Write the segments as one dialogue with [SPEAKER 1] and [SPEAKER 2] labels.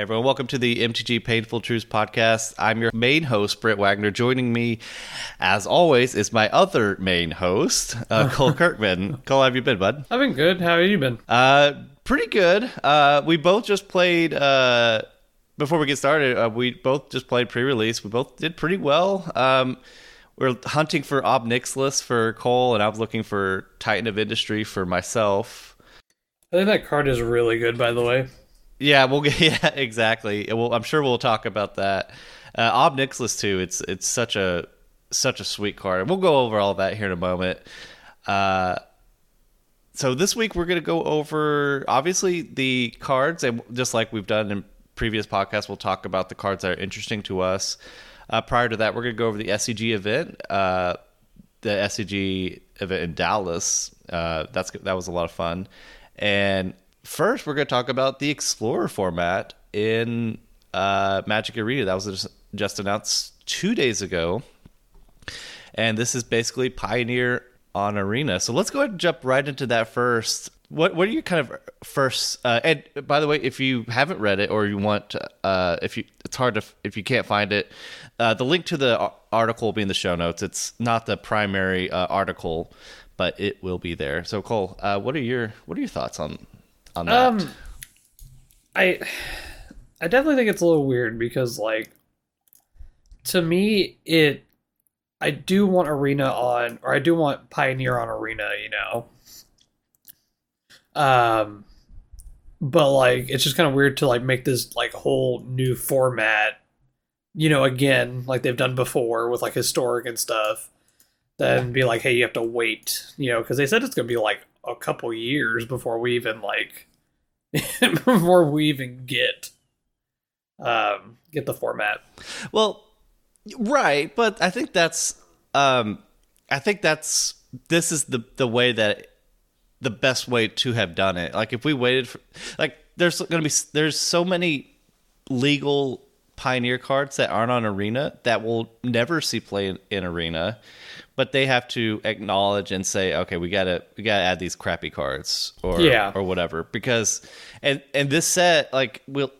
[SPEAKER 1] Hey everyone, welcome to the MTG Painful Truths podcast. I'm your main host, Britt Wagner. Joining me, as always, is my other main host, uh, Cole Kirkman. Cole, how have you been, bud?
[SPEAKER 2] I've been good. How have you been?
[SPEAKER 1] Uh, pretty good. Uh, we both just played. Uh, before we get started, uh, we both just played pre-release. We both did pretty well. Um, we're hunting for Ob Nixilis for Cole, and I was looking for Titan of Industry for myself.
[SPEAKER 2] I think that card is really good, by the way.
[SPEAKER 1] Yeah, we'll get yeah exactly. Well, I'm sure we'll talk about that. Uh, Ob Nixilis too. It's it's such a such a sweet card. We'll go over all that here in a moment. Uh, so this week we're going to go over obviously the cards, and just like we've done in previous podcasts, we'll talk about the cards that are interesting to us. Uh, prior to that, we're going to go over the SCG event, uh, the SCG event in Dallas. Uh, that's that was a lot of fun, and first, we're going to talk about the Explorer format in uh, Magic Arena. That was just, announced two days ago. And this is basically Pioneer on Arena. So let's go ahead and jump right into that first. What what are your kind of first? Uh, and by the way, if you haven't read it or you want, uh, if you it's hard to if you can't find it, uh, the link to the article will be in the show notes. It's not the primary uh, article, but it will be there. So Cole, uh, what are your what are your thoughts on on that? Um,
[SPEAKER 2] I I definitely think it's a little weird because like to me it I do want Arena on or I do want Pioneer on Arena, you know. Um but like it's just kind of weird to like make this like whole new format you know again like they've done before with like historic and stuff then be like hey you have to wait you know because they said it's going to be like a couple years before we even like before we even get um get the format.
[SPEAKER 1] Well, right, but I think that's um I think that's this is the the way that the best way to have done it. Like if we waited for like there's going to be there's so many legal pioneer cards that aren't on arena that will never see play in, in arena but they have to acknowledge and say, okay, we gotta we gotta add these crappy cards or yeah. or whatever because and and this set like will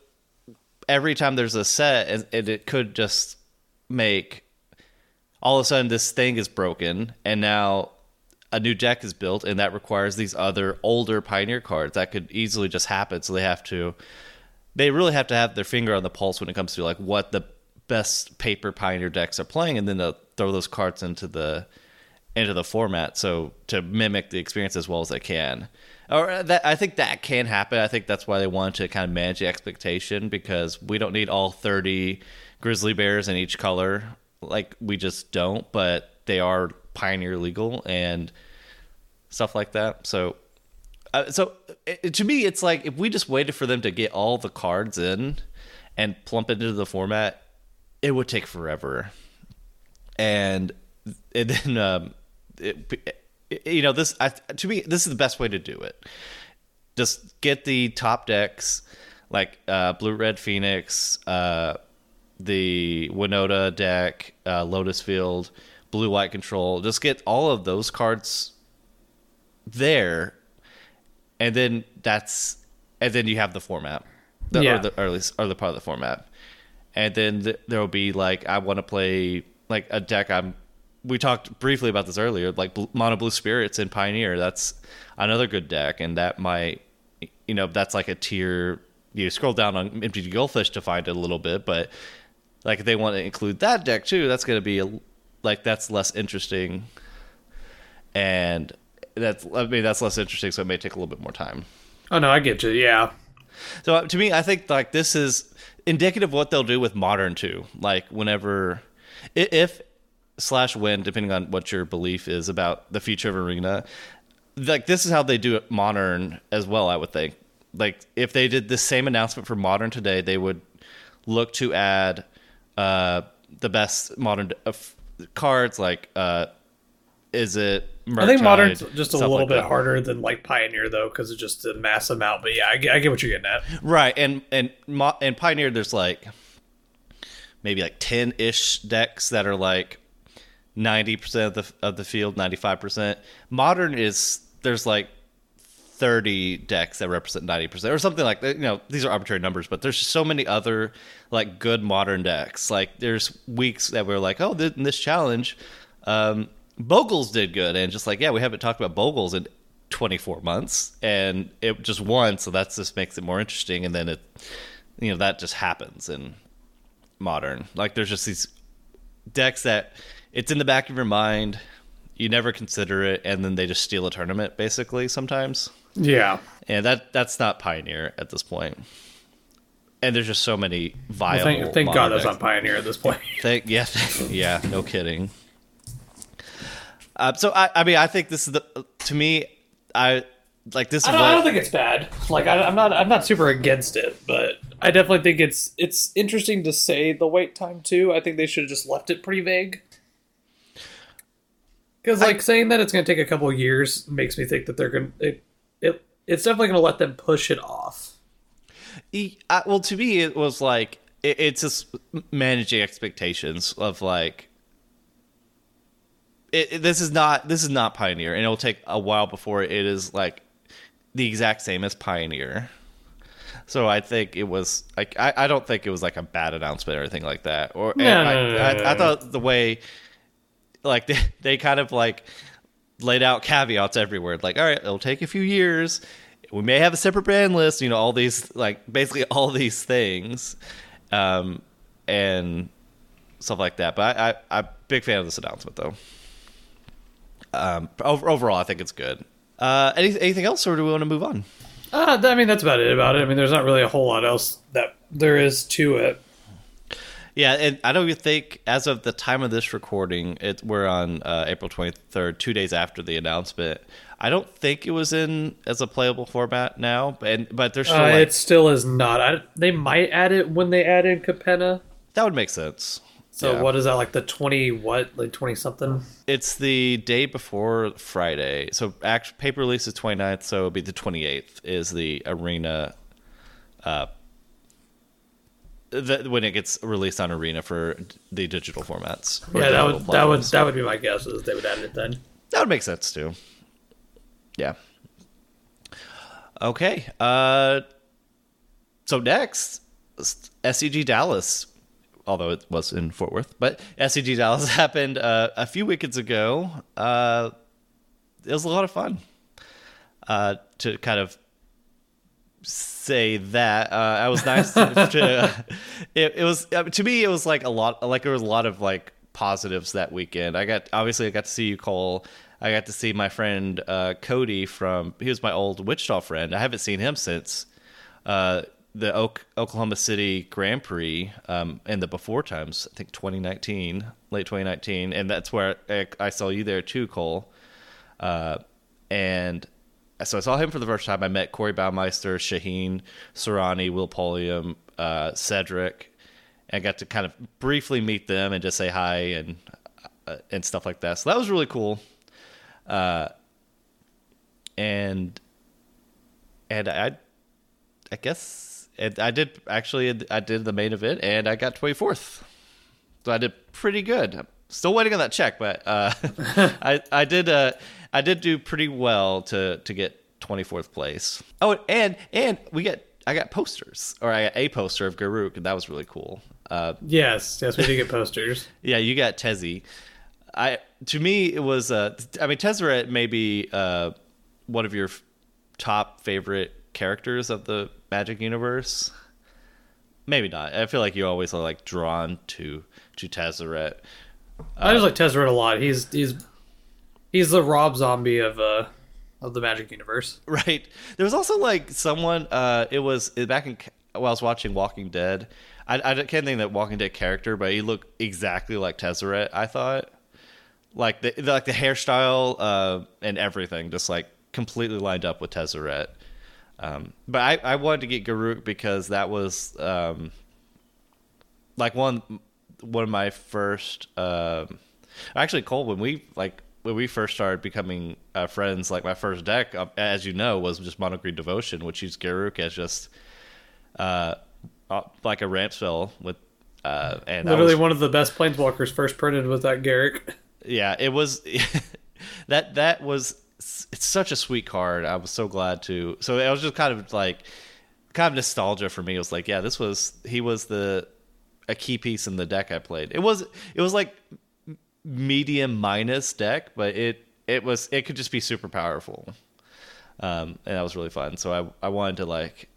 [SPEAKER 1] every time there's a set and, and it could just make all of a sudden this thing is broken and now a new deck is built and that requires these other older pioneer cards that could easily just happen so they have to they really have to have their finger on the pulse when it comes to like what the best paper pioneer decks are playing and then they'll throw those cards into the into the format so to mimic the experience as well as they can or uh, that I think that can happen. I think that's why they want to kind of manage the expectation because we don't need all 30 grizzly bears in each color. Like we just don't, but they are pioneer legal and stuff like that. So uh, so it, to me it's like if we just waited for them to get all the cards in and plump into the format, it would take forever and and then um, it, you know this I, to me this is the best way to do it. Just get the top decks like uh, Blue Red Phoenix, uh, the Winota deck, uh, Lotus Field, Blue White Control. Just get all of those cards there, and then that's and then you have the format, the, yeah. or the or, at least, or the part of the format, and then th- there will be like I want to play like a deck I'm we talked briefly about this earlier like mono blue spirits and pioneer. That's another good deck and that might you know that's like a tier you scroll down on MTG Goldfish to find it a little bit but like if they want to include that deck too that's going to be a, like that's less interesting. And that's I mean that's less interesting so it may take a little bit more time.
[SPEAKER 2] Oh no I get you yeah.
[SPEAKER 1] So uh, to me I think like this is indicative of what they'll do with modern too. Like whenever if slash when, depending on what your belief is about the future of arena, like this is how they do it modern as well. I would think. Like if they did the same announcement for modern today, they would look to add uh, the best modern uh, cards. Like, uh, is it?
[SPEAKER 2] I think modern's just a little like bit that. harder than like Pioneer though, because it's just a mass amount. But yeah, I I get what you're getting at.
[SPEAKER 1] Right, and and and Pioneer, there's like maybe like 10 ish decks that are like 90% of the of the field 95% modern is there's like 30 decks that represent 90% or something like that. You know, these are arbitrary numbers, but there's so many other like good modern decks. Like there's weeks that we're like, oh, this challenge, um, Bogles did good. And just like, yeah, we haven't talked about Bogles in 24 months and it just won. So that just makes it more interesting. And then it, you know, that just happens in modern. Like there's just these decks that it's in the back of your mind. You never consider it, and then they just steal a tournament basically sometimes.
[SPEAKER 2] Yeah.
[SPEAKER 1] And that that's not Pioneer at this point. And there's just so many
[SPEAKER 2] Well,
[SPEAKER 1] viable.
[SPEAKER 2] thank thank God
[SPEAKER 1] modern
[SPEAKER 2] that's not Pioneer at this point.
[SPEAKER 1] Thank, yeah, yeah, no kidding. Uh, so I, I mean, I think this is the to me, I like this. Is
[SPEAKER 2] I don't, I don't think it's bad. Like I, I'm not I'm not super against it, but I definitely think it's it's interesting to say the wait time too. I think they should have just left it pretty vague. Because like saying that it's going to take a couple of years makes me think that they're going to it, it it's definitely going to let them push it off.
[SPEAKER 1] E- I- well, to me, it was like it, it's just managing expectations of like. It, this is not this is not Pioneer, and it will take a while before it is like the exact same as Pioneer. So I think it was like I, I don't think it was like a bad announcement or anything like that. Or
[SPEAKER 2] No,
[SPEAKER 1] I,
[SPEAKER 2] no, no,
[SPEAKER 1] I, I thought the way like they, they kind of like laid out caveats everywhere. Like, all right, it'll take a few years. We may have a separate brand list. You know, all these like basically all these things, um, and stuff like that. But I, I I'm a big fan of this announcement though. Um, overall, I think it's good. Uh, any, anything else, or do we want to move on?
[SPEAKER 2] Uh, I mean that's about it about it. I mean there's not really a whole lot else that there is to it.
[SPEAKER 1] Yeah, and I don't even think as of the time of this recording, it we're on uh, April twenty third, two days after the announcement. I don't think it was in as a playable format now, but but there's still
[SPEAKER 2] Uh,
[SPEAKER 1] like,
[SPEAKER 2] it still is not. I, they might add it when they add in Capenna.
[SPEAKER 1] that would make sense.
[SPEAKER 2] So
[SPEAKER 1] Yeah.
[SPEAKER 2] what is that like the twenty what like twenty something?
[SPEAKER 1] It's the day before Friday, so act paper release is 29th, so it'll be the twenty eighth is the arena. Uh, the, when it gets released on Arena for the digital formats.
[SPEAKER 2] Yeah, that would that would that would be my guess is they would add it then.
[SPEAKER 1] That would make sense too. Yeah. Okay. Uh so next SCG Dallas although it was in Fort Worth, but SCG Dallas happened uh, a few weekends ago. Uh it was a lot of fun. Uh to kind of say that uh, I was nice to, to it, it was uh, to me it was like a lot like there was a lot of like positives that weekend. I got obviously I got to see you Cole. I got to see my friend uh, Cody from he was my old Wichita friend. I haven't seen him since the Oak, Oklahoma City Grand Prix um, and the before times. I think 2019, late 2019, and that's where I, I saw you there too, Cole. Uh, and so I saw him for the first time. I met Corey Baumeister, Shaheen Soorani, Will Pulliam, uh, Cedric. And I got to kind of briefly meet them and just say hi and uh, and stuff like that. So that was really cool. Uh, and and I I guess and I did actually I did the main event and I got 24th. So I did pretty good. I'm still waiting on that check, but uh, I I did uh I did do pretty well to to get 24th place. Oh, and and we get I got posters or I got a poster of Garruk and that was really cool. Uh,
[SPEAKER 2] Yes, yes, we do get posters.
[SPEAKER 1] yeah, you got Tezzy. I to me it was uh I mean Tezzeret may be uh one of your top favorite characters of the Magic universe. Maybe not. I feel like you always are like drawn to to Tezzeret.
[SPEAKER 2] I just like Tezzeret a lot. He's he's he's the Rob Zombie of uh of the Magic universe.
[SPEAKER 1] Right. There was also like someone. Uh, it was back in while I was watching Walking Dead. I, I can't think of that Walking Dead character, but he looked exactly like Tezzeret. I thought, like the, the like the hairstyle uh, and everything, just like completely lined up with Tezzeret. Um, but I, I wanted to get Garruk because that was um, like one one of my first. Um, actually, Cole, when we like when we first started becoming uh, friends, like my first deck, uh, as you know, was just Mono Green Devotion, which used Garruk as just uh, uh, like a ramp spell with. Uh, and
[SPEAKER 2] Literally
[SPEAKER 1] was-
[SPEAKER 2] one of the best planeswalkers first printed was that Garruk.
[SPEAKER 1] yeah, it was that that was it's, such a sweet card. I was so glad to. So it was just kind of like kind of nostalgia for me. It was like, yeah, this was he was the a key piece in the deck I played. It was it was like medium minus deck, but it it was it could just be super powerful. Um, and that was really fun. So I I wanted to like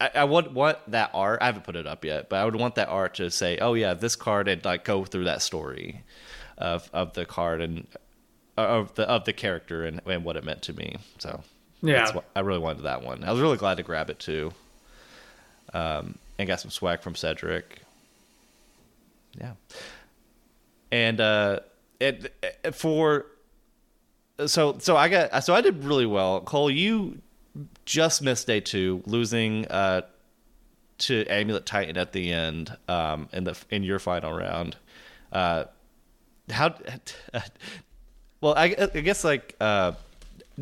[SPEAKER 1] I, I would want that art. I haven't put it up yet, but I would want that art to say, "Oh yeah, this card," and like go through that story of of the card and of the of the character and, and what it meant to me. So
[SPEAKER 2] Yeah.
[SPEAKER 1] that's what, I really wanted that one. I was really glad to grab it too. Um, and got some swag from Cedric. Yeah, and uh, it, it for so so I got so I did really well. Cole, you just missed day two, losing uh to Amulet Titan at the end um in the in your final round. Uh, how? Well, I, I guess like uh,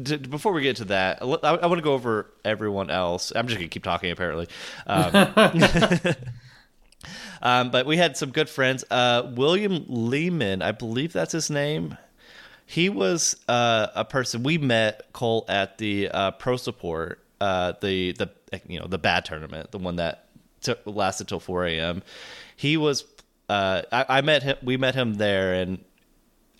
[SPEAKER 1] d- before we get to that, I, I want to go over everyone else. I'm just gonna keep talking apparently. Um, um, but we had some good friends. Uh, William Lehman, I believe that's his name. He was uh, a person we met Cole at the uh, Pro Support, uh, the the you know the bad tournament, the one that took, lasted till 4 a.m. He was uh, I, I met him. We met him there, and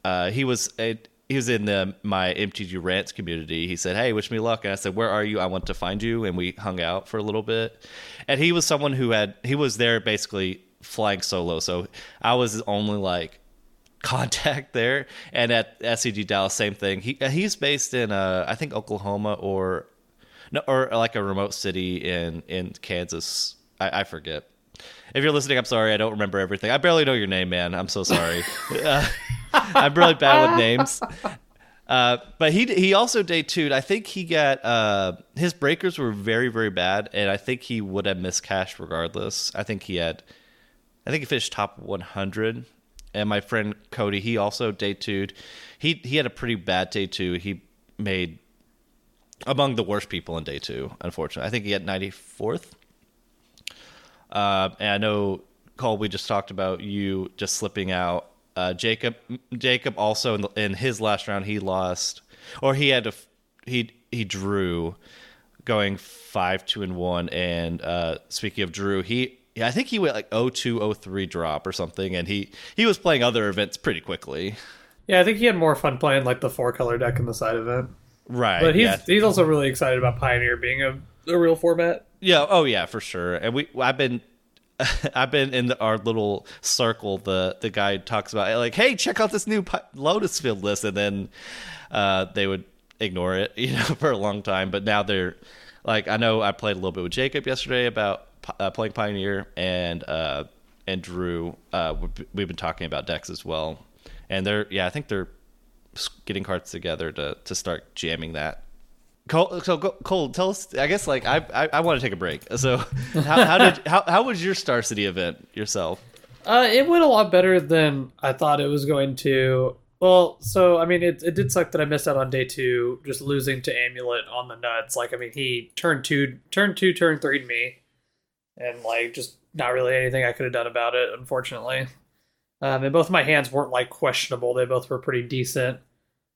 [SPEAKER 1] uh, he was a, he was in the my MTG rants community. He said, "Hey, wish me luck." And I said, "Where are you? I want to find you." And we hung out for a little bit. And he was someone who had he was there basically flying solo. So I was his only like contact there. And at SCG Dallas, same thing. He he's based in uh I think Oklahoma or no or like a remote city in in Kansas. I, I forget. If you're listening, I'm sorry. I don't remember everything. I barely know your name, man. I'm so sorry. uh, I'm really bad with names. Uh, but he he also day two. I think he got uh, his breakers were very very bad, and I think he would have missed cash regardless. I think he had, I think he finished top 100. And my friend Cody, he also day two. He he had a pretty bad day two. He made among the worst people in day two. Unfortunately, I think he had 94th. Uh, and I know Cole. We just talked about you just slipping out. Uh, Jacob, Jacob also in, the, in his last round he lost, or he had to he he drew, going five two and one. And uh, speaking of Drew, he yeah I think he went like 02, 03 drop or something, and he he was playing other events pretty quickly.
[SPEAKER 2] Yeah, I think he had more fun playing like the four color deck in the side event.
[SPEAKER 1] Right,
[SPEAKER 2] But he's
[SPEAKER 1] yeah.
[SPEAKER 2] he's also really excited about Pioneer being a, a real format.
[SPEAKER 1] Yeah. Oh, yeah, for sure. And we, I've been, I've been in our little circle. The the guy talks about like, hey, check out this new Lotus Field list, and then uh, they would ignore it, you know, for a long time. But now they're like, I know I played a little bit with Jacob yesterday about uh, playing Pioneer, and uh, and Drew. Uh, we've been talking about decks as well, and they're yeah, I think they're getting cards together to to start jamming that. Cole, so Cole, tell us. I guess like I I, I want to take a break. So how, how did how how was your Star City event yourself?
[SPEAKER 2] Uh, it went a lot better than I thought it was going to. Well, so I mean, it, it did suck that I missed out on day two, just losing to Amulet on the nuts. Like, I mean, he turned two, turn two, turn three to me, and like just not really anything I could have done about it, unfortunately. Um, and both my hands weren't like questionable; they both were pretty decent.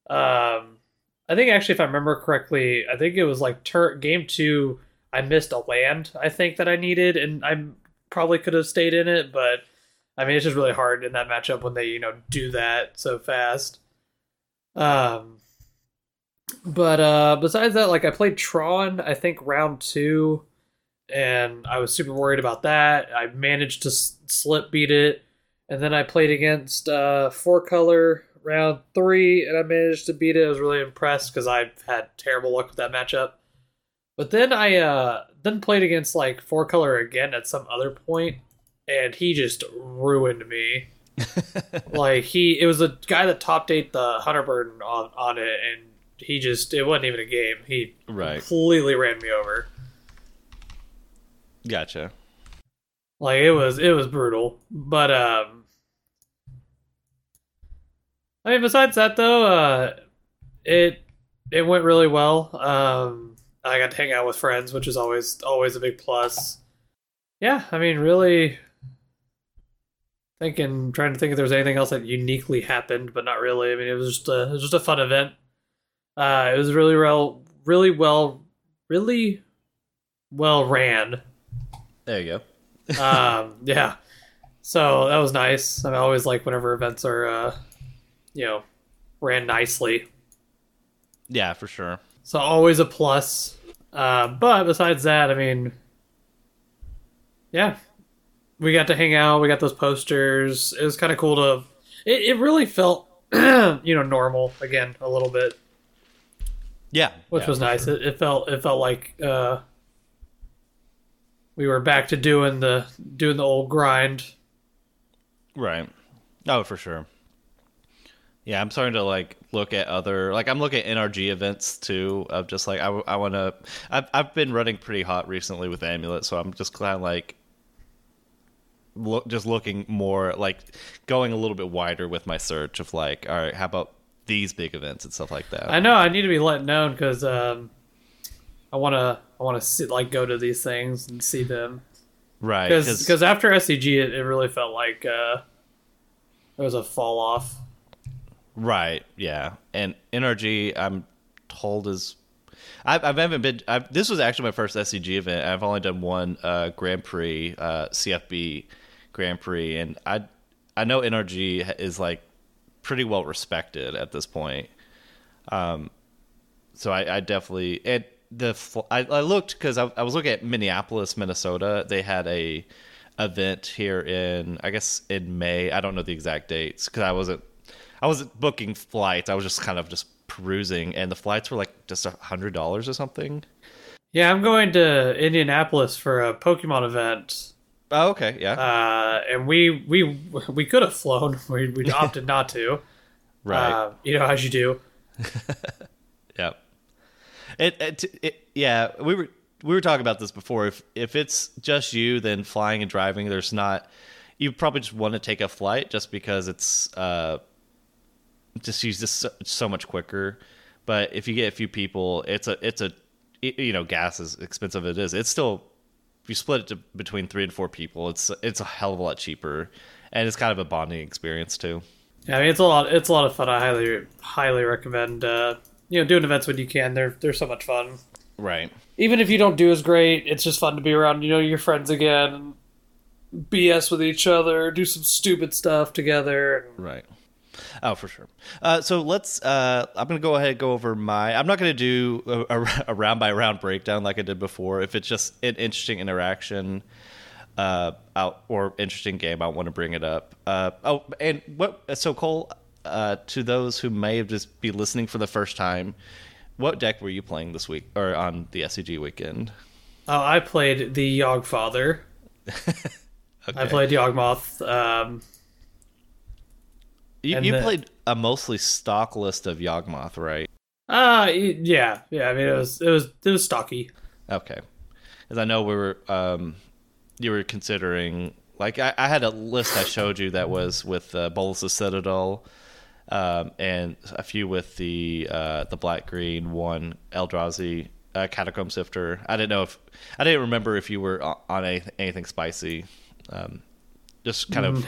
[SPEAKER 2] Um, I think actually, if I remember correctly, I think it was like tur- game two. I missed a land I think that I needed, and I probably could have stayed in it, but I mean, it's just really hard in that matchup when they, you know, do that so fast. Um, but uh, besides that, like I played Tron, I think round two, and I was super worried about that. I managed to s- slip beat it, and then I played against uh, Four Color round three, and I managed to beat it. I was really impressed because I had terrible luck with that matchup. But then I uh, then played against like Four Color again at some other point, and he just ruined me. like he, it was a guy that top eight the Hunter Burton on on it, and he just it wasn't even a game. He
[SPEAKER 1] Right.
[SPEAKER 2] completely ran me over.
[SPEAKER 1] Gotcha.
[SPEAKER 2] Like it was it was brutal. But um I mean besides that though, uh it it went really well. Um I got to hang out with friends, which is always always a big plus. Yeah, I mean really thinking trying to think if there was anything else that uniquely happened, but not really. I mean it was just a it was just a fun event. Uh, it was really well, really well, really well ran.
[SPEAKER 1] There you go.
[SPEAKER 2] um, yeah. So that was nice. I always like whenever events are, uh, you know, ran nicely.
[SPEAKER 1] Yeah, for sure.
[SPEAKER 2] So always a plus. Uh, but besides that, I mean, yeah, we got to hang out. We got those posters. It was kind of cool to. It, it really felt, you know, normal again a little bit,
[SPEAKER 1] Yeah,
[SPEAKER 2] which
[SPEAKER 1] yeah,
[SPEAKER 2] was nice.
[SPEAKER 1] sure.
[SPEAKER 2] It, it felt it felt like uh, we were back to doing the doing the old grind.
[SPEAKER 1] Right. Oh, for sure. Yeah, I'm starting to like look at other like I'm looking at NRG events too. Of just like I, I want to. I've I've been running pretty hot recently with Amulet, so I'm just kind of like look just looking more like going a little bit wider with my search of like all right, how about these big events and stuff like that.
[SPEAKER 2] I know I need to be let known because um, I want to I want to see like go to these things and see them.
[SPEAKER 1] right?
[SPEAKER 2] because after SCG, it, it really felt like uh, there was a fall off.
[SPEAKER 1] Right. Yeah. And NRG, I'm told is. I've, I haven't been. I've, this was actually my first SCG event. I've only done one uh, Grand Prix, uh, CFB Grand Prix, and I I know NRG is like pretty well respected at this point. Um, so I, I definitely the I, I looked because I, I was looking at Minneapolis, Minnesota. They had a event here in I guess in May. I don't know the exact dates because I wasn't I wasn't booking flights. I was just kind of just perusing, and the flights were like just a hundred dollars or something.
[SPEAKER 2] Yeah, I'm going to Indianapolis for a Pokemon event,
[SPEAKER 1] Oh, okay, yeah,
[SPEAKER 2] uh, and we we we could have flown. We we opted not to.
[SPEAKER 1] right,
[SPEAKER 2] Uh, you know as you do.
[SPEAKER 1] yeah. It, it, it, yeah. We were we were talking about this before. If if it's just you, then flying and driving, there's not. You probably just want to take a flight just because it's uh, just use this so, so much quicker. But if you get a few people, it's a it's a you know gas is expensive. As it is. It's still if you split it to, between three and four people, it's it's a hell of a lot cheaper, and it's kind of a bonding experience too.
[SPEAKER 2] Yeah, I mean it's a lot. It's a lot of fun. I highly highly recommend. Uh, you know, doing events when you can. They're they're so much fun.
[SPEAKER 1] Right.
[SPEAKER 2] Even if you don't do as great, it's just fun to be around. You know, your friends again. BS with each other, do some stupid stuff together.
[SPEAKER 1] Right. Oh, for sure. Uh, so let's. Uh, I'm going to go ahead and go over my. I'm not going to do a, a, a round by round breakdown like I did before. If it's just an interesting interaction, uh, out or interesting game, I want to bring it up. Uh, oh, and what? So Cole, uh, to those who may have just be listening for the first time, what deck were you playing this week or on the SCG weekend?
[SPEAKER 2] Oh, I played the Yogfather.
[SPEAKER 1] Okay.
[SPEAKER 2] I played Yawgmoth. Um,
[SPEAKER 1] You, you
[SPEAKER 2] the-
[SPEAKER 1] played a mostly stock list of Yawgmoth, right?
[SPEAKER 2] uh yeah, yeah. I mean, it was it was it was stocky.
[SPEAKER 1] Okay, because I know we were um, you were considering like I, I had a list I showed you that was with uh, Bolas's Citadel, um, and a few with the uh, the black green one Eldrazi uh, Catacomb Sifter. I didn't know if I didn't remember if you were on, anything, anything spicy, um, just kind of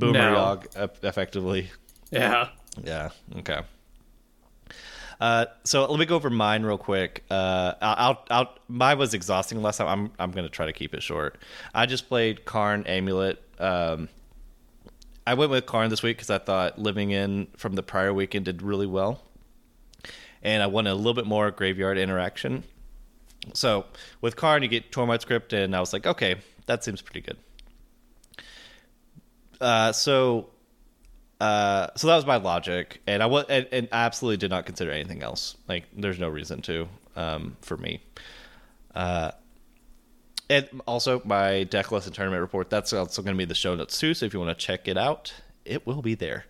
[SPEAKER 1] boomer
[SPEAKER 2] no.
[SPEAKER 1] effectively.
[SPEAKER 2] Yeah.
[SPEAKER 1] Yeah. Okay. Uh, so let me go over mine real quick. Uh, I'll, I'll, mine was exhausting last time. I'm, I'm going to try to keep it short. I just played Karn Amulet. Um, I went with Karn this week because I thought Living End from the prior weekend did really well, and I wanted a little bit more graveyard interaction. So with Karn, you get Tormod's Crypt, and I was like, okay, that seems pretty good. Uh, so uh, so that was my logic, and I was and, and I absolutely did not consider anything else. Like, there's no reason to um, for me. Uh, and also my deck list and tournament report. That's also going to be the show notes too. So if you want to check it out, it will be there.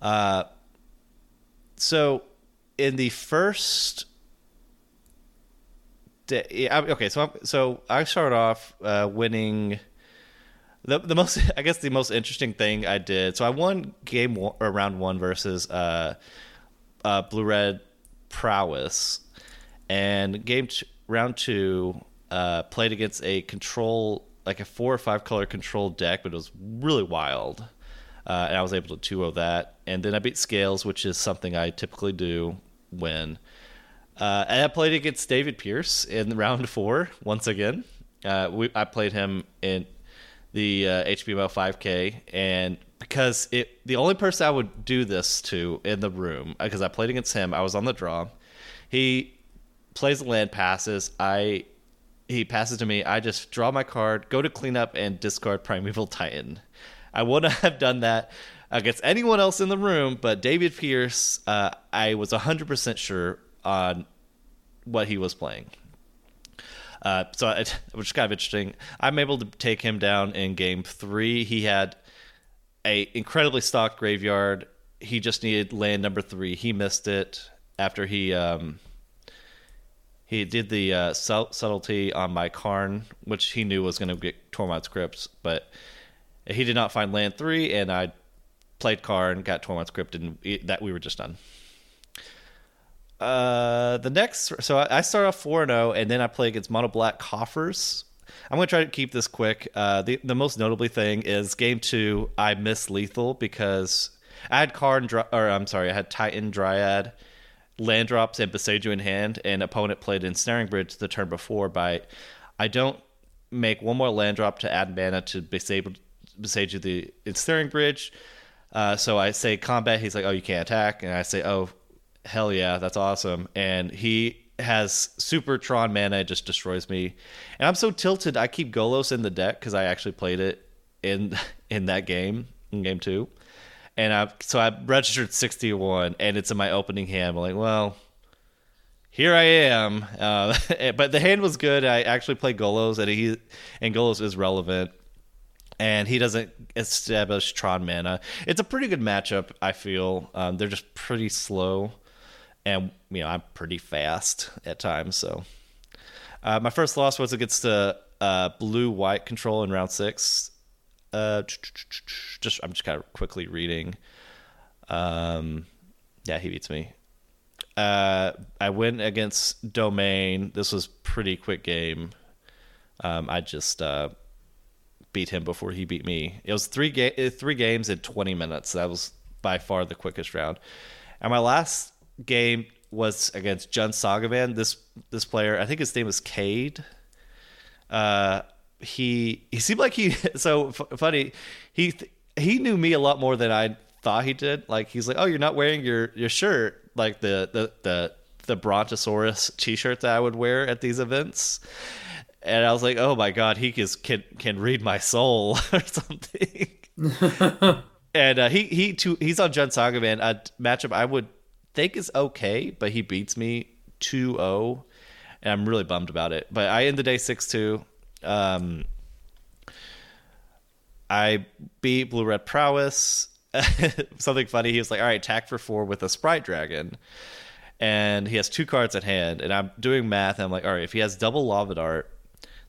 [SPEAKER 1] Uh, so in the first day, okay. So I'm, so I start off uh, winning the the most I guess the most interesting thing I did. So I won game one, or round one versus uh, uh, blue red prowess, and game round two uh, played against a control like a four or five color control deck, but it was really wild. Uh, and I was able to 2 0 that. And then I beat Scales, which is something I typically do when. Uh, and I played against David Pierce in round four once again. Uh, we, I played him in the uh, HBMO 5K, and because it the only person I would do this to in the room because I played against him, I was on the draw. He plays the land passes. I he passes to me. I just draw my card, go to clean up, and discard Primeval Titan. I wouldn't have done that against anyone else in the room, but David Pierce, uh, I was 100% sure on what he was playing. Uh, so it, which is kind of interesting. I'm able to take him down in game three. He had a incredibly stocked graveyard. He just needed land number three. He missed it after he um, he did the uh, subtlety on my Karn, which he knew was going to get Tormod's Crypt, but he did not find land three, and I played Karn, got Tormod's Crypt, and that we were just done. Uh, the next, so I, I start off four and oh, and then I play against Mono Black Coffers. I'm going to try to keep this quick. Uh, the the most notably thing is game two. I miss lethal because I had Karn, or I'm sorry, I had Titan Dryad, land drops, and Boseiju in hand, and opponent played Ensnaring Bridge the turn before. By I don't make one more land drop to add mana to Boseiju the Ensnaring Bridge. Uh, so I say combat. He's like, "Oh, you can't attack," and I say, "Oh, hell yeah, that's awesome. And he has super Tron mana, it just destroys me. And I'm so tilted, I keep Golos in the deck because I actually played it in in that game, in game two. And I so I registered 61 and it's in my opening hand. I'm like, well, here I am. Uh, but the hand was good. I actually played Golos and he and Golos is relevant. And he doesn't establish Tron mana. It's a pretty good matchup, I feel. Um, they're just pretty slow and you know I'm pretty fast at times. So uh, my first loss was against the uh, blue white control in round six. Uh, just I'm just kind of quickly reading. Um, yeah, he beats me. Uh, I went against Domain. This was pretty quick game. Um, I just uh, beat him before he beat me. It was three ga- three games in 20 minutes. That was by far the quickest round. And my last game was against Jund Sagavan. This this player, I think his name was Cade. Uh, he he seemed like he so f- funny. He th- he knew me a lot more than I thought he did. Like he's like, oh, you're not wearing your your shirt like the the the the Brontosaurus t-shirt that I would wear at these events. And I was like, oh my god, he is, can can read my soul or something. and uh, he he too he's on Jund Sagavan a matchup I would think is okay, but he beats me 2 0. And I'm really bummed about it. But I end the day 6 2. Um, I beat Blue Red Prowess. Something funny. He was like, all right, attack for four with a Sprite Dragon. And he has two cards at hand. And I'm doing math. And I'm like, all right, if he has double Lava Dart,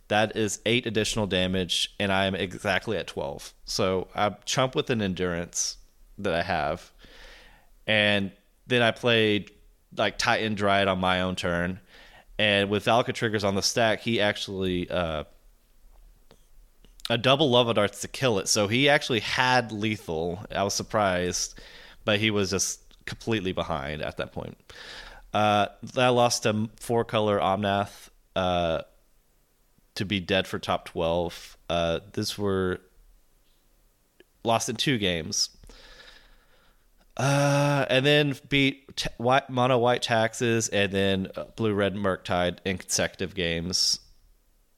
[SPEAKER 1] that is eight additional damage. And I'm exactly at 12. So I chump with an endurance that I have. And then I played like Titan Dryad on my own turn, and with Valka triggers on the stack, he actually uh, a double lava darts to kill it. So he actually had lethal. I was surprised, but he was just completely behind at that point. Uh, I lost a four color Omnath uh, to be dead for top twelve. Uh, this were lost in two games. Uh, and then beat t- white, mono white taxes and then uh, blue red Murktide in consecutive games.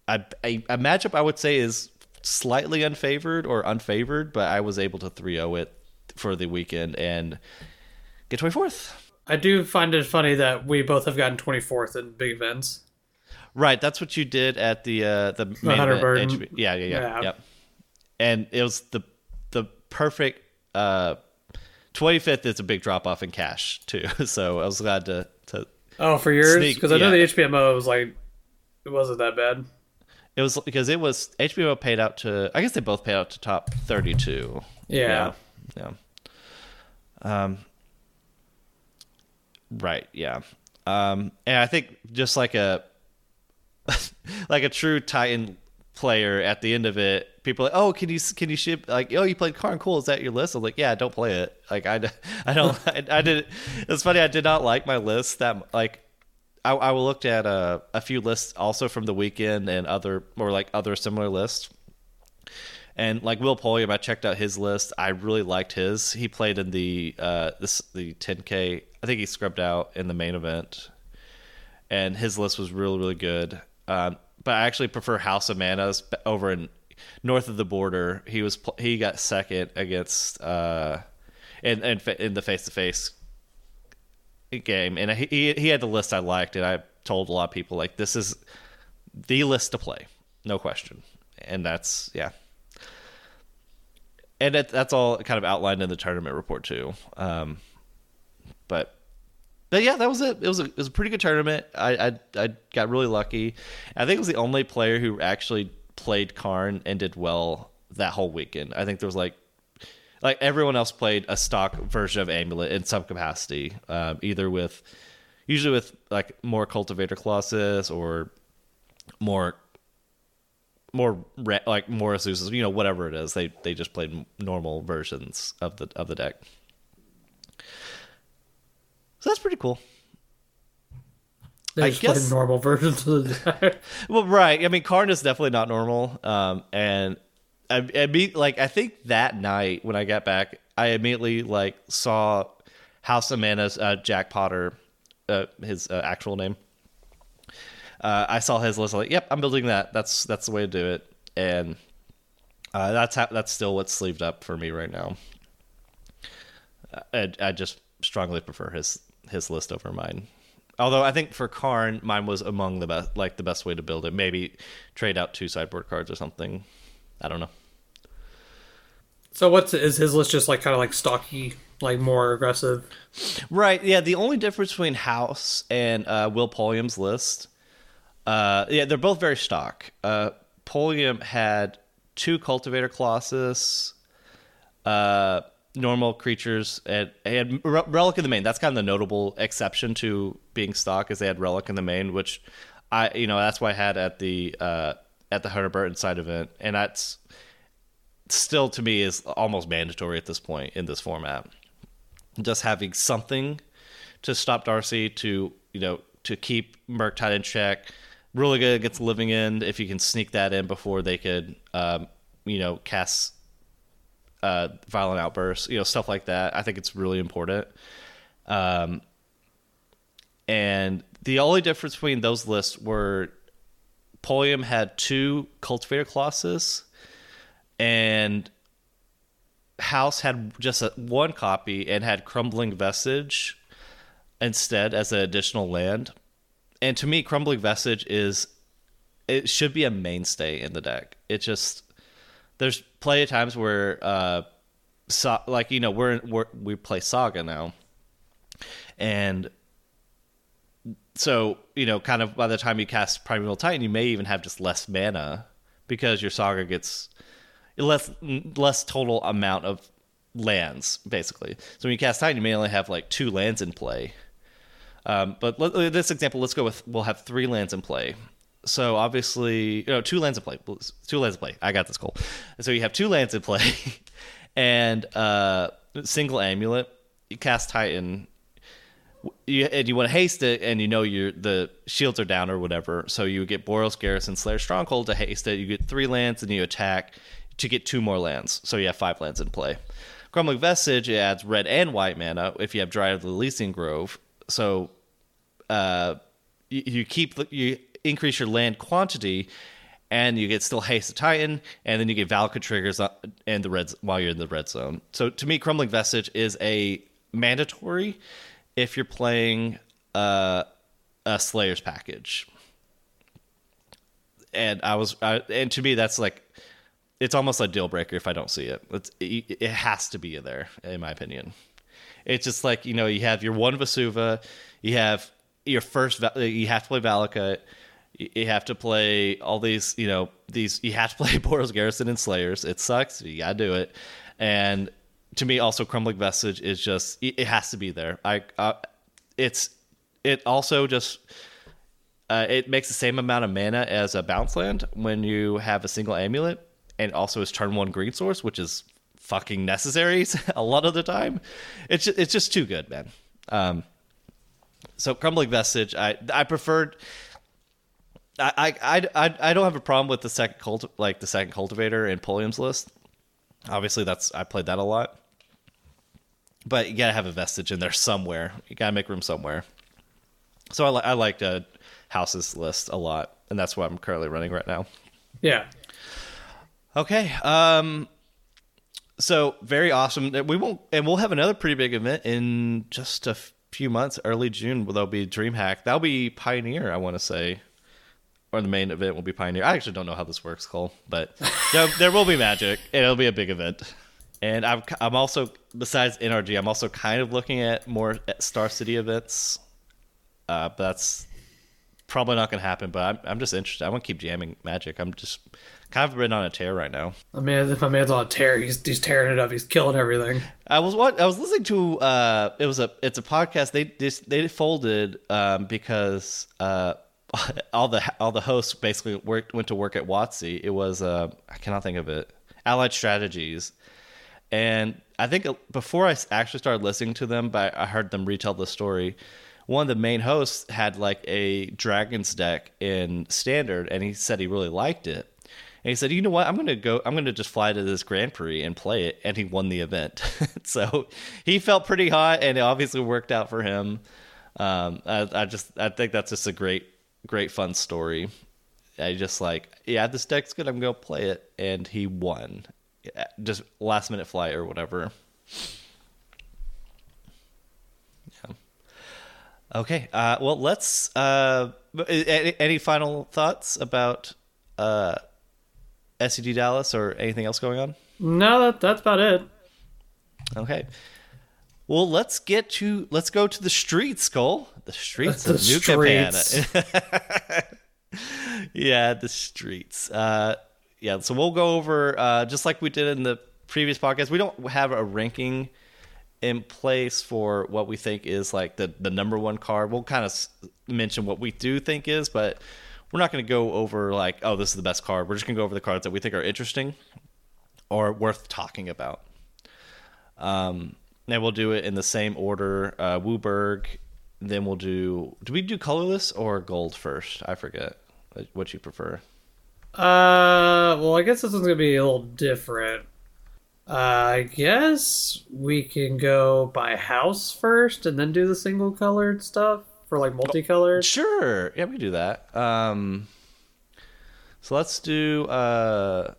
[SPEAKER 1] I, a, a matchup I would say is slightly unfavored or unfavored, but I was able to 3 0 it for the weekend and get 24th.
[SPEAKER 2] I do find it funny that we both have gotten 24th in big events.
[SPEAKER 1] Right, that's what you did at the uh the,
[SPEAKER 2] the Hunter Burton.
[SPEAKER 1] Yeah, yeah, yeah, yeah. Yep. And it was the the perfect uh 25th is a big drop off in cash too. So I was glad to. to
[SPEAKER 2] oh, for yours? Because I know yeah. the HBMO was like, it wasn't that bad.
[SPEAKER 1] It was because it was HBO paid out to. I guess they both paid out to top 32.
[SPEAKER 2] Yeah.
[SPEAKER 1] Yeah. yeah. Um. Right. Yeah. Um. And I think just like a, like a true Titan player at the end of it, people like, oh, can you can you ship like oh you played Karn cool? Is that your list? I'm like yeah, don't play it. Like I, I don't I, I did. It's funny I did not like my list that like. I, I looked at a, a few lists also from the weekend and other or like other similar lists, and like Will Pulliam, I checked out his list. I really liked his. He played in the uh this the 10k. I think he scrubbed out in the main event, and his list was really really good. Um, but I actually prefer House of Manas over in north of the border. He was he got second against uh in in, in the face to face game, and he he had the list I liked, and I told a lot of people like this is the list to play, no question, and that's yeah. And it, that's all kind of outlined in the tournament report too. Um, but yeah, that was it. It was a it was a pretty good tournament. I I, I got really lucky. I think it was the only player who actually played Karn and did well that whole weekend. I think there was like like everyone else played a stock version of Amulet in some capacity, um, either with usually with like more cultivator Colossus or more more re- like more Azusa's, you know, whatever it is. They they just played normal versions of the of the deck. So that's pretty cool.
[SPEAKER 2] They
[SPEAKER 1] I
[SPEAKER 2] just
[SPEAKER 1] guess-
[SPEAKER 2] normal versions of the
[SPEAKER 1] Well, right. I mean, Karn is definitely not normal. Um, and I, I mean, like, I think that night when I got back, I immediately like saw House of Mana's uh, Jack Potter, uh, his uh, actual name. Uh, I saw his list. Like, yep, I'm building that. That's that's the way to do it. And uh, that's how, that's still what's sleeved up for me right now. I, I just strongly prefer his his list over mine. Although I think for Karn, mine was among the best, like the best way to build it. Maybe trade out two sideboard cards or something. I don't know.
[SPEAKER 2] So what's is his list just like kind of like stocky, like more aggressive?
[SPEAKER 1] Right. Yeah. The only difference between House and uh, Will Pulliam's list, uh, yeah, they're both very stock. Uh, Pulliam had two Cultivator Colossus, uh, normal creatures, and he had Re- Relic in the main. That's kind of the notable exception to being stock, is they had Relic in the main, which I, you know, that's why I had at the uh, at the Hunter Burton side event, and that's still to me is almost mandatory at this point in this format just having something to stop Darcy to you know to keep Murktide in check. Really good against Living End if you can sneak that in before they could um, you know cast uh, violent outbursts, you know stuff like that. I think it's really important. Um, and the only difference between those lists were Pulliam had two Cultivator Colossus and House had just a, one copy and had Crumbling Vestige instead as an additional land. And to me, Crumbling Vestige is it should be a mainstay in the deck. It just there's plenty of times where uh, so, like you know we're, we're we play Saga now, and so you know kind of by the time you cast Primeval Titan, you may even have just less mana because your Saga gets less less total amount of lands basically. So when you cast Titan, you may only have like two lands in play. Um, but let, this example, let's go with we'll have three lands in play. So obviously, you know, two lands in play. Two lands in play. I got this goal. So you have two lands in play, and uh, single amulet. You cast Titan. You, and you want to haste it, and you know your the shields are down or whatever. So you get Boros Garrison Slayer Stronghold to haste it. You get three lands, and you attack to get two more lands. So you have five lands in play. Crumbling Vestige adds red and white mana if you have Dryad of the Elysian Grove. So uh, you, you keep you increase your land quantity, and you get still haste to Titan, and then you get Valka triggers and the red while you're in the red zone. So to me, Crumbling Vestige is a mandatory if you're playing uh, a Slayer's package. And I was, I, and to me, that's like it's almost a deal breaker if I don't see it. It's, it. It has to be there, in my opinion. It's just like you know, you have your one Vesuva, you have your first, you have to play Valakut, you have to play all these, you know, these. You have to play Boros Garrison and Slayers. It sucks. You gotta do it. And to me, also Crumbling Vestige is just it has to be there. I, uh, it's it also just uh, it makes the same amount of mana as a bounce land when you have a single amulet, and also is turn one green source, which is fucking necessary a lot of the time. It's just, it's just too good, man. Um, so crumbling vestige, I I preferred. I, I, I, I don't have a problem with the second cult like the second cultivator in Pulliam's list. Obviously, that's I played that a lot, but you gotta have a vestige in there somewhere. You gotta make room somewhere. So I, li- I liked uh, House's list a lot, and that's what I'm currently running right now.
[SPEAKER 2] Yeah.
[SPEAKER 1] Okay. Um. So very awesome. We won't, and we'll have another pretty big event in just a few months, early June. There'll be DreamHack. That'll be Pioneer. I want to say, or the main event will be Pioneer. I actually don't know how this works, Cole, but there, there will be Magic, it'll be a big event. And I'm I'm also besides NRG, I'm also kind of looking at more Star City events. Uh, but that's probably not going to happen. But I'm I'm just interested. I want to keep jamming Magic. I'm just kind of been on a tear right now.
[SPEAKER 2] I mean, if my man's on a tear, he's he's tearing it up. He's killing everything.
[SPEAKER 1] I was what I was listening to. Uh, it was a it's a podcast. They just they folded um, because uh, all the all the hosts basically worked went to work at WotC. It was uh, I cannot think of it. Allied Strategies, and I think before I actually started listening to them, but I heard them retell the story. One of the main hosts had like a dragons deck in standard, and he said he really liked it. And he said, "You know what? I'm going to go. I'm going to just fly to this Grand Prix and play it." And he won the event. so he felt pretty hot, and it obviously worked out for him. Um, I, I just I think that's just a great, great fun story. I just like, yeah, this deck's good. I'm going to play it, and he won. Just last minute flight or whatever. Yeah. Okay. Uh, well, let's. Uh, any, any final thoughts about uh, SCG Dallas or anything else going on?
[SPEAKER 2] No, that, that's about it.
[SPEAKER 1] Okay. Well, let's get to let's go to the streets, Cole. The streets
[SPEAKER 2] The
[SPEAKER 1] of New
[SPEAKER 2] streets.
[SPEAKER 1] Capenna. yeah, the streets. Uh, yeah, so we'll go over uh, just like we did in the previous podcast. We don't have a ranking in place for what we think is like the the number one card. We'll kind of s- mention what we do think is, but we're not going to go over like, oh, this is the best card. We're just going to go over the cards that we think are interesting or worth talking about. Um, and we'll do it in the same order. Uh, Wooburg. Then we'll do. Do we do colorless or gold first? I forget uh, what you prefer.
[SPEAKER 2] Uh, well, I guess this one's gonna be a little different. Uh, I guess we can go by house first, and then do the single colored stuff for like multicolored.
[SPEAKER 1] Sure. Yeah, we can do that. Um, so let's do. Uh,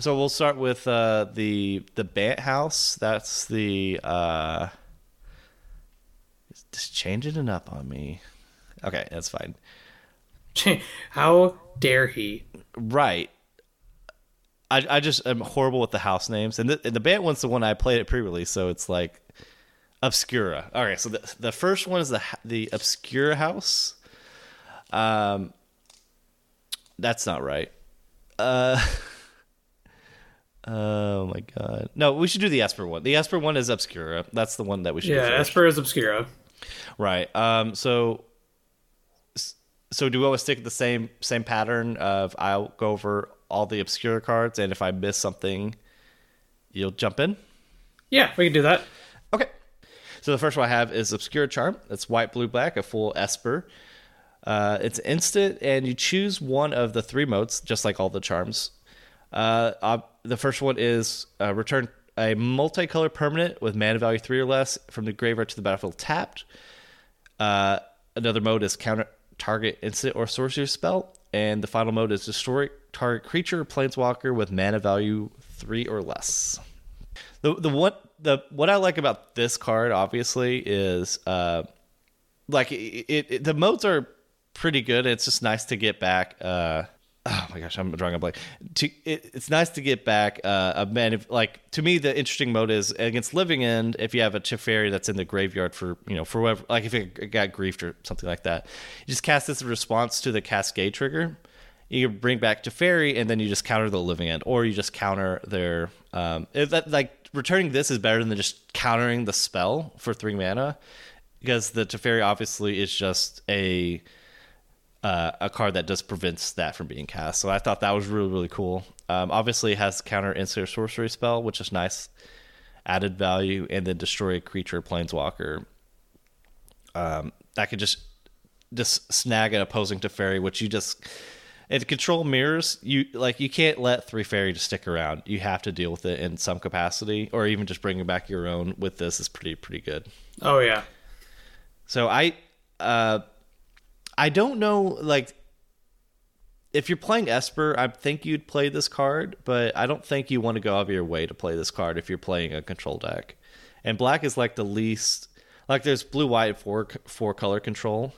[SPEAKER 1] so we'll start with uh, the the Bant House. That's the. Uh, just changing it up on me. Okay, that's fine.
[SPEAKER 2] How dare he?
[SPEAKER 1] Right. I, I just am horrible with the house names, and the, and the Bant one's the one I played at pre-release, so it's like Obscura. All right, so the the first one is the the Obscura house. Um, that's not right. Uh, oh my god, no, we should do the Esper one. The Esper one is Obscura. That's the one that we should. do
[SPEAKER 2] Yeah,
[SPEAKER 1] first.
[SPEAKER 2] Esper is Obscura.
[SPEAKER 1] Right. Um. So. So do we always stick the same same pattern of I'll go over all the obscure cards, and if I miss something, you'll jump in.
[SPEAKER 2] Yeah, we can do that.
[SPEAKER 1] Okay. So the first one I have is Obscura Charm. It's white, blue, black, a full Esper. Uh, it's instant, and you choose one of the three modes, just like all the charms. Uh, uh, the first one is uh, return a multicolor permanent with mana value three or less from the graveyard to the battlefield tapped. Uh, another mode is counter target instant or sorcery spell, and the final mode is destroy target creature or planeswalker with mana value three or less. The the what the what I like about this card obviously is uh like it, it, it- the modes are pretty good. It's just nice to get back uh oh my gosh, I'm drawing a blank. To it, it's nice to get back uh, a man. Like to me, the interesting mode is against Living End. If you have a Teferi that's in the graveyard for you know for whatever, like if it got griefed or something like that, you just cast this response to the Cascade trigger. You bring back Teferi, and then you just counter the Living End, or you just counter their um. If that like returning this is better than just countering the spell for three mana. because the Teferi obviously is just a uh, a card that just prevents that from being cast. So I thought that was really really cool. Um, obviously, it has counter instant sorcery spell, which is nice, added value, and then destroy a creature planeswalker. Um, that could just just snag an opposing Teferi, which you just and control mirrors. You like you can't let Teferi just stick around. You have to deal with it in some capacity, or even just bringing back your own with this is pretty pretty good.
[SPEAKER 2] Oh yeah.
[SPEAKER 1] So I uh I don't know like if you're playing Esper, I think you'd play this card, but I don't think you want to go out of your way to play this card if you're playing a control deck. And black is like the least like there's blue white four four color control.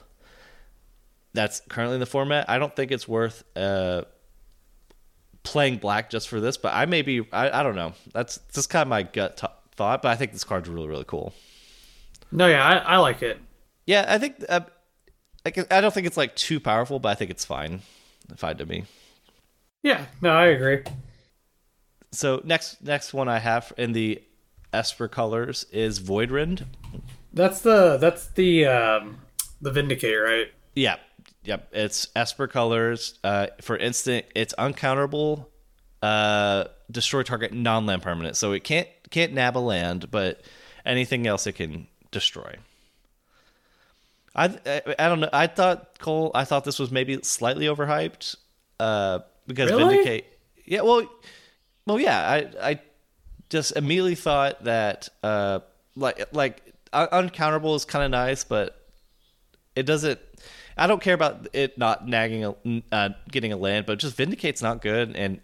[SPEAKER 1] That's currently in the format. I don't think it's worth uh playing black just for this, but I may be I, I don't know. That's just kind of my gut t- thought, but I think this card's really really cool.
[SPEAKER 2] No, yeah, I, I like it.
[SPEAKER 1] Yeah, I think uh, I, I don't think it's like too powerful, but I think it's fine. Fine to me.
[SPEAKER 2] Yeah, no, I agree.
[SPEAKER 1] So next next one I have in the Esper colors is Voidrend.
[SPEAKER 2] That's the that's the um the Vindicator, right?
[SPEAKER 1] Yeah, yep. It's Esper colors. Uh, for instant, it's uncounterable. Uh, destroy target non-land permanent, so it can't can't nab a land, but anything else it can destroy. I, I I don't know. I thought Cole. I thought this was maybe slightly overhyped. Uh, because
[SPEAKER 2] Really?
[SPEAKER 1] Vindicate. Yeah. Well. Well. Yeah. I I just immediately thought that uh like like un- uncounterable is kind of nice, but it doesn't. I don't care about it not nagging a uh, getting a land, but just Vindicate's not good and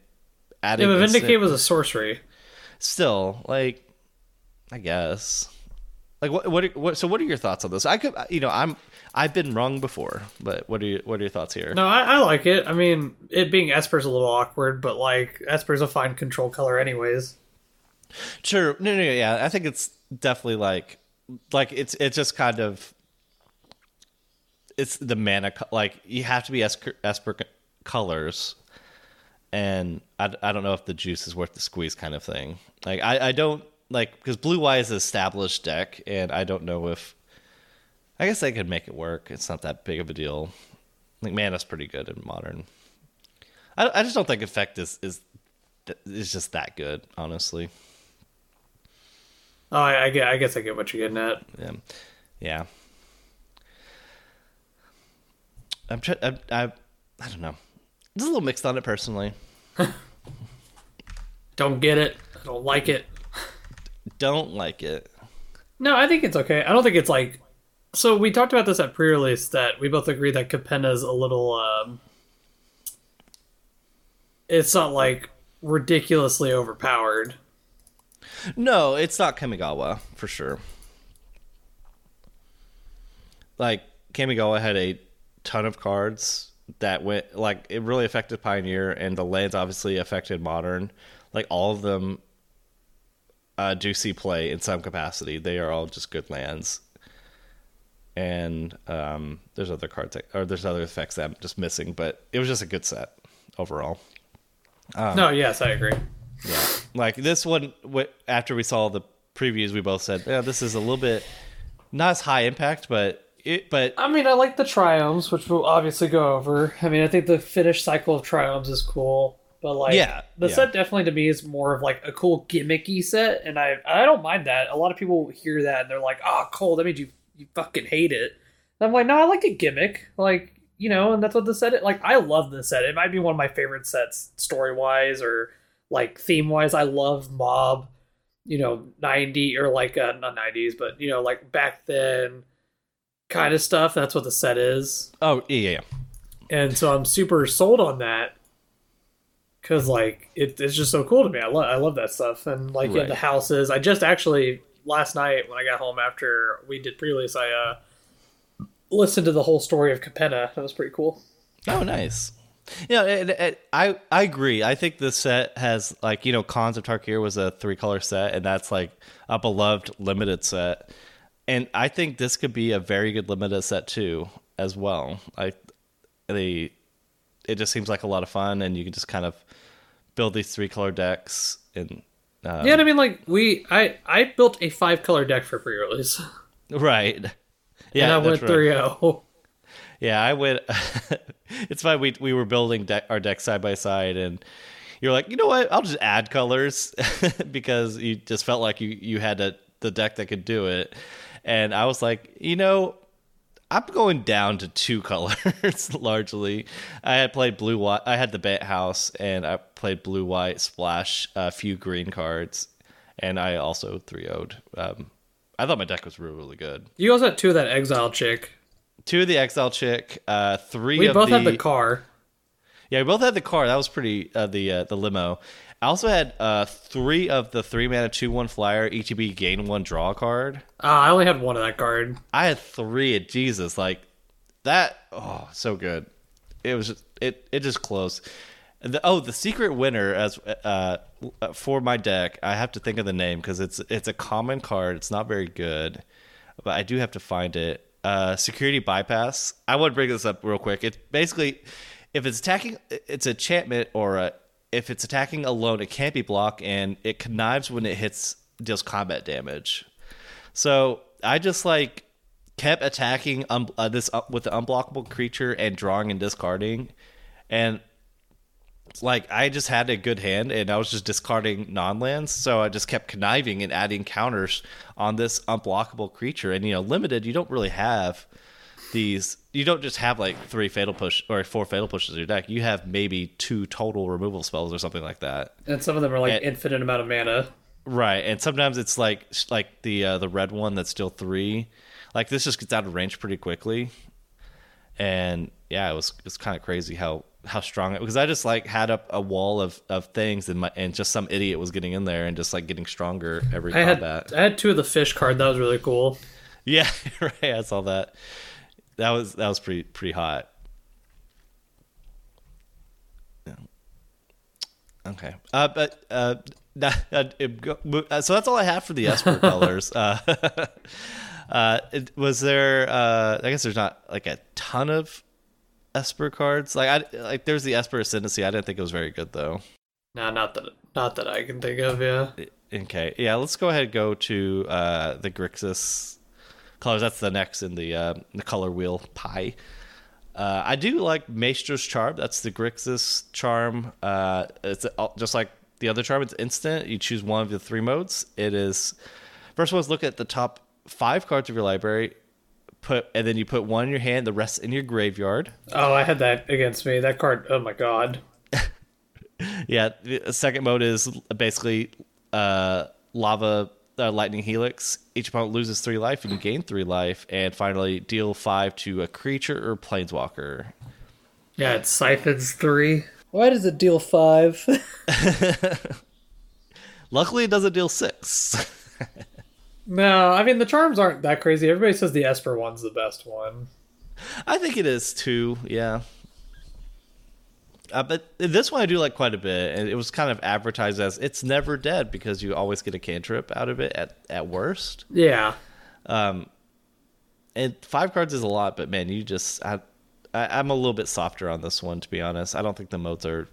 [SPEAKER 1] adding.
[SPEAKER 2] Yeah, but
[SPEAKER 1] instant-
[SPEAKER 2] Vindicate was a sorcery.
[SPEAKER 1] still like I guess like what what, what so what are your thoughts on this? I could you know I'm I've been wrong before, but what are you, what are your thoughts here?
[SPEAKER 2] No, I, I like it. I mean, it being Esper's a little awkward, but like Esper's a fine control color, anyways.
[SPEAKER 1] Sure, no, no, yeah, I think it's definitely like like it's it's just kind of it's the mana like you have to be Esper, Esper colors, and I, I don't know if the juice is worth the squeeze kind of thing. Like I I don't like because blue white is an established deck, and I don't know if I guess I could make it work. It's not that big of a deal. Like mana's pretty good in modern. I I just don't think effect is is is just that good, honestly.
[SPEAKER 2] Oh, I, I get. I guess I get what you're getting at.
[SPEAKER 1] Yeah, yeah. I'm trying. I, I I don't know. Just a little mixed on it personally.
[SPEAKER 2] Don't get it. I don't like it.
[SPEAKER 1] Don't like it.
[SPEAKER 2] No, I think it's okay. I don't think it's like. So we talked about this at pre-release that we both agree that Capenna's a little. um It's not like ridiculously overpowered.
[SPEAKER 1] No, it's not Kamigawa for sure. Like Kamigawa had a ton of cards that went like it really affected Pioneer, and the lands obviously affected Modern. Like all of them uh, do see play in some capacity. They are all just good lands. And um, there's other cards that, or there's other effects that I'm just missing, but it was just a good set overall.
[SPEAKER 2] no, yes, I agree.
[SPEAKER 1] Yeah, like this one. After we saw the previews, we both said, "Yeah, this is a little bit not as high impact, but it, but
[SPEAKER 2] I mean, I like the triumphs, which we'll obviously go over. I mean, I think the finish cycle of triumphs is cool, but like,
[SPEAKER 1] Yeah,
[SPEAKER 2] the
[SPEAKER 1] yeah.
[SPEAKER 2] set definitely to me is more of like a cool gimmicky set, and I I don't mind that. A lot of people hear that and they're like, "Oh, Cole, that means you you fucking hate it." And I'm like, no, I like a gimmick, like you know, and that's what the set. Is like, I love the set. It might be one of my favorite sets, story wise or like theme wise. I love Mob. You know, ninety or like uh, not nineties, but you know, like back then kind of stuff. That's what the set is.
[SPEAKER 1] oh yeah, yeah.
[SPEAKER 2] And so I'm super sold on that because like it, it's just so cool to me. I love I love that stuff and like yeah, the houses. I just actually last night when I got home after we did pre-release, I uh listened to the whole story of Capenna. That was pretty cool.
[SPEAKER 1] Oh, nice. Yeah, and, I I agree. I think this set has like you know, Khans of Tarkir was a three color set, and that's like a beloved limited set. And I think this could be a very good limited set too, as well. Like the, it just seems like a lot of fun, and you can just kind of build these three color decks. And um,
[SPEAKER 2] yeah, I mean like we I I built a five color deck for pre-release.
[SPEAKER 1] right, Yeah,
[SPEAKER 2] and I went
[SPEAKER 1] right.
[SPEAKER 2] 3 0.
[SPEAKER 1] Yeah, I went. it's fine. We we were building deck, our deck side by side, and you're like, you know what? I'll just add colors because you just felt like you you had a, the deck that could do it, and I was like, you know. I'm going down to two colors largely. I had played blue white. I had the Bant House, and I played blue white splash a few green cards, and I also 3 0'd. Um, I thought my deck was really really good.
[SPEAKER 2] You also had two of that exile chick.
[SPEAKER 1] Two of the Exile chick, uh, three
[SPEAKER 2] We both
[SPEAKER 1] the,
[SPEAKER 2] had the car.
[SPEAKER 1] Yeah, we both had the car. That was pretty. Uh, the uh, the limo. I also had uh, three of the three mana two one flyer ETB gain one draw card.
[SPEAKER 2] Uh, I only had one of that card.
[SPEAKER 1] I had three. Of Jesus, like that. Oh, so good. It was just, it it just close. The, oh, the secret winner as uh, for my deck. I have to think of the name because it's it's a common card. It's not very good, but I do have to find it. Uh, security bypass. I want to bring this up real quick. It's basically if it's attacking, it's a enchantment or a if it's attacking alone, it can't be blocked and it connives when it hits deals combat damage. So I just like kept attacking um, uh, this uh, with the unblockable creature and drawing and discarding, and like I just had a good hand and I was just discarding non lands, so I just kept conniving and adding counters on this unblockable creature. And you know, limited, you don't really have these. You don't just have like three fatal push or four fatal pushes in your deck. You have maybe two total removal spells or something like that.
[SPEAKER 2] And some of them are like
[SPEAKER 1] And-
[SPEAKER 2] infinite amount of mana.
[SPEAKER 1] Right, and sometimes it's like like the uh, the red one that's still three. Like this just gets out of range pretty quickly, and yeah, it was it's kind of crazy how how strong it was because I just like had up a wall of of things and my and just some idiot was getting in there and just like getting stronger every
[SPEAKER 2] I had
[SPEAKER 1] combat.
[SPEAKER 2] I had two of the fish card. That was really cool.
[SPEAKER 1] Yeah, right. I saw that. That was that was pretty pretty hot. Yeah. Okay. Uh, but uh, that, uh, uh, so that's all I have for the Esper colors. Uh, uh, it, was there? Uh, I guess there's not like a ton of Esper cards. Like I like there's the Esper Ascendancy. I didn't think it was very good though.
[SPEAKER 2] Nah, not that not that I can think of. Yeah.
[SPEAKER 1] Okay, yeah, let's go ahead and go to uh, the Grixis colors. That's the next in the uh, the color wheel pie. Uh, I do like Maestro's Charm. That's the Grixis charm. Uh, it's uh, just like the other charm. It's instant. You choose one of the three modes. It is first one is look at the top five cards of your library. Put and then you put one in your hand, the rest in your graveyard.
[SPEAKER 2] Oh, I had that against me. That card. Oh my god.
[SPEAKER 1] Yeah, the second mode is basically uh, lava uh, lightning helix. Each opponent loses three life and you gain three life. And finally, deal five to a creature or planeswalker.
[SPEAKER 2] Yeah, it siphons three. Why does it deal five?
[SPEAKER 1] Luckily, it doesn't deal six.
[SPEAKER 2] no, I mean the charms aren't that crazy. Everybody says the Esper one's the best one.
[SPEAKER 1] I think it is too. Yeah. Uh, but this one I do like quite a bit, and it was kind of advertised as it's never dead because you always get a cantrip out of it at, at worst.
[SPEAKER 2] Yeah.
[SPEAKER 1] Um, and five cards is a lot, but man, you just I, I I'm a little bit softer on this one to be honest. I don't think the modes are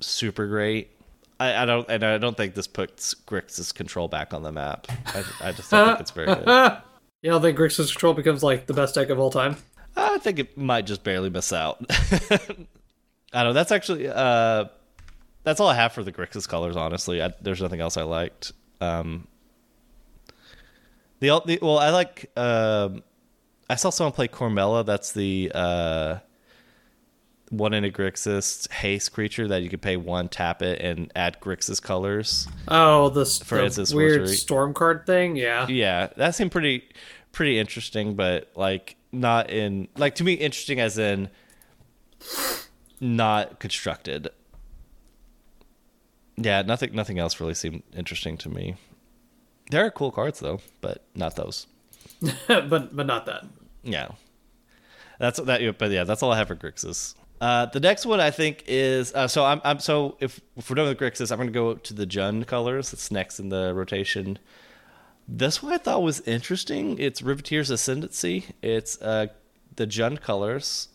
[SPEAKER 1] super great. I, I don't and I don't think this puts Grixis control back on the map. I, I just don't think it's very good.
[SPEAKER 2] You don't think Grixis Control becomes like the best deck of all time?
[SPEAKER 1] I think it might just barely miss out. I don't know. That's actually uh, that's all I have for the Grixis colors. Honestly, I, there's nothing else I liked. Um, the, the well, I like. Um, I saw someone play Cormela. That's the uh, one in a Grixis haste creature that you could pay one, tap it, and add Grixis colors.
[SPEAKER 2] Oh, the,
[SPEAKER 1] For
[SPEAKER 2] the
[SPEAKER 1] instance,
[SPEAKER 2] weird
[SPEAKER 1] sorcery.
[SPEAKER 2] storm card thing. Yeah.
[SPEAKER 1] Yeah, that seemed pretty pretty interesting, but like not in like to me interesting as in not constructed. Yeah, nothing nothing else really seemed interesting to me. There are cool cards though, but not those.
[SPEAKER 2] but but not that.
[SPEAKER 1] Yeah, that's that. But yeah, that's all I have for Grixis. Uh, the next one I think is uh, so I'm, I'm so if, if we're done with Grixis, I'm going to go to the Jund colors. It's next in the rotation. This one I thought was interesting. It's Riveteer's Ascendancy. It's uh, the Jund colors.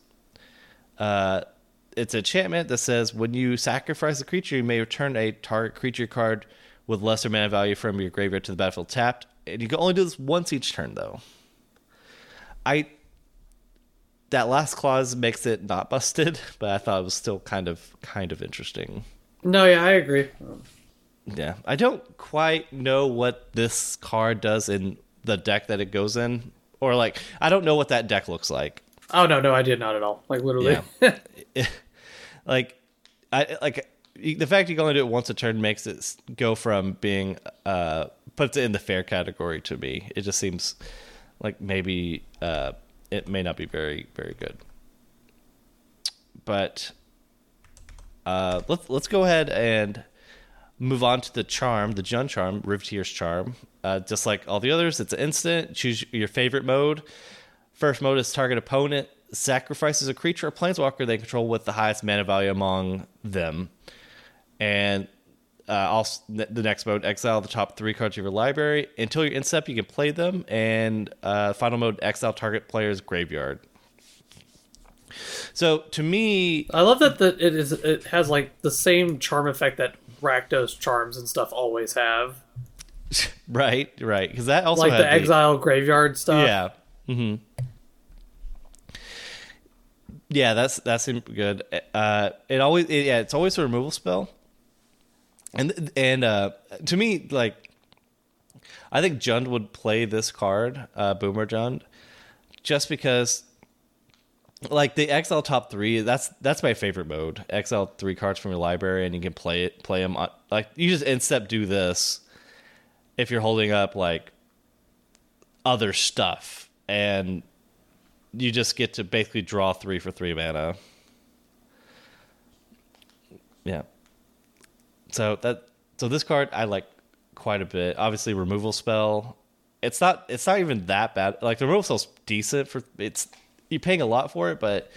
[SPEAKER 1] Uh, it's a enchantment that says when you sacrifice a creature, you may return a target creature card with lesser mana value from your graveyard to the battlefield tapped. And you can only do this once each turn, though. I that last clause makes it not busted, but I thought it was still kind of kind of interesting.
[SPEAKER 2] No, yeah, I agree.
[SPEAKER 1] Yeah, I don't quite know what this card does in the deck that it goes in, or like I don't know what that deck looks like.
[SPEAKER 2] Oh no, no, I did not at all. Like literally.
[SPEAKER 1] Yeah. like I like the fact you can only do it once a turn makes it go from being uh puts it in the fair category to me. It just seems like maybe uh it may not be very very good. But uh let's let's go ahead and move on to the charm, the Jund charm, Riveteer's charm. Uh, just like all the others, it's an instant. Choose your favorite mode. First mode is target opponent sacrifices a creature or planeswalker they control with the highest mana value among them. And uh, also the next mode, exile the top three cards of your library. Until your end step, you can play them. And uh, final mode, exile target player's graveyard. So to me,
[SPEAKER 2] I love that the, it is it has like the same charm effect that Rakdos charms and stuff always have.
[SPEAKER 1] right, right, because that also
[SPEAKER 2] like
[SPEAKER 1] had
[SPEAKER 2] the exile graveyard stuff.
[SPEAKER 1] Yeah. Hmm Yeah, that's that's good. Uh, it always it, yeah, it's always a removal spell, and and uh, to me like, I think Jund would play this card, uh, Boomer Jund, just because. Like the exile top three, that's that's my favorite mode. exile three cards from your library, and you can play it, play them. On, like you just end step do this, if you're holding up like other stuff and you just get to basically draw three for three mana yeah so that so this card i like quite a bit obviously removal spell it's not it's not even that bad like the removal spell's decent for it's you're paying a lot for it but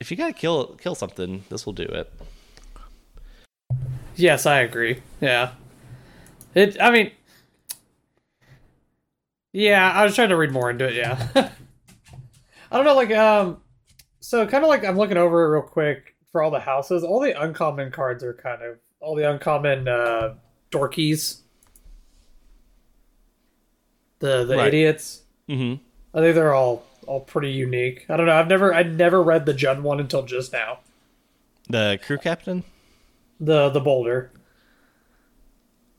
[SPEAKER 1] if you gotta kill kill something this will do it
[SPEAKER 2] Yes, I agree. Yeah. It. I mean. Yeah, I was trying to read more into it. Yeah. I don't know, like um, so kind of like I'm looking over it real quick for all the houses. All the uncommon cards are kind of all the uncommon uh dorkies. The the
[SPEAKER 1] Right.
[SPEAKER 2] idiots.
[SPEAKER 1] mm-hmm
[SPEAKER 2] I think they're all all pretty unique. I don't know. I've never I never read the Jund one until just now.
[SPEAKER 1] the crew captain
[SPEAKER 2] The the boulder.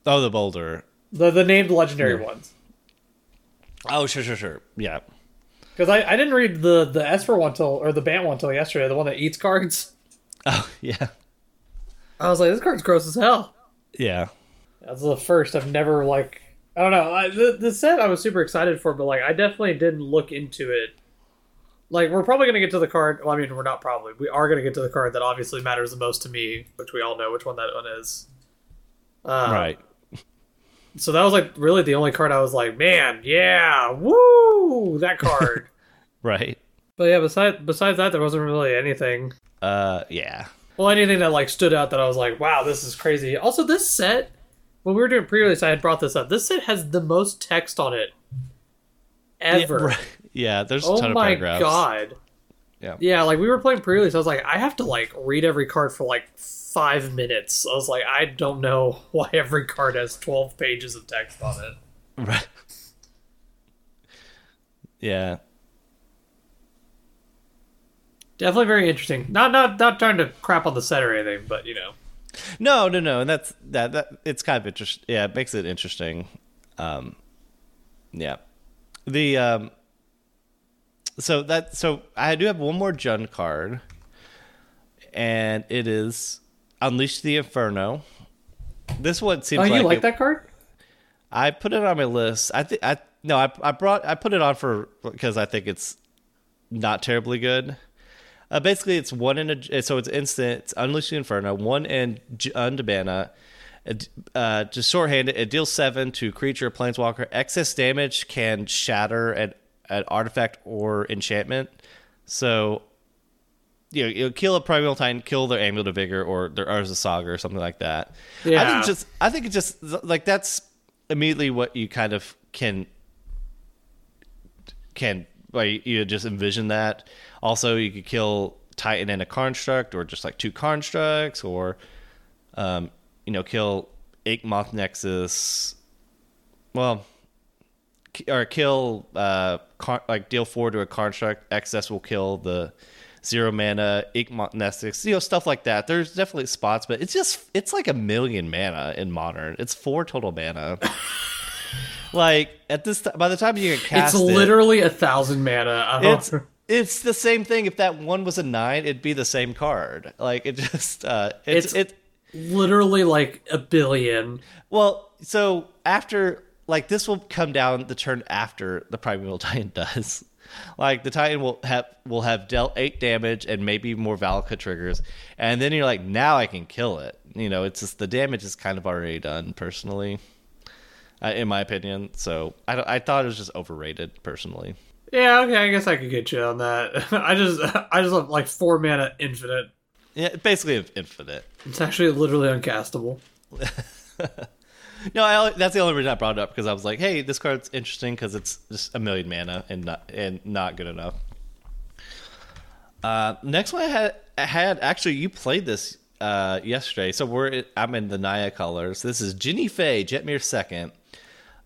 [SPEAKER 1] oh the boulder
[SPEAKER 2] The the named legendary
[SPEAKER 1] Yeah.
[SPEAKER 2] ones.
[SPEAKER 1] Oh sure sure sure yeah
[SPEAKER 2] Because I, I didn't read the the Esper one till or the Bant one till yesterday, the one that eats cards.
[SPEAKER 1] oh yeah
[SPEAKER 2] I was like, this card's gross as hell.
[SPEAKER 1] yeah
[SPEAKER 2] That's the first. I've never like I don't know. I, the the set I was super excited for, but like I definitely didn't look into it. Like we're probably gonna get to the card. Well, I mean, we're not probably. We are gonna get to the card that obviously matters the most to me, which we all know which one that one is. Uh,
[SPEAKER 1] right
[SPEAKER 2] So that was like really the only card I was like, man, yeah, woo, that card.
[SPEAKER 1] right
[SPEAKER 2] but yeah, besides besides that, there wasn't really anything.
[SPEAKER 1] uh yeah
[SPEAKER 2] Well, anything that like stood out that I was like, wow, this is crazy. Also, this set, when we were doing pre-release, I had brought this up. This set has the most text on it ever.
[SPEAKER 1] Yeah, right. Yeah, there's a
[SPEAKER 2] Oh
[SPEAKER 1] ton of
[SPEAKER 2] my
[SPEAKER 1] paragraphs.
[SPEAKER 2] god.
[SPEAKER 1] Yeah.
[SPEAKER 2] Yeah, like we were playing pre-release. I was like, I have to like read every card for like five minutes. I was like, I don't know why every card has twelve pages of text on it.
[SPEAKER 1] Right. Yeah.
[SPEAKER 2] Definitely very interesting. Not not not trying to crap on the set or anything, but you know.
[SPEAKER 1] No, no, no, and that's that. That it's kind of interesting. Yeah, it makes it interesting. Um, yeah. The um. So that so I do have one more Jund card, and it is Unleash the Inferno. This one seems
[SPEAKER 2] Oh, you
[SPEAKER 1] like,
[SPEAKER 2] like
[SPEAKER 1] it-
[SPEAKER 2] that card?
[SPEAKER 1] I put it on my list. I think I no, I I brought I put it on for because I think it's not terribly good. Uh, basically, it's one in a so it's instant. It's Unleash the Inferno. One in Undabana. It, Uh, just shorthanded, it deals seven to creature, planeswalker. Excess damage can shatter an, an artifact or enchantment. So, you know, you'll kill a primeval titan, kill their amulet of vigor or their Urza Saga or something like that. I think just I think it just like that's immediately what you kind of can can like you just envision that. Also, you could kill Titan and a construct, or just like two constructs, or um, you know, kill Ink Moth Nexus. Well, or kill uh like deal four to a construct. Excess will kill the zero mana Inkmoth you know stuff like that. There's definitely spots, but it's just it's like a million mana in modern. It's four total mana. like at this t- by the time you can cast
[SPEAKER 2] it's
[SPEAKER 1] it,
[SPEAKER 2] literally a thousand mana. Don't-
[SPEAKER 1] it's it's the same thing. If that one was a nine, it'd be the same card. Like it just uh, it's,
[SPEAKER 2] It's-
[SPEAKER 1] it.
[SPEAKER 2] literally like a billion.
[SPEAKER 1] Well, so after like this will come down the turn after the primeval titan does. Like the titan will have will have dealt eight damage and maybe more Valakut triggers, and then you're like, now I can kill it. You know, it's just the damage is kind of already done. Personally, uh, in my opinion, so I I thought it was just overrated. Personally,
[SPEAKER 2] Yeah, okay, I guess I could get you on that. I just I just have like four mana infinite.
[SPEAKER 1] yeah, basically infinite.
[SPEAKER 2] It's actually literally uncastable.
[SPEAKER 1] No, I, that's the only reason I brought it up because I was like, "Hey, this card's interesting because it's just a million mana and not and not good enough." Uh, next one I had I had actually you played this uh, yesterday, so we're I'm in the Naya colors. This is Jinnie Fay Jetmir second.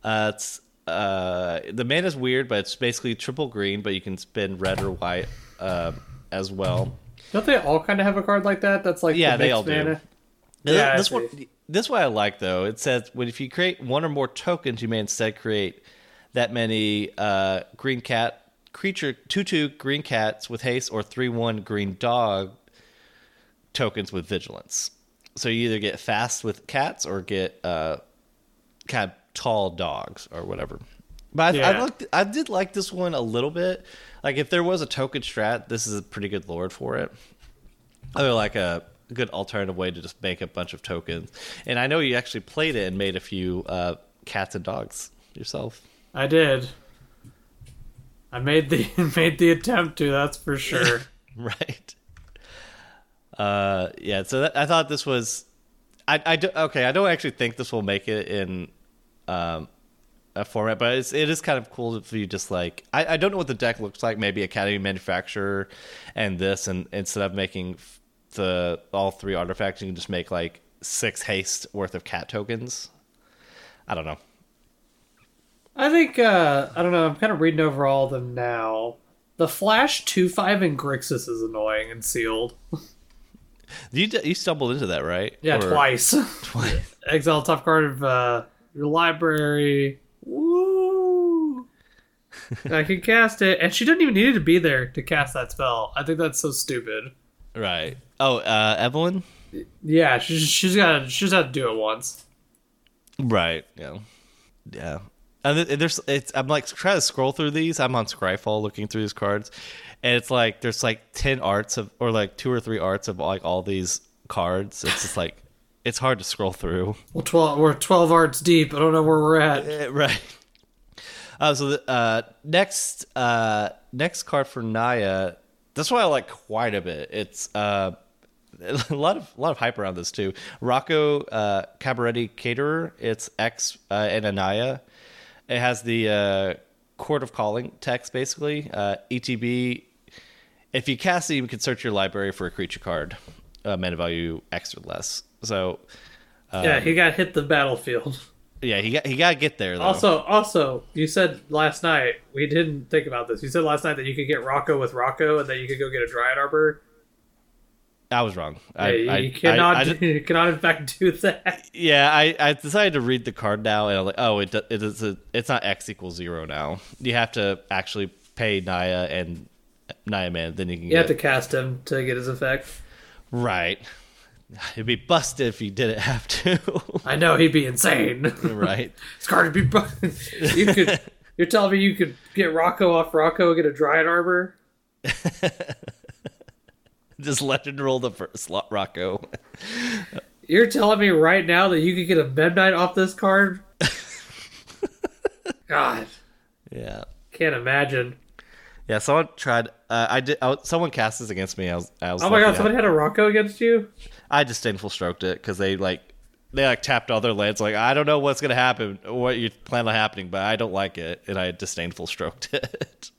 [SPEAKER 1] Uh, it's uh, the mana's weird, but it's basically triple green, but you can spin red or white uh, as well.
[SPEAKER 2] Don't they all kind of have a card like that? That's like
[SPEAKER 1] Yeah,
[SPEAKER 2] the
[SPEAKER 1] they all do.
[SPEAKER 2] mana?
[SPEAKER 1] Now,
[SPEAKER 2] Yeah,
[SPEAKER 1] this one, this one I like though. It says when if you create one or more tokens, you may instead create that many uh, green cat creature two two green cats with haste or three one green dog tokens with vigilance. So you either get fast with cats or get uh, kind of tall dogs or whatever. But I, I, looked, I did like this one a little bit. Like if there was a token strat, this is a pretty good lord for it or like a good alternative way to just make a bunch of tokens. And I know you actually played it and made a few uh, cats and dogs yourself.
[SPEAKER 2] I did. I made the made the attempt to. That's for sure.
[SPEAKER 1] right. Uh, yeah. So that, I thought this was, I, I do, okay. I don't actually think this will make it in, um, a format, but it's, it is kind of cool if you just like, I, I don't know what the deck looks like. Maybe Academy Manufacturer and this, and instead of making f- the all three artifacts, you can just make like six haste worth of cat tokens. I don't know.
[SPEAKER 2] I think uh I don't know. I'm kind of reading over all of them now. The Flash two five and Grixis is annoying and sealed.
[SPEAKER 1] You you stumbled into that, right?
[SPEAKER 2] Yeah,
[SPEAKER 1] Or-
[SPEAKER 2] twice.
[SPEAKER 1] Twice.
[SPEAKER 2] Exile top card of uh, your library. Woo! I can cast it, and she didn't even need to be there to cast that spell. I think that's so stupid.
[SPEAKER 1] Right. Oh, uh, Evelyn.
[SPEAKER 2] Yeah, she's she's got she's had to do it once.
[SPEAKER 1] Right. Yeah. Yeah. And there's it's I'm like trying to scroll through these. I'm on Scryfall looking through these cards, and it's like there's like ten arts of or like two or three arts of like all these cards. It's just like it's hard to scroll through.
[SPEAKER 2] Well, twelve we're twelve arts deep. I don't know where we're at.
[SPEAKER 1] Eh, right. Uh, so the uh, next uh, next card for Naya, That's one I like quite a bit. It's uh, a lot of a lot of hype around this too. Rocco uh, Cabaretti Caterer. It's X uh, and Anaya. It has the uh, Chord of Calling text basically. Uh, ETB. If you cast it, you can search your library for a creature card, uh, mana value X or less. So
[SPEAKER 2] yeah, he got hit the battlefield.
[SPEAKER 1] yeah, he got he got to get there though.
[SPEAKER 2] Also, also, you said last night we didn't think about this. You said last night that you could get Rocco with Rocco, and that you could go get a Dryad Arbor.
[SPEAKER 1] I was wrong. I,
[SPEAKER 2] Yeah, you
[SPEAKER 1] I,
[SPEAKER 2] cannot,
[SPEAKER 1] I- I
[SPEAKER 2] you cannot in fact do that.
[SPEAKER 1] yeah, I, I decided to read the card now, and I'm like, oh, it it is a, it's not x equals zero now. You have to actually pay Naya and Naya Man, then you can
[SPEAKER 2] You
[SPEAKER 1] get
[SPEAKER 2] have to cast him to get his effect.
[SPEAKER 1] right. He'd be busted if he didn't have to.
[SPEAKER 2] I know he'd be insane.
[SPEAKER 1] right.
[SPEAKER 2] This card would be. bu- you could. You're telling me you could get Rocco off Rocco and get a Dryad Arbor?
[SPEAKER 1] Just legend roll the first slot Rocco.
[SPEAKER 2] You're telling me right now that you could get a Midnight off this card? God,
[SPEAKER 1] Yeah.
[SPEAKER 2] can't imagine.
[SPEAKER 1] Yeah, someone tried. Uh, I did. I, someone cast this against me. I was. I was.
[SPEAKER 2] Oh my god,
[SPEAKER 1] to
[SPEAKER 2] somebody had a Rocco against you?
[SPEAKER 1] I disdainful stroked it because they like they like tapped all their lands. Like I don't know what's gonna happen, what you plan on happening, but I don't like it, and I disdainful stroked it.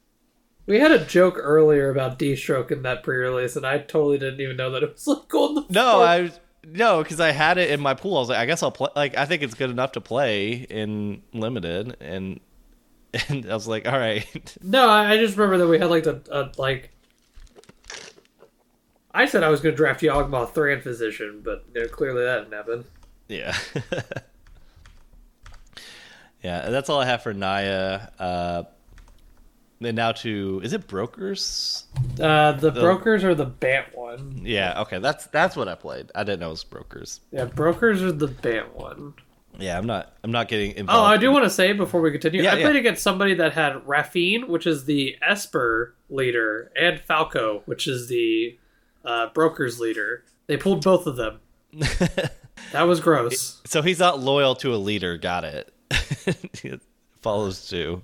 [SPEAKER 2] We had a joke earlier about D stroke in that pre release, and I totally didn't even know that it was like going the
[SPEAKER 1] no, I no because I had it in my pool. I was like, I guess I'll play. Like I think it's good enough to play in limited, and and I was like, all right.
[SPEAKER 2] No, I, just remember that we had like the uh, like. I said I was going to draft Yawgmoth Thran Physician, but you know, clearly that didn't happen.
[SPEAKER 1] Yeah. yeah, that's all I have for Naya. Uh, and now to is it brokers?
[SPEAKER 2] Uh, the, brokers are the Bant one.
[SPEAKER 1] Yeah, okay, that's that's what I played. I didn't know it was brokers.
[SPEAKER 2] Yeah, brokers are the Bant one.
[SPEAKER 1] Yeah, I'm not. I'm not getting involved. Oh.
[SPEAKER 2] I do
[SPEAKER 1] in-
[SPEAKER 2] want to say before we continue,
[SPEAKER 1] Yeah,
[SPEAKER 2] I played
[SPEAKER 1] yeah.
[SPEAKER 2] against somebody that had Raffine, which is the Esper leader, and Falco, which is the uh, brokers leader. They pulled both of them. That was gross.
[SPEAKER 1] so he's not loyal to a leader. Got it. He follows too.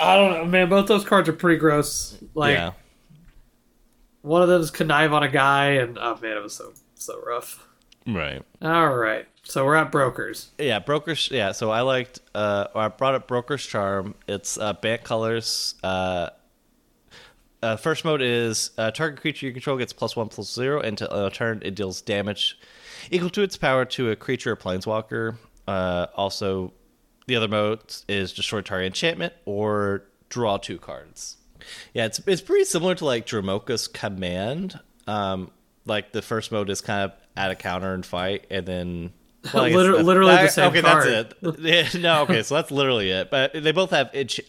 [SPEAKER 2] I don't know, man. Both those cards are pretty gross. Like
[SPEAKER 1] yeah.
[SPEAKER 2] one of them is connive on a guy, and oh man, it was so so rough.
[SPEAKER 1] Right.
[SPEAKER 2] All right, so we're at brokers.
[SPEAKER 1] Yeah, brokers. Yeah, so I liked. Uh, I brought up broker's charm. It's uh, Bant colors. Uh, uh, first mode is uh, target creature you control gets plus one plus zero, and to uh, turn it deals damage equal to its power to a creature or planeswalker. Uh, also, the other mode is destroy target enchantment or draw two cards. Yeah, it's it's pretty similar to like Dromoka's command. Um, like the first mode is kind of add a counter and fight, and then well, I guess
[SPEAKER 2] Liter-
[SPEAKER 1] that's-
[SPEAKER 2] literally the same
[SPEAKER 1] Okay,
[SPEAKER 2] card.
[SPEAKER 1] that's it. No, okay, so that's literally it. But they both have ench-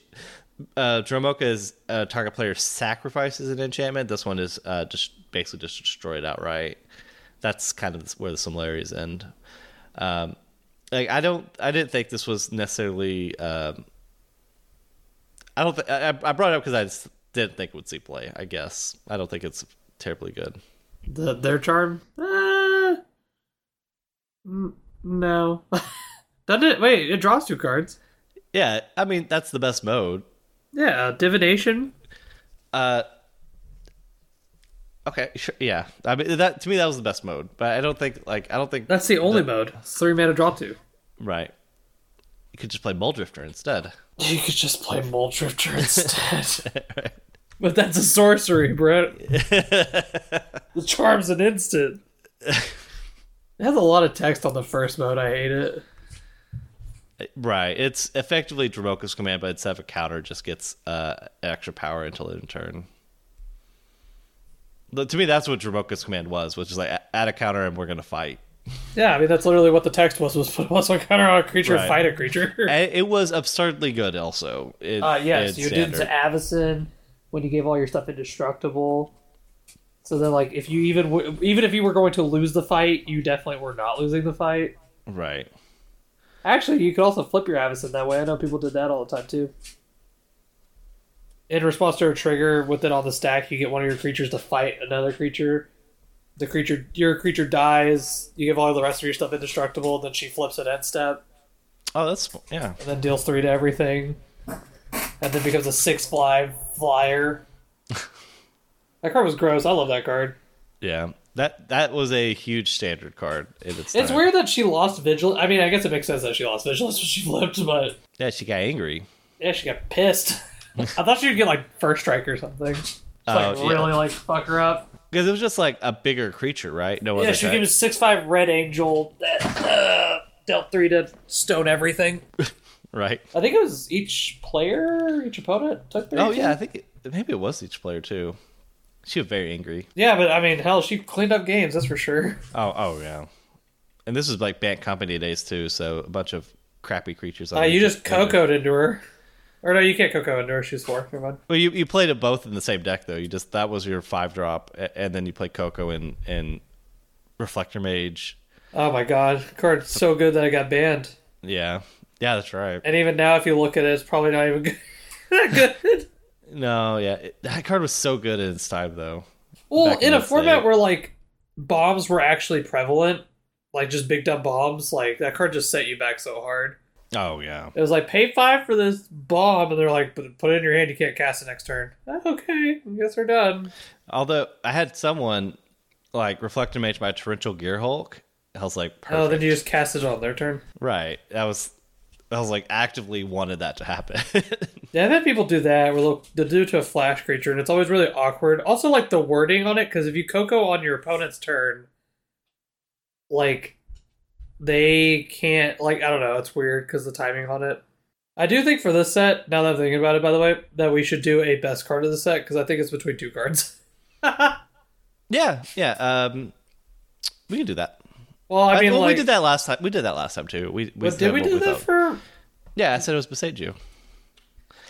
[SPEAKER 1] uh, Dromoka's uh, target player sacrifices an enchantment. This one is uh, just basically just destroyed outright. That's kind of where the similarities end. Um, like I don't, I didn't think this was necessarily. Um, I don't. Th- I, I brought it up because I just didn't think it would see play. I guess I don't think it's terribly good.
[SPEAKER 2] The their charm? Uh, n- no. Doesn't it? Wait, it draws two cards.
[SPEAKER 1] Yeah, I mean that's the best mode.
[SPEAKER 2] Yeah, divination.
[SPEAKER 1] Uh, okay, sure, yeah. I mean that to me that was the best mode, but I don't think like I don't think
[SPEAKER 2] That's the only mode. It's three mana draw two.
[SPEAKER 1] right. You could just play Mulldrifter instead.
[SPEAKER 2] You could just play Mulldrifter instead. but that's a sorcery, Brett. the charm's an instant. It has a lot of text on the first mode. I hate it.
[SPEAKER 1] right. It's effectively Dromoka's command, but instead of a counter, it just gets uh, extra power until end turn. But to me, that's what Dromoka's command was, which is like add a counter and we're gonna fight.
[SPEAKER 2] Yeah, I mean that's literally what the text was. Was put plus one counter on a creature,
[SPEAKER 1] Right.
[SPEAKER 2] fight a creature.
[SPEAKER 1] And it was absurdly good, also. in-
[SPEAKER 2] Uh, yes,
[SPEAKER 1] in
[SPEAKER 2] you did to
[SPEAKER 1] standard.
[SPEAKER 2] Avacyn when you gave all your stuff indestructible. So then, like, if you even w- even if you were going to lose the fight, you definitely were not losing the fight.
[SPEAKER 1] right.
[SPEAKER 2] Actually, you could also flip your Avacyn that way. I know people did that all the time too. In response to a trigger within all the stack, you get one of your creatures to fight another creature. The creature, your creature dies. You give all the rest of your stuff indestructible. Then she flips at end step,
[SPEAKER 1] Oh, that's yeah.
[SPEAKER 2] and then deals three to everything, and then becomes a six fly flyer. that card was gross. I love that card.
[SPEAKER 1] Yeah, that that was a huge standard card. In its
[SPEAKER 2] It's weird that she lost vigilance. I mean, I guess it makes sense that she lost vigilance when she flipped, but
[SPEAKER 1] Yeah, she got angry.
[SPEAKER 2] yeah, she got pissed. I thought she would get like first strike or something. Just, like
[SPEAKER 1] Oh, yeah.
[SPEAKER 2] really like fuck her up.
[SPEAKER 1] Because it was just like a bigger creature, right? No
[SPEAKER 2] Yeah,
[SPEAKER 1] other
[SPEAKER 2] she
[SPEAKER 1] type.
[SPEAKER 2] gave a six five red angel that uh, dealt three to stone everything.
[SPEAKER 1] right.
[SPEAKER 2] I think it was each player, each opponent took three.
[SPEAKER 1] Oh yeah, I think it, maybe it was each player too. She was very angry.
[SPEAKER 2] yeah, but I mean, hell, she cleaned up games. That's for sure.
[SPEAKER 1] Oh oh yeah. And this is like Bant Company days too, so a bunch of crappy creatures.
[SPEAKER 2] Uh, you just cocoed into her, or no, you can't cocoa into her. She's four. Never mind.
[SPEAKER 1] Well, you, you played it both in the same deck though. You just that was your five drop, and then you played Coco and and Reflector Mage.
[SPEAKER 2] Oh my god, card's so good that I got banned.
[SPEAKER 1] Yeah, yeah, that's right.
[SPEAKER 2] And even now, if you look at it, it's probably not even good. that good.
[SPEAKER 1] No, yeah, it, that card was so good in its time though.
[SPEAKER 2] Well,
[SPEAKER 1] in
[SPEAKER 2] in a format
[SPEAKER 1] day.
[SPEAKER 2] where like bombs were actually prevalent, like just big dumb bombs, like that card just set you back so hard.
[SPEAKER 1] Oh yeah,
[SPEAKER 2] It was like pay five for this bomb, and they're like, put it in your hand. You can't cast it next turn. "Ah, Okay, I guess we're done.
[SPEAKER 1] Although I had someone like Reflector Mage by Torrential Gear Hulk. I was like, perfect.
[SPEAKER 2] Oh, then you just cast it on their turn.
[SPEAKER 1] right. That was I was like actively wanted that to happen.
[SPEAKER 2] Yeah, I've had people do that where they'll, do it to a flash creature, and it's always really awkward. Also, like the wording on it, because if you Coco on your opponent's turn, like they can't, like I don't know, it's weird because the timing on it. I do think for this set, now that I'm thinking about it, by the way, that we should do a best card of the set because I think it's between two cards.
[SPEAKER 1] Yeah, yeah. Um, we can do that.
[SPEAKER 2] well, I mean,
[SPEAKER 1] well,
[SPEAKER 2] like,
[SPEAKER 1] we did that last time. We did that last time too. We, we
[SPEAKER 2] did we do that
[SPEAKER 1] thought.
[SPEAKER 2] for?
[SPEAKER 1] Yeah, I said it was beside you.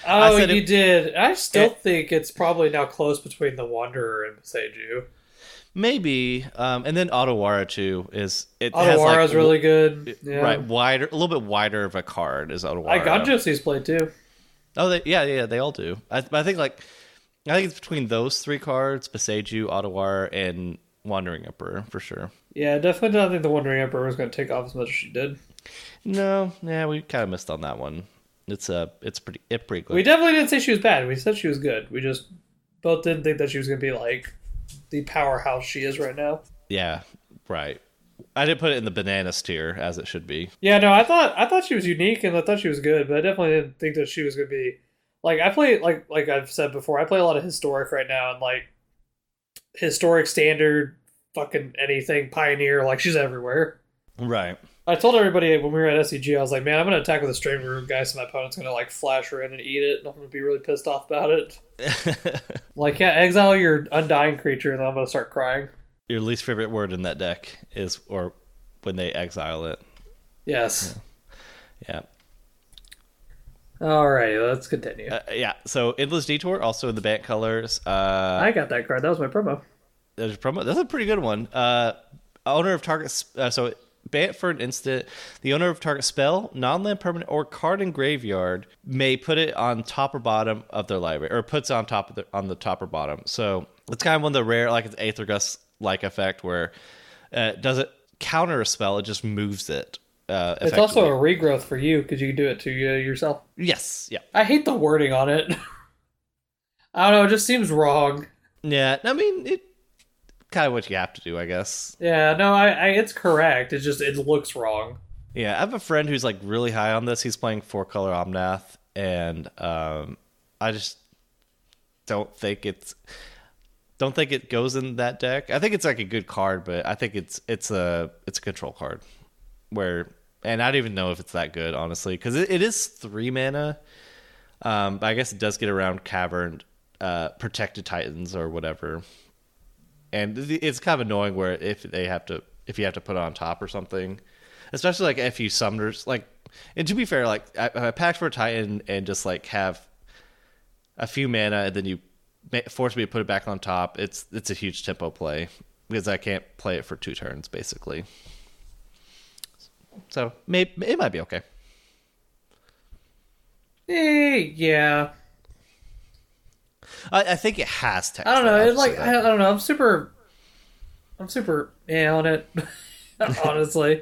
[SPEAKER 2] Oh, you
[SPEAKER 1] it-
[SPEAKER 2] did. I still
[SPEAKER 1] it-
[SPEAKER 2] think it's probably now close between the Wanderer and Seiju.
[SPEAKER 1] Maybe, um, and then Otawara too is it has
[SPEAKER 2] Otawara's
[SPEAKER 1] like,
[SPEAKER 2] really good. Yeah.
[SPEAKER 1] right wider, a little bit wider of a card is Otawara.
[SPEAKER 2] I got Gypsy's play too.
[SPEAKER 1] Oh, they, yeah, yeah, they all do. I, I think like I think it's between those three cards: Boseiju, Otawara, and Wandering Emperor for sure.
[SPEAKER 2] Yeah, definitely don't think the Wandering Emperor was going to take off as much as she did.
[SPEAKER 1] No, yeah, we kind of missed on that one. It's uh, it's pretty, it pretty good.
[SPEAKER 2] We definitely didn't say she was bad. We said she was good. We just both didn't think that she was going to be like the powerhouse she is right now.
[SPEAKER 1] yeah, right. I didn't put it in the bananas tier as it should be.
[SPEAKER 2] Yeah, no, I thought I thought she was unique and I thought she was good, but I definitely didn't think that she was going to be like I play like like I've said before. I play a lot of historic right now and like historic standard fucking anything pioneer like she's everywhere.
[SPEAKER 1] Right.
[SPEAKER 2] I told everybody when we were at SCG, I was like, man, I'm going to attack with a Strangleroot guy, so my opponent's going to like flash her in and eat it, and I'm to be really pissed off about it. Like, yeah, exile your undying creature, and then I'm going to start crying.
[SPEAKER 1] Your least favorite word in that deck is or when they exile it.
[SPEAKER 2] Yes.
[SPEAKER 1] Yeah.
[SPEAKER 2] All right, let's continue.
[SPEAKER 1] Uh, yeah. So endless detour also in the bant colors. Uh,
[SPEAKER 2] I got that card. That was my promo.
[SPEAKER 1] there's a promo. That's a pretty good one. Uh, owner of target. Uh, so bant for an instant. The owner of target spell, non-land permanent, or card in graveyard may put it on top or bottom of their library, or puts it on top of the on the top or bottom. So it's kind of one of the rare, like it's Aether Gust like effect where uh, it doesn't counter a spell; it just moves it. Uh,
[SPEAKER 2] It's also a regrowth for you because you can do it to uh, yourself.
[SPEAKER 1] yes, yeah,
[SPEAKER 2] I hate the wording on it. I don't know. It just seems wrong.
[SPEAKER 1] yeah. I mean, it kind of what you have to do, I guess.
[SPEAKER 2] Yeah, no, I, I it's correct. It just it looks wrong.
[SPEAKER 1] Yeah, I have a friend who's like really high on this. He's playing four color Omnath, and um, I just don't think it's don't think it goes in that deck. I think it's like a good card, but I think it's it's a it's a control card where, and I don't even know if it's that good honestly because it, it is three mana. Um, but I guess it does get around cavern, uh, protected titans or whatever, and it's kind of annoying where if they have to if you have to put it on top or something, especially like if you summoners like. And to be fair, like I, I packed for a titan and just like have a few mana and then you force me to put it back on top. It's it's a huge tempo play because I can't play it for two turns basically. So maybe it might be okay.
[SPEAKER 2] Eh, yeah.
[SPEAKER 1] I, I think it has text.
[SPEAKER 2] I don't know.
[SPEAKER 1] I'll
[SPEAKER 2] It,
[SPEAKER 1] just
[SPEAKER 2] like I. I don't know. I'm super. I'm super yeah on it. Honestly,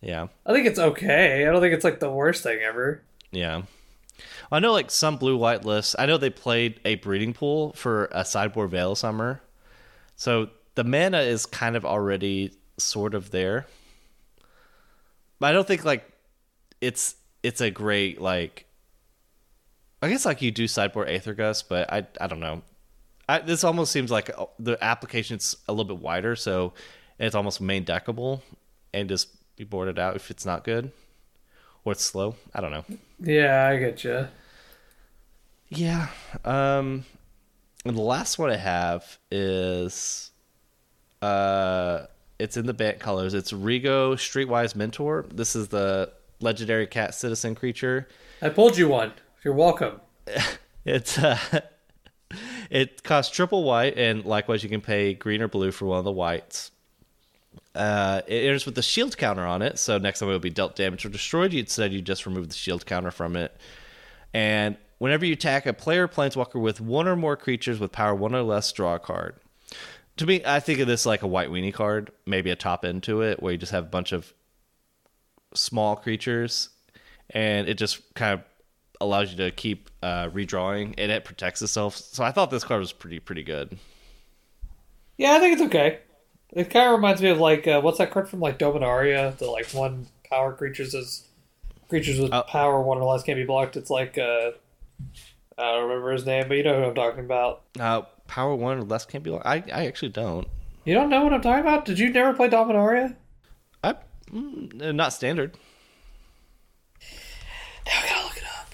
[SPEAKER 1] yeah,
[SPEAKER 2] I think it's okay. I don't think it's like the worst thing ever.
[SPEAKER 1] yeah. I know like some blue white lists. I know they played a breeding pool for a sideboard Veil Summer, so the mana is kind of already sort of there. But I don't think like it's it's a great like. I guess like you do sideboard Aether Gust, but I I don't know. I, this almost seems like uh, the application's a little bit wider, so it's almost main deckable, and just be boarded out if it's not good or it's slow. I don't know.
[SPEAKER 2] Yeah, I get you.
[SPEAKER 1] Yeah. Um and the last one I have is uh it's in the bant colors. It's Rigo Streetwise Mentor. This is the legendary cat citizen creature.
[SPEAKER 2] I pulled you one. You're welcome.
[SPEAKER 1] It's uh it costs triple white and likewise you can pay green or blue for one of the whites. Uh, it enters with the shield counter on it, so next time it will be dealt damage or destroyed. You'd said you just remove the shield counter from it, and whenever you attack a player planeswalker with one or more creatures with power one or less, draw a card. To me, I think of this like a white weenie card, maybe a top end to it, where you just have a bunch of small creatures, and it just kind of allows you to keep uh, redrawing, and it protects itself. So I thought this card was pretty pretty good.
[SPEAKER 2] Yeah, I think it's okay. It kind of reminds me of like uh, what's that card from like Dominaria? The like one power creatures is creatures with
[SPEAKER 1] Oh.
[SPEAKER 2] power one or less can't be blocked. It's like uh, I don't remember his name, but you know who I'm talking about.
[SPEAKER 1] Uh, power one or less can't be. blocked. I I actually don't.
[SPEAKER 2] You don't know what I'm talking about? Did you never play Dominaria?
[SPEAKER 1] I mm, not standard.
[SPEAKER 2] Now I gotta look it up.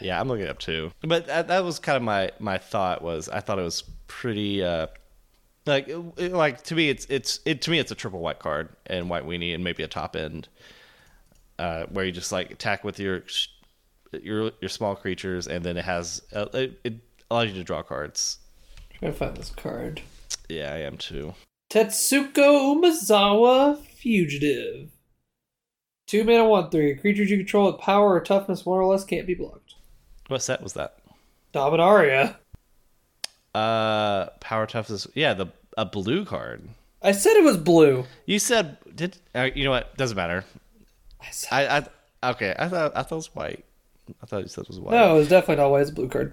[SPEAKER 1] Yeah, I'm looking it up too. But that, that was kind of my my thought was I thought it was pretty uh like it- like to me it's it's it to me it's a triple white card and white weenie and maybe a top end uh where you just like attack with your your your small creatures and then it has uh, it, it allows you to draw cards.
[SPEAKER 2] I'm Trying to find this card.
[SPEAKER 1] Yeah, I am too.
[SPEAKER 2] Tetsuko Umezawa Fugitive. Two mana, one three. Creatures you control with power or toughness more or less can't be blocked.
[SPEAKER 1] What set was that?
[SPEAKER 2] Dominaria.
[SPEAKER 1] Uh power toughness. Yeah, the a blue card.
[SPEAKER 2] I said it was blue.
[SPEAKER 1] You said did uh, you know what? Doesn't matter.
[SPEAKER 2] I said,
[SPEAKER 1] I, I okay. I thought I thought it was white. I thought you said it was white.
[SPEAKER 2] no, it was definitely not white. It's a blue card.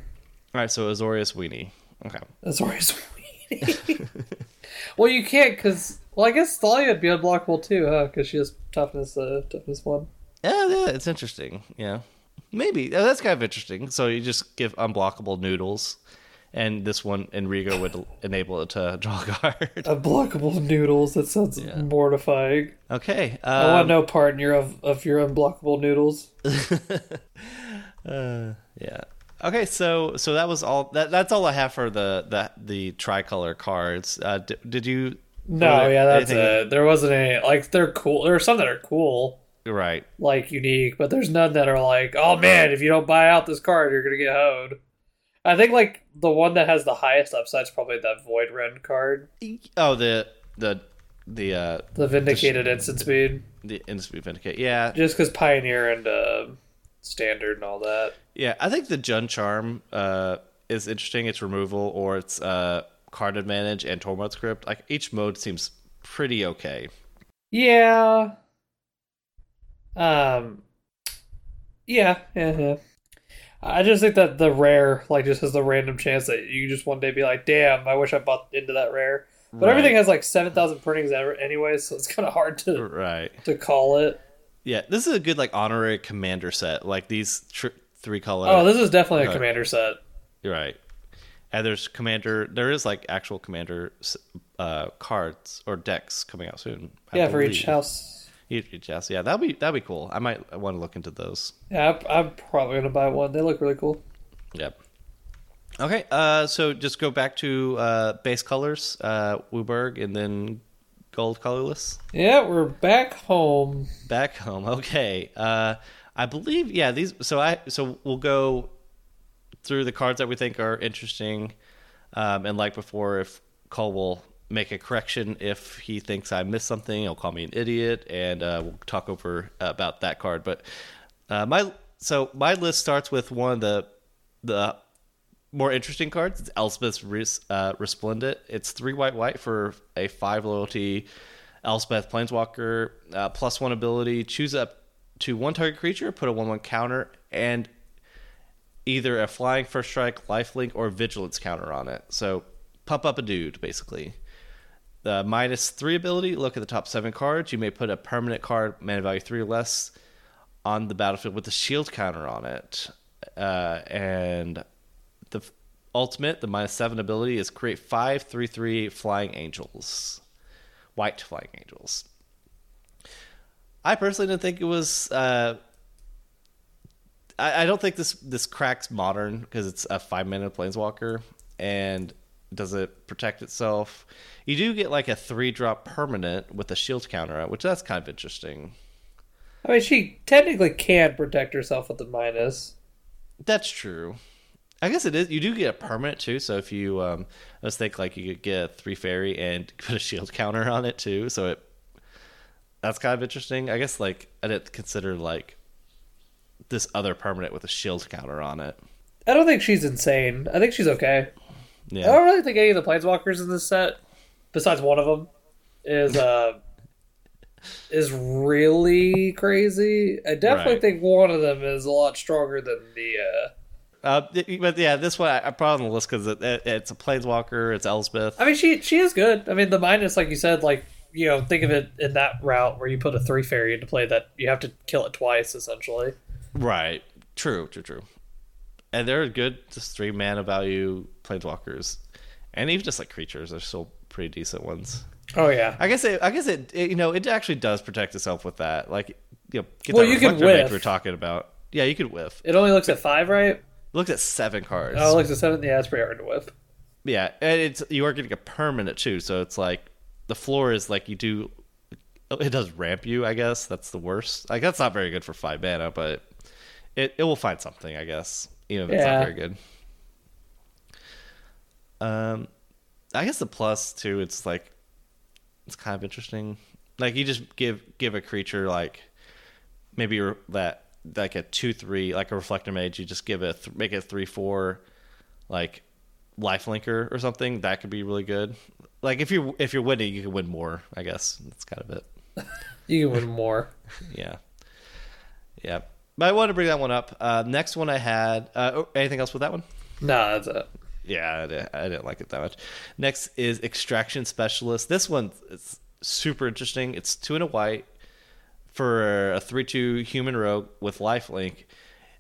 [SPEAKER 1] All right, so Azorius Weenie. Okay.
[SPEAKER 2] It's weenie. well, you can't because well, I guess Thalia would be unblockable too, huh? Because she has toughness, uh, toughness one.
[SPEAKER 1] Yeah, yeah, it's interesting. Yeah, maybe Uh, that's kind of interesting. So you just give unblockable noodles, and this one Enrigo would enable it to draw a card.
[SPEAKER 2] Unblockable noodles. That sounds mortifying.
[SPEAKER 1] Okay.
[SPEAKER 2] I want
[SPEAKER 1] Um,
[SPEAKER 2] no part in your of, of your unblockable noodles.
[SPEAKER 1] uh, yeah. Okay, so so that was all. That that's all I have for the the the tricolor cards. Uh, d- did you?
[SPEAKER 2] No, yeah, that's
[SPEAKER 1] anything-
[SPEAKER 2] it. There wasn't any like they're cool. There are some that are cool,
[SPEAKER 1] Right.
[SPEAKER 2] like unique, but there's none that are like, oh man, if you don't buy out this card, you're gonna get hoed. I think like the one that has the highest upside is probably that Void Rend card,
[SPEAKER 1] Oh, the the the uh
[SPEAKER 2] the Vindicated Instant Speed,
[SPEAKER 1] the industry vindicate. Yeah,
[SPEAKER 2] just because Pioneer and uh, Standard and all that.
[SPEAKER 1] Yeah, I think the Jund Charm uh, is interesting. It's removal or it's uh, card advantage and Tormod's Crypt. Like each mode seems pretty okay.
[SPEAKER 2] Yeah. Um. Yeah, yeah, yeah. I just think that the rare, like, just has the random chance that you just one day be like, "Damn, I wish I bought into that rare." But everything has like seven thousand printings ever anyway, so it's kind of hard to
[SPEAKER 1] right.
[SPEAKER 2] to call it.
[SPEAKER 1] Yeah, this is a good like honorary commander set. Like these tr- three color.
[SPEAKER 2] Oh, this is definitely a commander set.
[SPEAKER 1] right. And there's commander. There is like actual commander uh, cards or decks coming out soon. I
[SPEAKER 2] Yeah, for each house.
[SPEAKER 1] House. Yeah, that'd be that'd be cool. I might want to look into those.
[SPEAKER 2] Yeah, I'm probably gonna buy one. They look really cool.
[SPEAKER 1] Yep. Okay, uh, so just go back to uh, base colors, uh, WUBRG, and then gold colorless.
[SPEAKER 2] Yeah, we're back home.
[SPEAKER 1] Back home. Okay. Uh, I believe yeah. These. So I. So we'll go through the cards that we think are interesting, um, and like before, if Cole will make a correction if he thinks I missed something, he'll call me an idiot, and uh, we'll talk over about that card. But uh, my so my list starts with one of the the more interesting cards. It's Elspeth's Res, uh, Resplendent. It's three white white for a five loyalty Elspeth Planeswalker, uh, plus one ability. Choose up to one target creature, put a one one counter, and either a flying first strike, lifelink, or vigilance counter on it. So pump up a dude, basically. The minus three ability, look at the top seven cards. You may put a permanent card, mana value three or less, on the battlefield with a shield counter on it. Uh, and the ultimate, the minus seven ability, is create five three three flying angels, white flying angels. I personally didn't think it was. Uh, I, I don't think this this cracks modern because it's a five minute planeswalker and does it protect itself. You do get like a three drop permanent with a shield counter, which that's kind of interesting.
[SPEAKER 2] I mean, she technically can protect herself with the minus.
[SPEAKER 1] That's true. I guess it is. You do get a permanent too. So if you, um, let's think like you could get a three fairy and put a shield counter on it too. So it, that's kind of interesting. I guess like I didn't consider like this other permanent with a shield counter on it.
[SPEAKER 2] I don't think she's insane. I think she's okay. I don't really think any of the planeswalkers in this set, besides one of them, is uh is really crazy. I definitely
[SPEAKER 1] Right.
[SPEAKER 2] think one of them is a lot stronger than the. uh
[SPEAKER 1] Uh, but yeah, this one I, I put on the list because it, it, it's a planeswalker. It's Elspeth.
[SPEAKER 2] I mean, she she is good. I mean, the minus, like you said, like you know, think of it in that route where you put a three fairy into play that you have to kill it twice, essentially.
[SPEAKER 1] Right. True. True. True. And they're good, just three mana value planeswalkers, and even just like creatures, they're still pretty decent ones.
[SPEAKER 2] Oh yeah.
[SPEAKER 1] I guess it, I guess it, it, you know, it actually does protect itself with that. Like, you know, get
[SPEAKER 2] Well,
[SPEAKER 1] that
[SPEAKER 2] you can whiff.
[SPEAKER 1] we're talking about. Yeah, you could whiff.
[SPEAKER 2] It only looks at five, right?
[SPEAKER 1] looks at seven cards.
[SPEAKER 2] Oh, it looks at seven. Yeah, it's pretty hard to whiff.
[SPEAKER 1] Yeah, and it's you are getting a permanent too, so it's like the floor is like you do. It does ramp you, I guess. That's the worst. Like that's not very good for five mana, but it it will find something, I guess. Even if it's
[SPEAKER 2] Yeah.
[SPEAKER 1] not very good. Um, I guess the plus too. It's like it's kind of interesting. Like you just give give a creature like maybe that like a two three like a reflector mage. You just give it a th- make it a three four like life linker or something. That could be really good. Like if you if you're winning, you can win more. I guess that's kind of it.
[SPEAKER 2] You can win more.
[SPEAKER 1] Yeah, yeah. But I wanted to bring that one up. Uh, next one I had. Uh, oh, anything else with that one?
[SPEAKER 2] No, that's it.
[SPEAKER 1] Yeah, I didn't, I didn't like it that much. Next is Extraction Specialist. This one is super interesting. It's two and a white for a 3 2 human rogue with lifelink.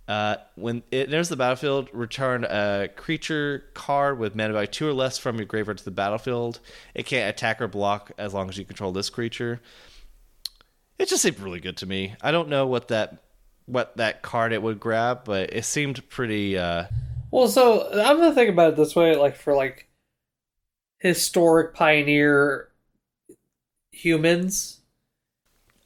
[SPEAKER 1] Uh, when it enters the battlefield, return a creature card with mana value two or less from your graveyard to the battlefield. It can't attack or block as long as you control this creature. It just seemed really good to me. I don't know what that what that card it would grab, but it seemed pretty. Uh,
[SPEAKER 2] Well, so I'm gonna think about it this way: like for like historic pioneer humans,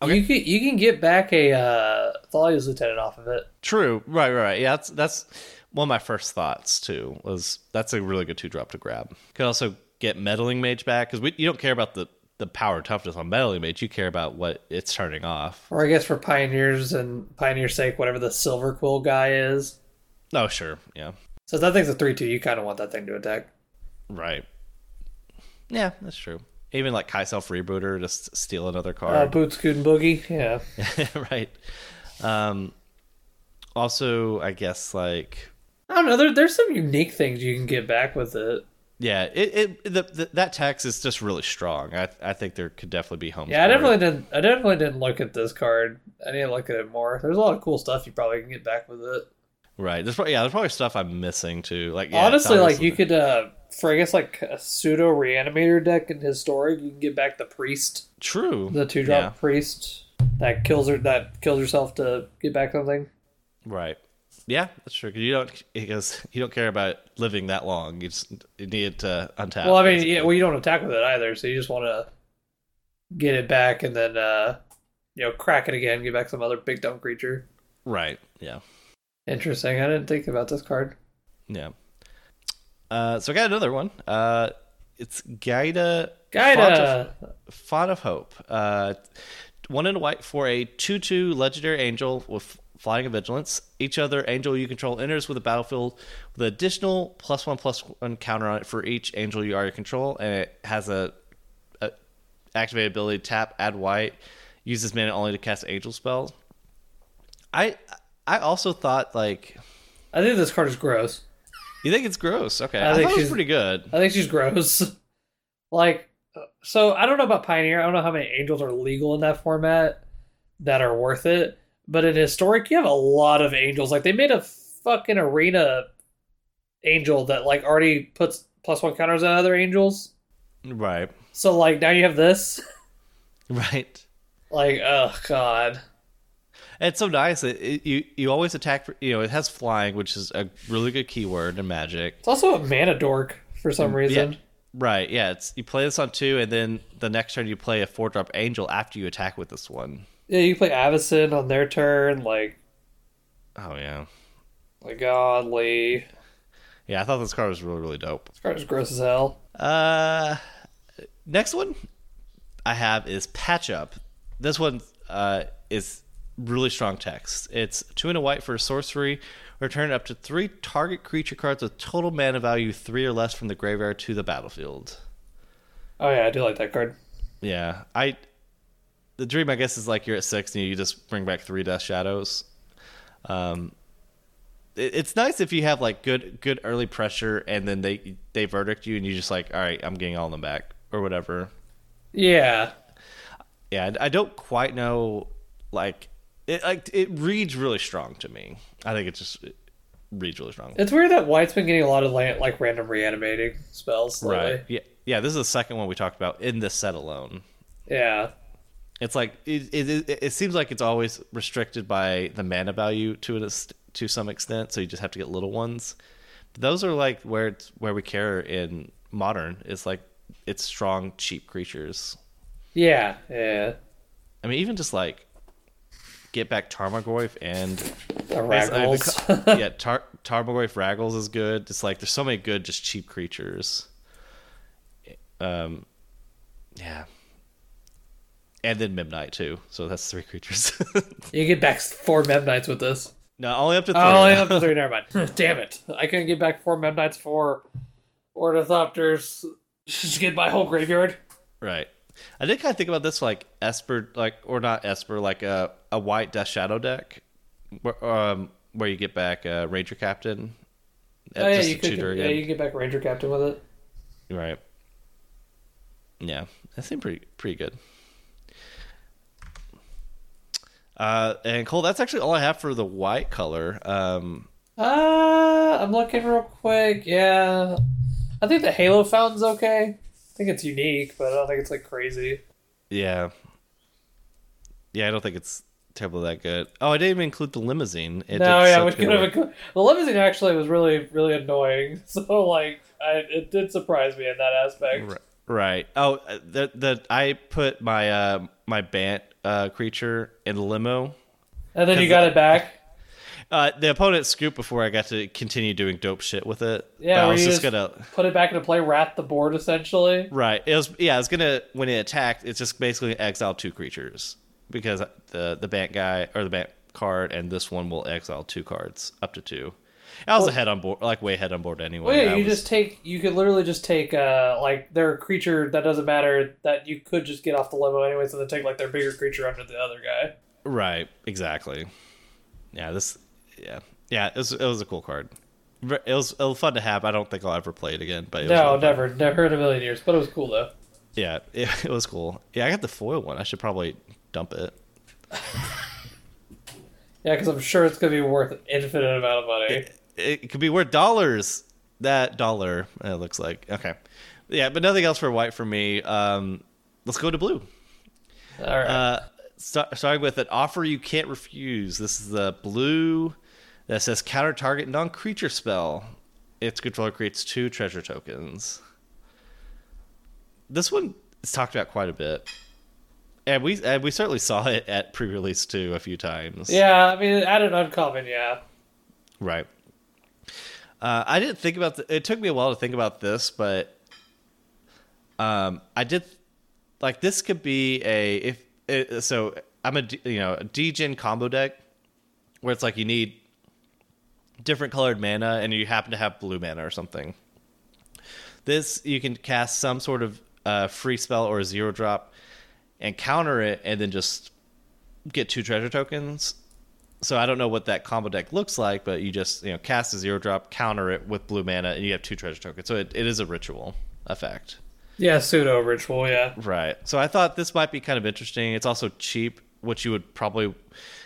[SPEAKER 1] Okay.
[SPEAKER 2] you can you can get back a uh, Thalia's lieutenant off of it.
[SPEAKER 1] True. Right, right, right. Yeah, that's that's one of my first thoughts too. Was that's a really good two drop to grab. Could also get meddling mage back because we you don't care about the the power toughness on meddling mage. You care about what it's turning off.
[SPEAKER 2] Or I guess for pioneers and pioneer's sake, whatever the silver quill guy is.
[SPEAKER 1] Oh, sure. Yeah.
[SPEAKER 2] So if that thing's a three two. You kind of want that thing to attack.
[SPEAKER 1] Right. Yeah, that's true. Even like Kitesail Freebooter, just steal another
[SPEAKER 2] Uh,
[SPEAKER 1] card.
[SPEAKER 2] Boots, Scoot, and Boogie. Yeah.
[SPEAKER 1] right. Um. Also, I guess like
[SPEAKER 2] I don't know. There, there's some unique things you can get back with it.
[SPEAKER 1] Yeah, it, it the, the that text is just really strong. I I think there could definitely be homes.
[SPEAKER 2] Yeah, I definitely didn't. I definitely didn't look at this card. I need to look at it more. There's a lot of cool stuff you probably can get back with it.
[SPEAKER 1] Right. There's probably yeah. There's probably stuff I'm missing too. Like yeah,
[SPEAKER 2] Honestly, like you could, uh for I guess like a pseudo reanimator deck in historic, you can get back the priest,
[SPEAKER 1] true.
[SPEAKER 2] the two drop
[SPEAKER 1] Yeah.
[SPEAKER 2] priest that kills her, that kills herself to get back something.
[SPEAKER 1] Right. Yeah, that's true. Because you don't because you don't care about living that long. You just you need to untap.
[SPEAKER 2] well, I mean,
[SPEAKER 1] basically.
[SPEAKER 2] yeah, well, you don't attack with it either, so you just want to get it back and then, uh you know, crack it again, get back some other big dumb creature.
[SPEAKER 1] Right. Yeah.
[SPEAKER 2] Interesting. I didn't think about this card.
[SPEAKER 1] Yeah. Uh, so I got another one. Uh, it's Giada.
[SPEAKER 2] Giada.
[SPEAKER 1] Font of, Font of Hope. Uh, one in white for a two-two legendary angel with flying and vigilance. Each other angel you control enters with a battlefield with an additional plus one plus one counter on it for each angel you already control, and it has a, a activated ability tap add white. Uses mana only to cast angel spells. I I also thought like
[SPEAKER 2] I think this card is gross.
[SPEAKER 1] you think it's gross. Okay,
[SPEAKER 2] I
[SPEAKER 1] I,
[SPEAKER 2] think
[SPEAKER 1] thought it was
[SPEAKER 2] she's-
[SPEAKER 1] pretty good.
[SPEAKER 2] I think she's gross. like, so I don't know about Pioneer. I don't know how many angels are legal in that format that are worth it. But in Historic, you have a lot of angels. Like, they made a fucking arena angel that, like, already puts plus one counters on other angels.
[SPEAKER 1] Right,
[SPEAKER 2] So, like, now you have this.
[SPEAKER 1] right.
[SPEAKER 2] Like, oh, God.
[SPEAKER 1] It's so nice. It, it, you you always attack. For, you know, it has flying, which is a really good keyword in Magic.
[SPEAKER 2] It's also a mana dork for some mm, reason.
[SPEAKER 1] Yeah, right. Yeah. It's you play this on two, and then the next turn you play a four drop angel after you attack with this one.
[SPEAKER 2] Yeah, you play Avacyn on their turn. Like,
[SPEAKER 1] Oh yeah,
[SPEAKER 2] like godly.
[SPEAKER 1] yeah. I thought this card was really really dope.
[SPEAKER 2] This card is gross as hell.
[SPEAKER 1] Uh, next one I have is Patch Up. This one uh, is really strong text. It's two and a white for a sorcery. Return up to three target creature cards with total mana value three or less from the graveyard to the battlefield.
[SPEAKER 2] Oh, yeah, I do like that card.
[SPEAKER 1] Yeah, I. The dream, I guess, is like you're at six and you just bring back three Death Shadows. Um, it, it's nice if you have like good good early pressure and then they they verdict you and you just like, all right, I'm getting all of them back or whatever.
[SPEAKER 2] Yeah.
[SPEAKER 1] Yeah, I don't quite know. Like it, like it reads really strong to me. I think it just it reads really strong.
[SPEAKER 2] It's weird that White's been getting a lot of la- like random reanimating spells. lately.
[SPEAKER 1] Right. Yeah. Yeah. This is the second one we talked about in this set alone.
[SPEAKER 2] Yeah.
[SPEAKER 1] It's like it, it, it, seems like it's always restricted by the mana value to an, to some extent, so you just have to get little ones. Those are like where it's, where we care in modern. It's like it's strong, cheap creatures.
[SPEAKER 2] Yeah, yeah.
[SPEAKER 1] I mean, even just like get back Tarmogoyf and
[SPEAKER 2] The
[SPEAKER 1] I mean,
[SPEAKER 2] Raggles.
[SPEAKER 1] yeah, Tar- Tarmogoyf Raggles is good. it's like there's so many good, just cheap creatures. Um, yeah, and then Memnite too. So that's three creatures.
[SPEAKER 2] you get back four Memnites with this.
[SPEAKER 1] no, only up to three.
[SPEAKER 2] Oh, only up to three. Never mind. Damn it! I couldn't get back four Memnites for Ornithopters. Just get my whole graveyard.
[SPEAKER 1] Right. I did kind of think about this like Esper, like or not Esper, like a a white Death Shadow deck, where, um, where you get back uh, Ranger Captain.
[SPEAKER 2] Oh yeah, you could. Yeah, you get back Ranger Captain with it.
[SPEAKER 1] Right. Yeah, that seemed pretty pretty good. Uh, and Cole, that's actually all I have for the white color. Um,
[SPEAKER 2] Uh, I'm looking real quick. Yeah, I think the Halo fountain's okay. I think it's unique, but I don't think it's like crazy.
[SPEAKER 1] yeah, yeah, I don't think it's terribly that good. Oh, I didn't even include the limousine. It
[SPEAKER 2] no, yeah, we could have.
[SPEAKER 1] work.
[SPEAKER 2] The limousine actually was really, really annoying. So like, I, it did surprise me in that aspect.
[SPEAKER 1] Right. Right. Oh, uh, the the I put my uh my Bant uh creature in the limo.
[SPEAKER 2] And then you got
[SPEAKER 1] the-
[SPEAKER 2] it back.
[SPEAKER 1] Uh, the opponent scooped before I got to continue doing dope shit with it.
[SPEAKER 2] Yeah,
[SPEAKER 1] But I was
[SPEAKER 2] you
[SPEAKER 1] just
[SPEAKER 2] just-
[SPEAKER 1] gonna
[SPEAKER 2] Put it back into play. Rat the board essentially.
[SPEAKER 1] right. It was yeah. I was gonna when it attacked, it's just basically exile two creatures because the the Bant guy or the Bant card and this one will exile two cards up to two. I was
[SPEAKER 2] Well-
[SPEAKER 1] ahead on board, like way ahead on board anyway.
[SPEAKER 2] Well, yeah,
[SPEAKER 1] I
[SPEAKER 2] you
[SPEAKER 1] was-
[SPEAKER 2] just take. You could literally just take. Uh, like their creature that doesn't matter that you could just get off the limo anyway. So then take like their bigger creature under the other guy.
[SPEAKER 1] Right, exactly. Yeah, this, yeah, yeah. It was, it was a cool card. It was, it was fun to have. I don't think I'll ever play it again. But it was
[SPEAKER 2] No,
[SPEAKER 1] really fun.
[SPEAKER 2] never, never in a million years. But it was cool though.
[SPEAKER 1] Yeah, it, it was cool. Yeah, I got the foil one. I should probably dump it.
[SPEAKER 2] Yeah, because I'm sure it's gonna be worth an infinite amount of money.
[SPEAKER 1] It, it could be worth dollars. That dollar, it looks like. Okay, yeah, but nothing else for white for me. Um, let's go to blue.
[SPEAKER 2] All right.
[SPEAKER 1] Uh, start, starting with an offer you can't refuse. This is the blue that says counter target non creature spell. Its controller creates two treasure tokens. This one is talked about quite a bit, and we and we certainly saw it at pre-release too a few times.
[SPEAKER 2] yeah, I mean, added uncommon. Yeah.
[SPEAKER 1] Right. Uh, I didn't think about the, it. Took me a while to think about this, but um, I did like this could be a if it, so. I'm a you know a degen combo deck where it's like you need different colored mana and you happen to have blue mana or something. This you can cast some sort of uh, free spell or a zero drop and counter it, and then just get two treasure tokens so I don't know what that combo deck looks like, but you just you know cast a zero drop, counter it with blue mana, and you have two treasure tokens. So it, it is a ritual effect,
[SPEAKER 2] Yeah, pseudo ritual. Yeah.
[SPEAKER 1] right? So I thought this might be kind of interesting. It's also cheap, which you would probably.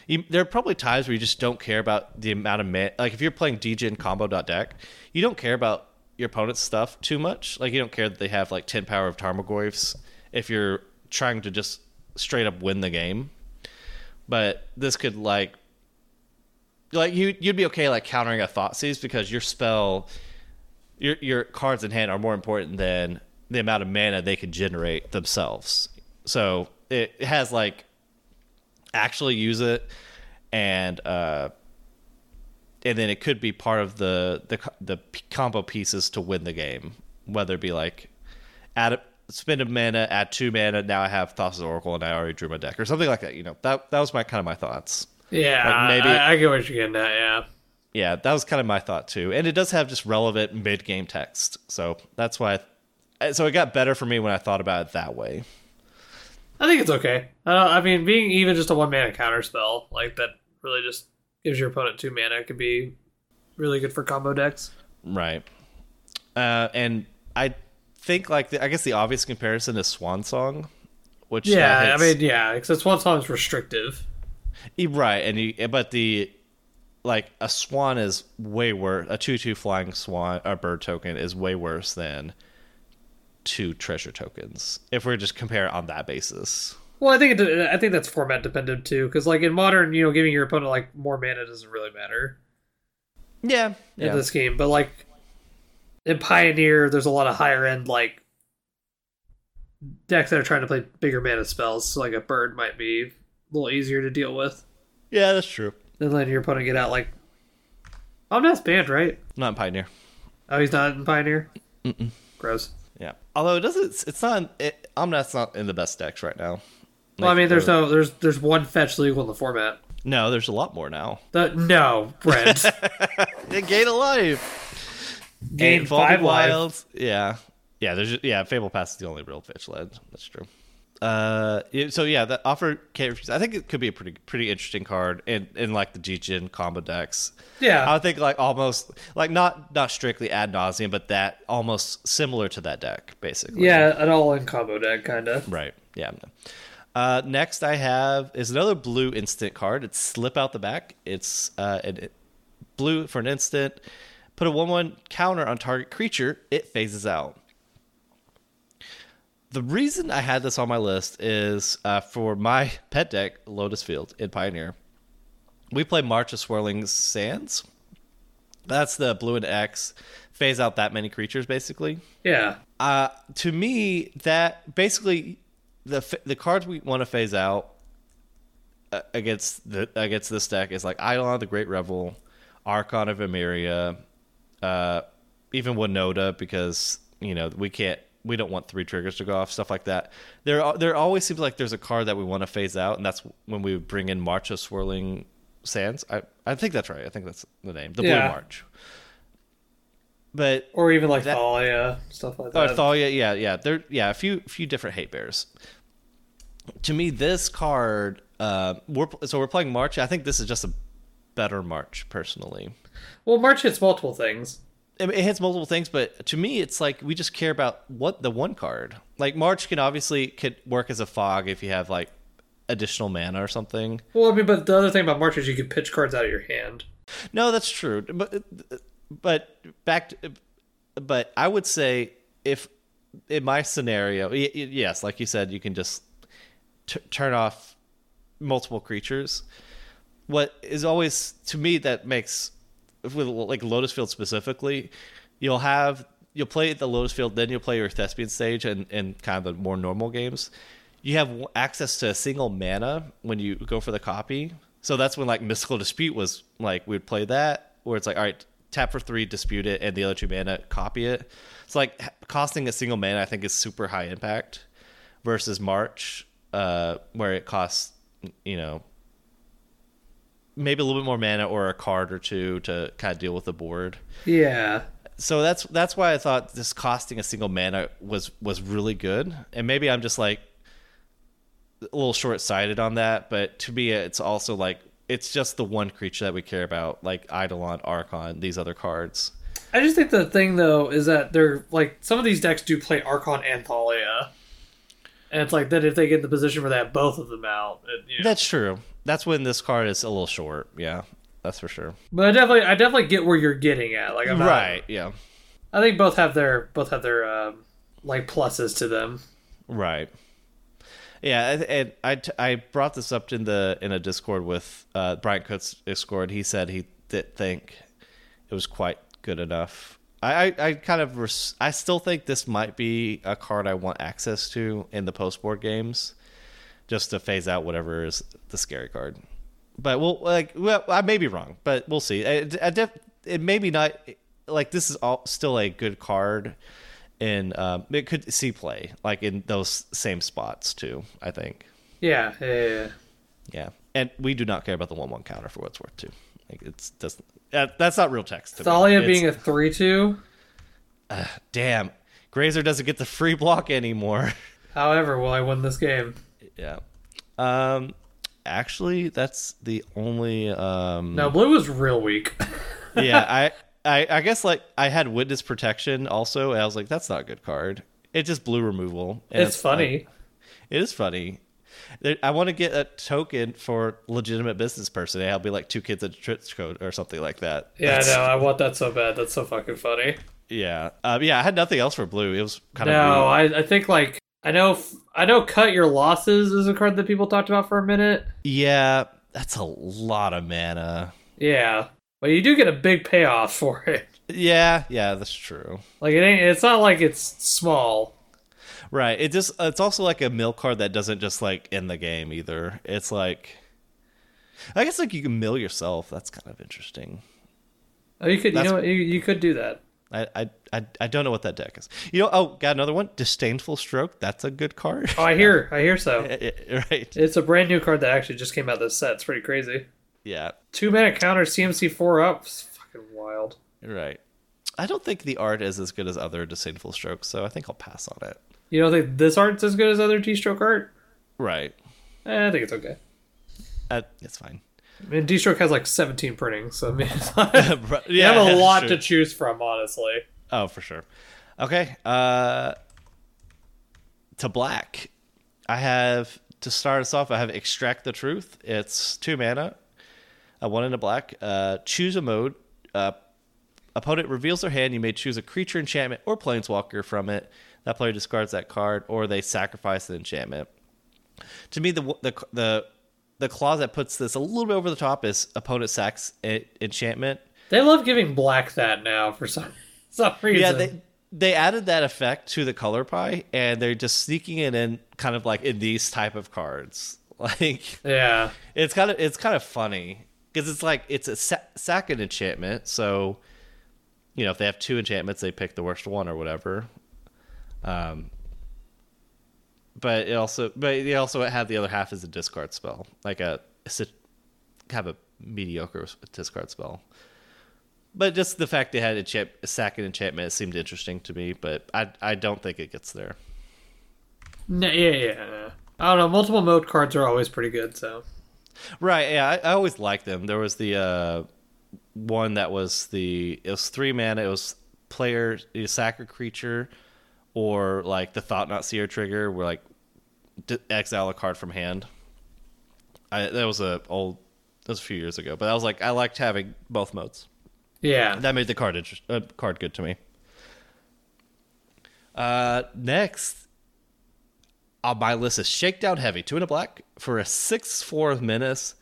[SPEAKER 1] You, there are probably times where you just don't care about the amount of mana. Like if you're playing degen combo deck, you don't care about your opponent's stuff too much. Like you don't care that they have like ten power of Tarmogoyfs. If you're trying to just straight up win the game, but this could like like you you'd be okay like countering a Thoughtseize because your spell your your cards in hand are more important than the amount of mana they can generate themselves. So it has like actually use it and uh and then it could be part of the the the combo pieces to win the game. Whether it be like add a, spend a mana add two mana now i have Thassa's Oracle and i already drew my deck or something like that you know. That that was my kind of my thoughts
[SPEAKER 2] Yeah.
[SPEAKER 1] Like, maybe-
[SPEAKER 2] I, I get what you're getting at. Yeah.
[SPEAKER 1] yeah, that was kind of my thought too. And it does have just relevant mid game text. So that's why I, so it got better for me when I thought about it that way.
[SPEAKER 2] I think it's okay. Uh, I mean, being even just a one mana counter spell like that really just gives your opponent two mana could be really good for combo decks.
[SPEAKER 1] Right. Uh, and I think like the, I guess the obvious comparison is Swan Song, which uh,
[SPEAKER 2] Yeah, I mean, yeah, because Swan song is restrictive.
[SPEAKER 1] Right, and you eh, but the like a swan is way worse. A two-two flying swan, a bird token is way worse than two treasure tokens. If we're just compare on that basis.
[SPEAKER 2] Well, I think it, I think that's format dependent too, because like in modern, you know, giving your opponent like more mana doesn't really matter
[SPEAKER 1] Yeah,
[SPEAKER 2] in
[SPEAKER 1] yeah,
[SPEAKER 2] this game. But like in Pioneer, there's a lot of higher end like decks that are trying to play bigger mana spells. So like a bird might be little easier to deal with
[SPEAKER 1] yeah. That's true.
[SPEAKER 2] than letting your opponent get out like. Omnath's banned, right?
[SPEAKER 1] Not in Pioneer.
[SPEAKER 2] Oh, he's not in Pioneer.
[SPEAKER 1] Mm-mm.
[SPEAKER 2] Gross.
[SPEAKER 1] Yeah. Although it doesn't, it's not. It, Omnath's not in the best decks right now.
[SPEAKER 2] Well, I mean, there's no, there's there's one fetch legal in the format.
[SPEAKER 1] no. There's a lot more now.
[SPEAKER 2] The, no, Brent.
[SPEAKER 1] Gain a life.
[SPEAKER 2] Gain five life.
[SPEAKER 1] Wilds. Yeah. Yeah. There's yeah. Fable Pass is the only real fetch led. That's true. Uh, so yeah, that offer can't refuse. I think it could be a pretty pretty interesting card in in like the G-Gen combo decks.
[SPEAKER 2] Yeah,
[SPEAKER 1] I think like almost like not not strictly ad nauseam, but that almost similar to that deck basically.
[SPEAKER 2] yeah, an all-in combo deck, kind of.
[SPEAKER 1] Right. Yeah. Uh, next, I have is another blue instant card. It's slip out the back. It's uh, an, it- blue for an instant. Put a one-one counter on target creature. It phases out. The reason I had this on my list is uh, for my pet deck, Lotus Field in Pioneer. We play March of Swirling Sands. That's the blue and X. Phase out that many creatures, basically.
[SPEAKER 2] Yeah,
[SPEAKER 1] Uh, to me, that basically the the cards we want to phase out uh, against the against this deck is like Eidolon the Great Revel, Archon of Emeria, uh, even Winota because you know we can't we don't want three triggers to go off stuff like that. There there always seems like there's a card that we want to phase out, and that's when we bring in March of Swirling Sands. I I think that's right. I think that's the name, the
[SPEAKER 2] Yeah.
[SPEAKER 1] Blue March. But
[SPEAKER 2] or even like
[SPEAKER 1] That-
[SPEAKER 2] Thalia stuff like
[SPEAKER 1] Oh,
[SPEAKER 2] that.
[SPEAKER 1] Thalia, yeah, yeah. There, yeah, a few, few different hate bears. To me, this card, uh, we're so we're playing March. I think this is just a better March, personally.
[SPEAKER 2] well, March hits multiple things.
[SPEAKER 1] It hits multiple things, but to me, it's like we just care about what the one card. Like March can obviously could work as a fog if you have like additional mana or something.
[SPEAKER 2] Well, I mean, but the other thing about March is you can pitch cards out of your hand.
[SPEAKER 1] No, that's true. But but back to, but I would say if in my scenario, y- y- yes, like you said, you can just t- turn off multiple creatures. What is always to me that makes with like Lotus Field specifically, you'll have you'll play the Lotus Field, then you'll play your Thespian stage and and kind of the more normal games. You have access to a single mana when you go for the copy. So that's when like Mystical Dispute was like we would play that where it's like all right, tap for three, dispute it, and the other two mana copy it. It's like costing a single mana. I think is super high impact versus March, uh, where it costs you know maybe a little bit more mana or a card or two to kind of deal with the board.
[SPEAKER 2] Yeah,
[SPEAKER 1] So that's that's why I thought this costing a single mana was was really good. And maybe I'm just like a little short sighted on that, but to me it's also like it's just the one creature that we care about, like Eidolon, Archon, these other cards.
[SPEAKER 2] I just think the thing though is that they're like some of these decks do play Archon and Thalia, and it's like that if they get in the position for that, both of them out, it, you know.
[SPEAKER 1] That's true. That's when this card is a little short. Yeah, that's for sure.
[SPEAKER 2] But I definitely, I definitely get where you're getting at. Like, I'm not,
[SPEAKER 1] Right. Yeah.
[SPEAKER 2] I think both have their both have their um, like pluses to them.
[SPEAKER 1] Right. Yeah, and- and I, t- I brought this up in the in a Discord with uh, Brian Cook's Discord. He said he didn't think it was quite good enough. I, I, kind of res- I still think this might be a card I want access to in the post board games, just to phase out whatever is the scary card. But we'll like well I may be wrong, but we'll see. I, I def- it may be not like this is all still a good card and um, it could see play like in those same spots too. I think,
[SPEAKER 2] Yeah, yeah, yeah, yeah.
[SPEAKER 1] And we do not care about the one-one counter for what's worth too. Like it's doesn't. That, that's not real text. To
[SPEAKER 2] Thalia being a three-two.
[SPEAKER 1] damn. Grazer doesn't get the free block anymore.
[SPEAKER 2] However, will I win this game?
[SPEAKER 1] yeah. Um. Actually, that's the only. Um,
[SPEAKER 2] No, blue was real weak.
[SPEAKER 1] yeah, I, I, I guess like I had witness protection also, and I was like, that's not a good card. It just blue removal. and
[SPEAKER 2] it's funny.
[SPEAKER 1] like- it is funny. I want to get a token for legitimate business person. I'll be like two kids at a trench coat or something like that.
[SPEAKER 2] yeah, I
[SPEAKER 1] That's-
[SPEAKER 2] know. I want that so bad. That's so fucking funny.
[SPEAKER 1] Yeah, um, yeah. I had nothing else for blue. It was kind of
[SPEAKER 2] No, I, I think like I know. I know. Cut your losses is a card that people talked about for a minute.
[SPEAKER 1] Yeah, that's a lot of mana.
[SPEAKER 2] Yeah, but you do get a big payoff for it.
[SPEAKER 1] Yeah, yeah, that's true.
[SPEAKER 2] Like it ain't. It's not like it's small.
[SPEAKER 1] Right. It just it's also like a mill card that doesn't just like end the game either. It's like I guess like you can mill yourself. That's kind of interesting.
[SPEAKER 2] Oh, you could.
[SPEAKER 1] That's-
[SPEAKER 2] you know, what, you, you could do that.
[SPEAKER 1] I, I I don't know what that deck is. You know, oh, got another one. Disdainful Stroke. That's a good card.
[SPEAKER 2] Oh, I hear. I hear so.
[SPEAKER 1] right.
[SPEAKER 2] It's a brand new card that actually just came out this set. It's pretty crazy.
[SPEAKER 1] Yeah.
[SPEAKER 2] Two mana counter CMC four up. It's fucking wild.
[SPEAKER 1] Right. I don't think the art is as good as other Disdainful Strokes, so I think I'll pass on it.
[SPEAKER 2] You don't think this art's as good as other D stroke art?
[SPEAKER 1] Right.
[SPEAKER 2] Eh, I think it's okay.
[SPEAKER 1] Uh, it's fine.
[SPEAKER 2] I mean, D stroke has like 17 printings, so I mean, it's not-
[SPEAKER 1] Right,
[SPEAKER 2] you have a lot
[SPEAKER 1] sure.
[SPEAKER 2] to choose from, honestly.
[SPEAKER 1] Oh, for sure. Okay. Uh to black. I have to start us off, I have Extract the Truth. It's two mana. a one in a black. Uh choose a mode. Uh opponent reveals their hand, you may choose a creature enchantment or planeswalker from it. That player discards that card, or they sacrifice the enchantment. To me, the the the the clause that puts this a little bit over the top is opponent sacks enchantment.
[SPEAKER 2] They love giving black that now for some some reason.
[SPEAKER 1] Yeah, they they added that effect to the color pie, and they're just sneaking it in, kind of like in these type of cards. Like
[SPEAKER 2] yeah.
[SPEAKER 1] it's kind of it's kind of funny because it's like it's a sa- second enchantment, so you know if they have two enchantments, they pick the worst one or whatever. Um, but it also but they also have the other half as a discard spell, like a, a have a mediocre discard spell. But just the fact they had enchant, a second enchantment seemed interesting to me, but I I don't think it gets there.
[SPEAKER 2] No, yeah, yeah, yeah. I don't know. Multiple mode cards are always pretty good, so.
[SPEAKER 1] Right? Yeah, I, I always liked them. There was the uh, one that was the it was three mana. It was player sack a creature, or like the Thought-Knot Seer trigger, where like d- exile a card from hand. I that was a old that was a few years ago, but I was like I liked having both modes.
[SPEAKER 2] Yeah.
[SPEAKER 1] That made the card interest, uh, card good to me. Uh, next on my list is Shakedown Heavy, two in a black for a six four menace.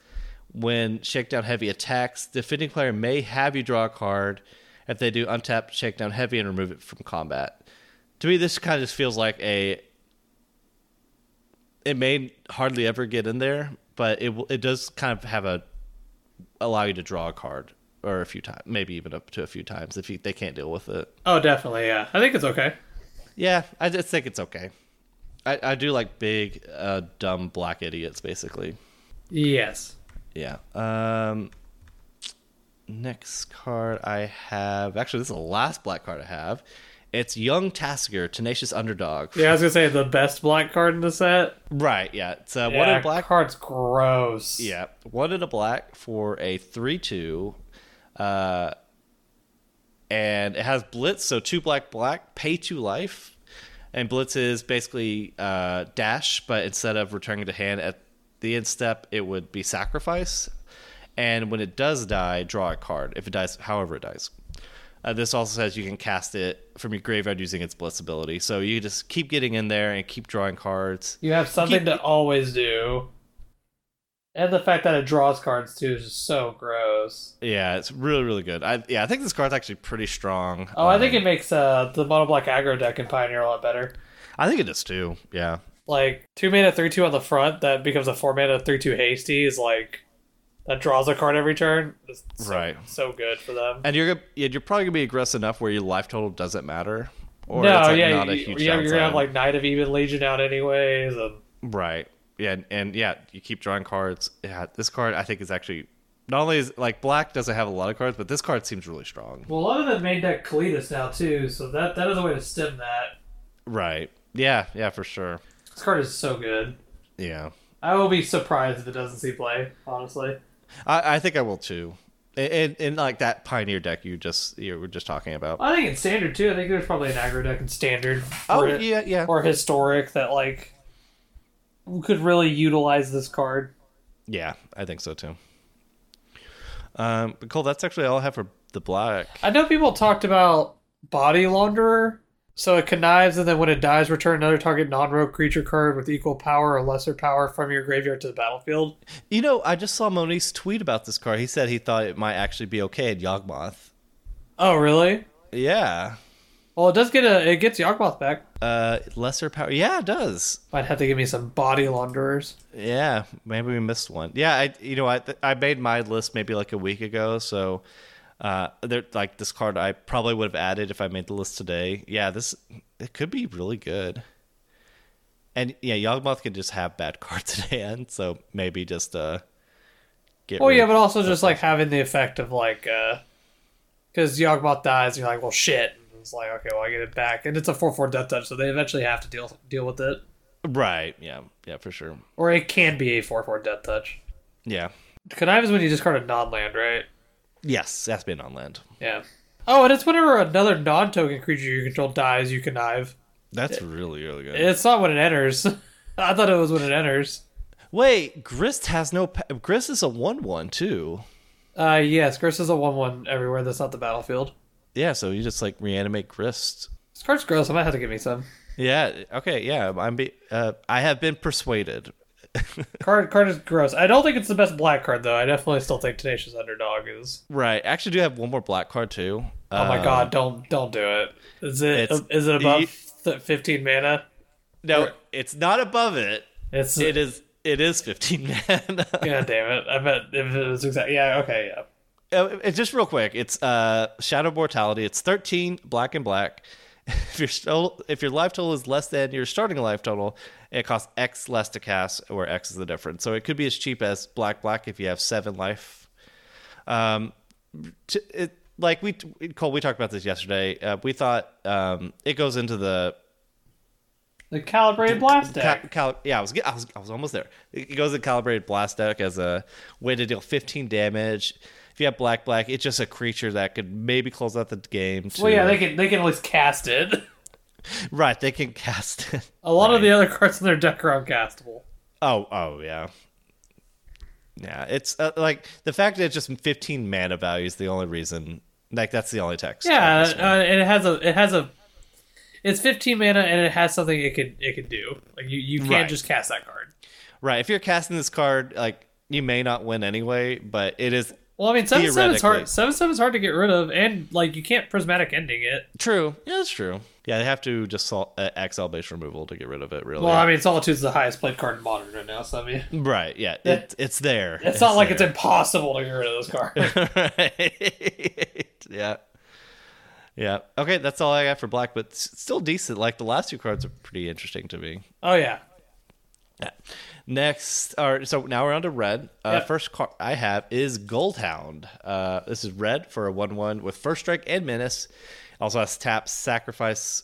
[SPEAKER 1] When Shakedown Heavy attacks, defending player may have you draw a card. If they do, untap Shakedown Heavy and remove it from combat. To me, this kind of just feels like a. It may hardly ever get in there, but it it does kind of have a allow you to draw a card or a few times, maybe even up to a few times if you, they can't deal with it.
[SPEAKER 2] Oh, definitely, yeah. I think it's okay.
[SPEAKER 1] Yeah, I just think it's okay. I, I do like big, uh, dumb black idiots, basically.
[SPEAKER 2] Yes.
[SPEAKER 1] Yeah. Um. Next card I have. Actually, this is the last black card I have. It's Young Tasker, Tenacious Underdog.
[SPEAKER 2] Yeah, I was gonna say the best black card in the set.
[SPEAKER 1] Right. Yeah. It's uh,
[SPEAKER 2] Yeah,
[SPEAKER 1] one in a black.
[SPEAKER 2] card's gross.
[SPEAKER 1] Yeah, one in a black for a three-two, uh, and it has blitz. So two black, black, pay two life, and blitz is basically uh, dash, but instead of returning to hand at the end step, it would be sacrifice. And when it does die, draw a card. If it dies, however it dies. Uh, this also says you can cast it from your graveyard using its blitz ability. So you just keep getting in there and keep drawing cards.
[SPEAKER 2] You have something
[SPEAKER 1] Keep-
[SPEAKER 2] to always do. And the fact that it draws cards too is just so gross.
[SPEAKER 1] Yeah, it's really really good. I yeah, I think this card's actually pretty strong.
[SPEAKER 2] Oh, I think
[SPEAKER 1] Um,
[SPEAKER 2] it makes uh, the mono black aggro deck in Pioneer a lot better.
[SPEAKER 1] I think it does too. Yeah,
[SPEAKER 2] Like two mana three two on the front that becomes a four mana three two hasty is like that draws a card every turn. It's so,
[SPEAKER 1] Right.
[SPEAKER 2] So good for them.
[SPEAKER 1] and you're yeah, you're probably gonna be aggressive enough where your life total doesn't matter, or
[SPEAKER 2] no,
[SPEAKER 1] like
[SPEAKER 2] yeah,
[SPEAKER 1] not a
[SPEAKER 2] you,
[SPEAKER 1] huge
[SPEAKER 2] yeah, you're gonna have like Knight of Ebon Legion out anyways, and
[SPEAKER 1] right. Yeah, and, and yeah, you keep drawing cards. Yeah, this card I think is actually not only is like black doesn't have a lot of cards, but this card seems really strong.
[SPEAKER 2] well, a lot of them main deck Kalitas now too, so that that is a way to stem that.
[SPEAKER 1] Right. Yeah. Yeah. For sure.
[SPEAKER 2] This card is so good.
[SPEAKER 1] Yeah.
[SPEAKER 2] I will be surprised if it doesn't see play. Honestly,
[SPEAKER 1] I, I think I will too. In like that pioneer deck you just you were just talking about.
[SPEAKER 2] I think it's standard too. I think there's probably an aggro deck in standard.
[SPEAKER 1] Oh
[SPEAKER 2] or,
[SPEAKER 1] yeah, yeah.
[SPEAKER 2] or historic that like could really utilize this card.
[SPEAKER 1] Yeah, I think so too. Um, but Cole, that's actually all I have for the black.
[SPEAKER 2] I know people talked about Body Launderer So it connives, and then when it dies, return another target non-rogue creature card with equal power or lesser power from your graveyard to the battlefield.
[SPEAKER 1] You know, I just saw Moniz tweet about this card. He said he thought it might actually be okay at Yawgmoth.
[SPEAKER 2] Oh, really?
[SPEAKER 1] Yeah.
[SPEAKER 2] Well, it does get a it gets Yawgmoth back.
[SPEAKER 1] Uh, lesser power. Yeah, it does.
[SPEAKER 2] Might have to give me some body launderers.
[SPEAKER 1] Yeah, maybe we missed one. Yeah, I you know I I made my list maybe like a week ago, so uh, there like this card I probably would have added if I made the list today. Yeah, this it could be really good. And yeah, Yawgmoth can just have bad cards at hand, so maybe just uh get.
[SPEAKER 2] Well, yeah, but also just like having the effect of like, uh because Yawgmoth dies, and you're like, well, shit. And it's like, okay, well, I get it back, and it's a four-four death touch, so they eventually have to deal deal with it,
[SPEAKER 1] right. Yeah, yeah, for sure.
[SPEAKER 2] or it can be a four-four death touch.
[SPEAKER 1] Yeah.
[SPEAKER 2] Connive is when you discard a non-land, right?
[SPEAKER 1] Yes, that's been on land.
[SPEAKER 2] Yeah. Oh, and it's whenever another non-token creature you control dies, you connive.
[SPEAKER 1] That's really really good.
[SPEAKER 2] It's not when it enters. I thought it was when it enters.
[SPEAKER 1] Wait, Grist has no. Pa- Grist is a one-one too.
[SPEAKER 2] Uh, yes, Grist is a one-one everywhere. That's not the battlefield.
[SPEAKER 1] Yeah, so you just like reanimate Grist.
[SPEAKER 2] This card's gross. I might have to give me some.
[SPEAKER 1] Yeah. Okay. Yeah. I'm. Be, uh, I have been persuaded.
[SPEAKER 2] Card card is gross. I don't think it's the best black card though. I definitely still think Tenacious Underdog is.
[SPEAKER 1] Right. Actually, do have one more black card too.
[SPEAKER 2] Oh my
[SPEAKER 1] Uh,
[SPEAKER 2] god! Don't don't do it. Is it
[SPEAKER 1] It's-
[SPEAKER 2] it above
[SPEAKER 1] you-
[SPEAKER 2] fifteen mana?
[SPEAKER 1] No, it's not above it.
[SPEAKER 2] It's
[SPEAKER 1] It is. It is 15 mana.
[SPEAKER 2] God damn it! I bet if it was exact. Yeah. Okay. Yeah.
[SPEAKER 1] It's just real quick. It's uh, Shadow Mortality. It's 13 black and black. If your still, if your life total is less than your starting life total, it costs X less to cast, where X is the difference. So it could be as cheap as black black if you have seven life. Um, t- it like we Cole, we talked about this yesterday. Uh, we thought um, it goes into the
[SPEAKER 2] The calibrated blast deck.
[SPEAKER 1] Cal- cal- yeah, I was, I was I was almost there. It goes in calibrated blast deck as a way to deal 15 damage. You have black black, it's just a creature that could maybe close out the game. To,
[SPEAKER 2] well, yeah, they can they can at least cast it.
[SPEAKER 1] right. They can cast it.
[SPEAKER 2] A lot of the other cards in their deck are uncastable.
[SPEAKER 1] Oh oh yeah. Yeah, it's uh, like the fact that it's just 15 mana value is the only reason. Like that's the only text.
[SPEAKER 2] Yeah, uh, and it has a it has a it's 15 mana and it has something it could it could do. Like you you can't
[SPEAKER 1] Right.
[SPEAKER 2] just cast that card.
[SPEAKER 1] right. If you're casting this card, like you may not win anyway, but it is
[SPEAKER 2] Well, I mean, seven seven is hard. Seven seven is hard to get rid of, and like you can't prismatic ending it.
[SPEAKER 1] true. Yeah, that's true. Yeah, they have to just sol- uh, XL base removal to get rid of it. Really.
[SPEAKER 2] Well, I mean, Solitude's the highest played card in Modern right now, so I mean,
[SPEAKER 1] Right. Yeah. It, it's there.
[SPEAKER 2] it's, not like it's impossible to get rid of this card.
[SPEAKER 1] right. Yeah. Yeah. Okay, that's all I got for black, but still decent. Like the last two cards are pretty interesting to me.
[SPEAKER 2] oh yeah,
[SPEAKER 1] Yeah. Next, or so now we're on to red. Uh,
[SPEAKER 2] Yep.
[SPEAKER 1] First card I have is Goldhound. Uh, this is red for a one-one with first strike and menace. Also has tap, sacrifice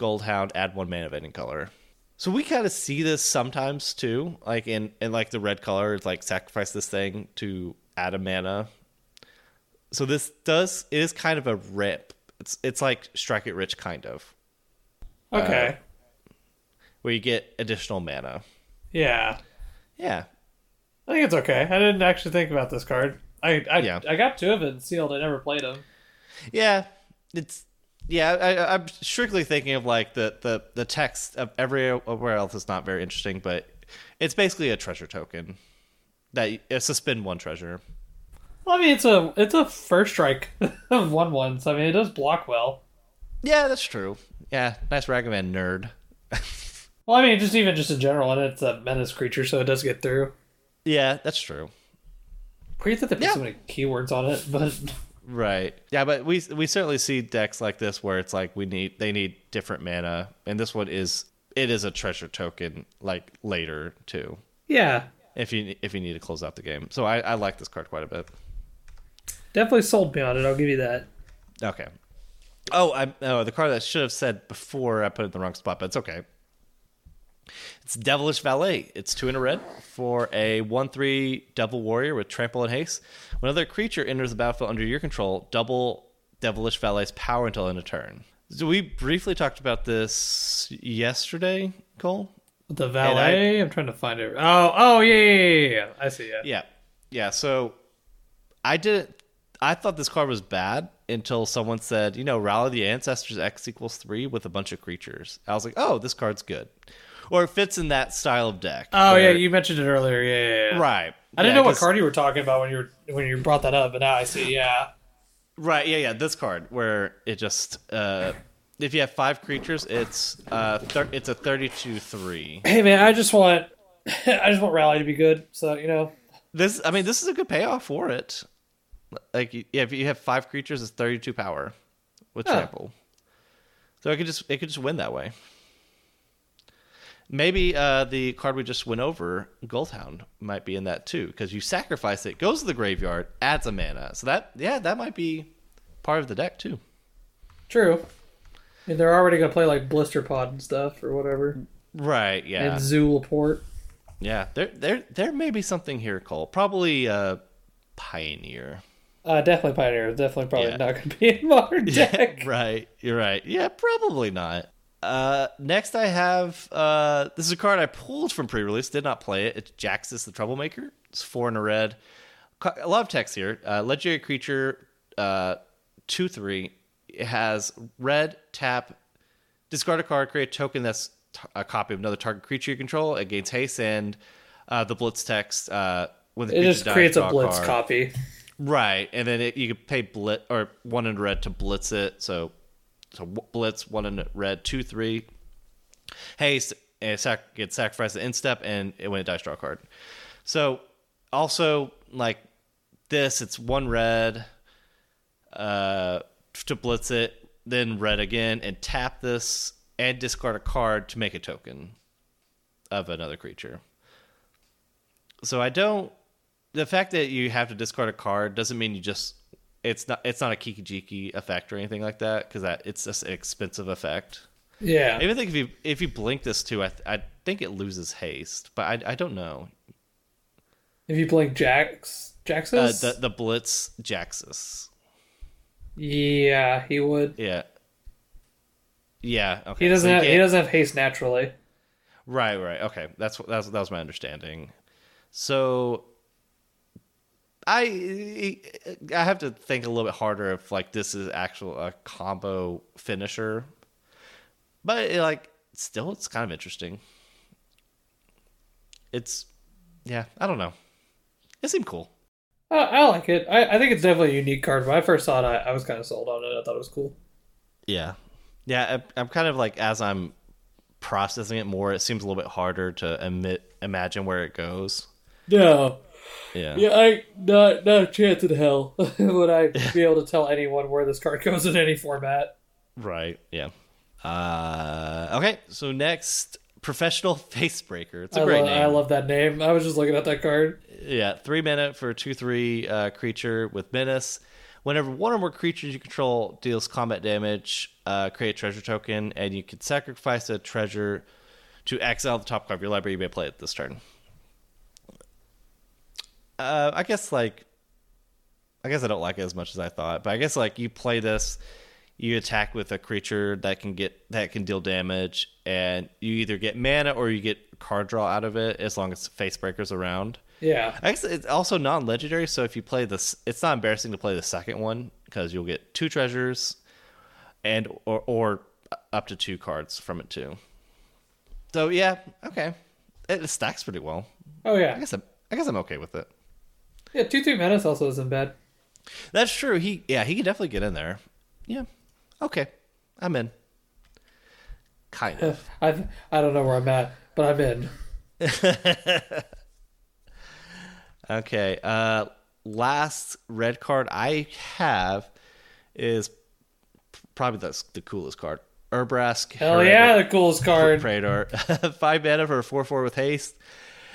[SPEAKER 1] Goldhound, add one mana of any color. So we kind of see this sometimes too, like in in like the red color, it's like sacrifice this thing to add a mana. So this does it is kind of a rip. It's it's like strike it rich kind of,
[SPEAKER 2] okay,
[SPEAKER 1] where you get additional mana.
[SPEAKER 2] Yeah.
[SPEAKER 1] Yeah,
[SPEAKER 2] I think it's okay. I didn't actually think about this card. I I,
[SPEAKER 1] Yeah.
[SPEAKER 2] I got two of it sealed. I never played them.
[SPEAKER 1] Yeah, it's yeah. I, I'm strictly thinking of like the the the text of everywhere else is not very interesting, but it's basically a treasure token that it's a spin one treasure.
[SPEAKER 2] Well, I mean, it's a it's a first strike of one one, so I mean, it does block well.
[SPEAKER 1] Yeah, that's true. Yeah, nice Ragavan nerd.
[SPEAKER 2] Well, I mean, just even just in general, and it's a menace creature, so it does get through.
[SPEAKER 1] Yeah, that's true.
[SPEAKER 2] Weird that they put
[SPEAKER 1] Yeah.
[SPEAKER 2] so many keywords on it, but
[SPEAKER 1] Right. Yeah, but we we certainly see decks like this where it's like we need they need different mana, and this one is it is a treasure token like later too.
[SPEAKER 2] yeah,
[SPEAKER 1] If you if you need to close out the game, so I, I like this card quite a bit.
[SPEAKER 2] definitely sold me on it. I'll give you that.
[SPEAKER 1] Okay. Oh, I oh the card that I should have said before I put it in the wrong spot, but it's okay. It's Devilish Valet. It's two in a red for a one-three Devil Warrior with Trample and Haste. When another creature enters the battlefield under your control, double Devilish Valet's power until end of turn. So we briefly talked about this yesterday, Cole.
[SPEAKER 2] The valet. I'm trying to find it. Oh, oh yeah, yeah, yeah, yeah. I see it.
[SPEAKER 1] Yeah, yeah. So I didn't. I thought this card was bad until someone said, you know, Rally the Ancestors X equals three with a bunch of creatures. I was like, oh, this card's good, or it fits in that style of deck.
[SPEAKER 2] Oh
[SPEAKER 1] where-
[SPEAKER 2] yeah, you mentioned it earlier. Yeah, yeah, yeah.
[SPEAKER 1] right.
[SPEAKER 2] I didn't know what card you were talking about when you were when you brought that up, but now I see. Yeah.
[SPEAKER 1] Right, yeah, yeah. This card where it just uh if you have five creatures, it's uh thir- it's a thirty-two three.
[SPEAKER 2] Hey man, I just want I just want rally to be good. So you know,
[SPEAKER 1] This, I mean, this is a good payoff for it. Like, yeah, if you have five creatures, it's thirty-two power with
[SPEAKER 2] Oh.
[SPEAKER 1] trample. So it could just it could just win that way. Maybe uh, the card we just went over, Goldhound, might be in that too, because you sacrifice it, goes to the graveyard, adds a mana. So that, yeah, that might be part of the deck too.
[SPEAKER 2] true. I mean, they're already gonna play like Blister Pod and stuff or whatever,
[SPEAKER 1] Right? Yeah.
[SPEAKER 2] and Zulaport.
[SPEAKER 1] Yeah, there there there may be something here, Cole. Probably uh Pioneer.
[SPEAKER 2] Uh, definitely Pioneer. Definitely probably
[SPEAKER 1] Yeah.
[SPEAKER 2] not gonna be in modern deck.
[SPEAKER 1] right. You're right. Yeah, probably not. Uh next I have uh this is a card I pulled from pre-release, did not play it. It's Jaxis the Troublemaker. It's four in a red. A lot of text here. Uh legendary creature uh 2 3. It has red tap discard a card, create a token that's t- a copy of another target creature you control. It gains haste and uh, the blitz text uh, when the
[SPEAKER 2] It just
[SPEAKER 1] dies,
[SPEAKER 2] creates a Blitz
[SPEAKER 1] card.
[SPEAKER 2] copy.
[SPEAKER 1] Right, and then it, you could pay blit or one in red to blitz it. So, so blitz one in red, two three. Hey, it sac- gets sacrificed the end step, and it, went it dies, draw card. So, also like this, it's one red uh, to blitz it, then red again, and tap this and discard a card to make a token of another creature. So I don't. The fact that you have to discard a card doesn't mean you just. It's not. It's not a Kiki-Jiki effect or anything like that because that it's just an expensive effect.
[SPEAKER 2] Yeah.
[SPEAKER 1] I even think if you if you blink this too, I I think it loses haste, but I I don't know.
[SPEAKER 2] If you blink Jax,
[SPEAKER 1] Uh,
[SPEAKER 2] Jaxis.
[SPEAKER 1] the the Blitz Jaxis.
[SPEAKER 2] yeah, he would.
[SPEAKER 1] Yeah. Yeah. Okay.
[SPEAKER 2] He doesn't.
[SPEAKER 1] So
[SPEAKER 2] have, he doesn't have haste naturally.
[SPEAKER 1] Right, right. Okay, that's that's that was my understanding. So I I have to think a little bit harder if like this is actual a combo finisher. But it, like still it's kind of interesting. It's yeah, I don't know. It seemed cool.
[SPEAKER 2] I, I like it. I, I think it's definitely a unique card. When I first saw it, I, I was kind of sold on it. I thought it was cool.
[SPEAKER 1] Yeah. Yeah, I- I'm kind of like as I'm processing it more, it seems a little bit harder to admit imagine where it goes.
[SPEAKER 2] No.
[SPEAKER 1] Yeah.
[SPEAKER 2] Yeah, I not not a chance in hell would I be able to tell anyone where this card goes in any format.
[SPEAKER 1] Right. Yeah. Uh, okay. So next, professional facebreaker. It's a
[SPEAKER 2] I,
[SPEAKER 1] great
[SPEAKER 2] lo-
[SPEAKER 1] name.
[SPEAKER 2] I love that name. I was just looking at that card.
[SPEAKER 1] yeah, three minute for a two three uh, creature with menace. Whenever one or more creatures you control deals combat damage, uh, create a treasure token, and you can sacrifice a treasure to exile the top card of your library. You may play it this turn. Uh, I guess like, I guess I don't like it as much as I thought, but I guess like you play this, you attack with a creature that can get that can deal damage, and you either get mana or you get card draw out of it as long as face breakers around.
[SPEAKER 2] Yeah.
[SPEAKER 1] I guess it's also non-legendary, so if you play this, it's not embarrassing to play the second one because you'll get two treasures, and or or up to two cards from it too. So yeah, okay, it, stacks pretty well.
[SPEAKER 2] Oh
[SPEAKER 1] I
[SPEAKER 2] yeah.
[SPEAKER 1] guess I'm, I guess I'm okay with it.
[SPEAKER 2] Yeah. Two three menace also isn't bad.
[SPEAKER 1] That's true. He yeah, he can definitely get in there. Yeah, okay, I'm in. Kind of.
[SPEAKER 2] I I don't know where I'm at, but I'm in.
[SPEAKER 1] Okay. Uh, last red card I have is probably the, the coolest card. Urabrask.
[SPEAKER 2] Hell yeah, the coolest card.
[SPEAKER 1] Praetor. Five mana for a 4 4 with haste.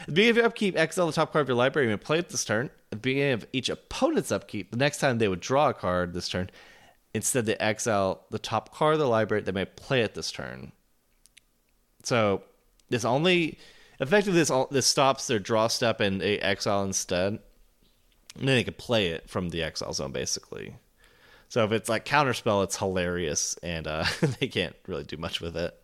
[SPEAKER 1] At the beginning of your upkeep, exile the top card of your library. You may play it this turn. At the beginning of each opponent's upkeep, the next time they would draw a card this turn, instead they exile the top card of the library. They may play it this turn. So this only effectively this all this stops their draw step and they exile instead. And then they can play it from the exile zone basically. So if it's like counterspell, it's hilarious and uh, they can't really do much with it.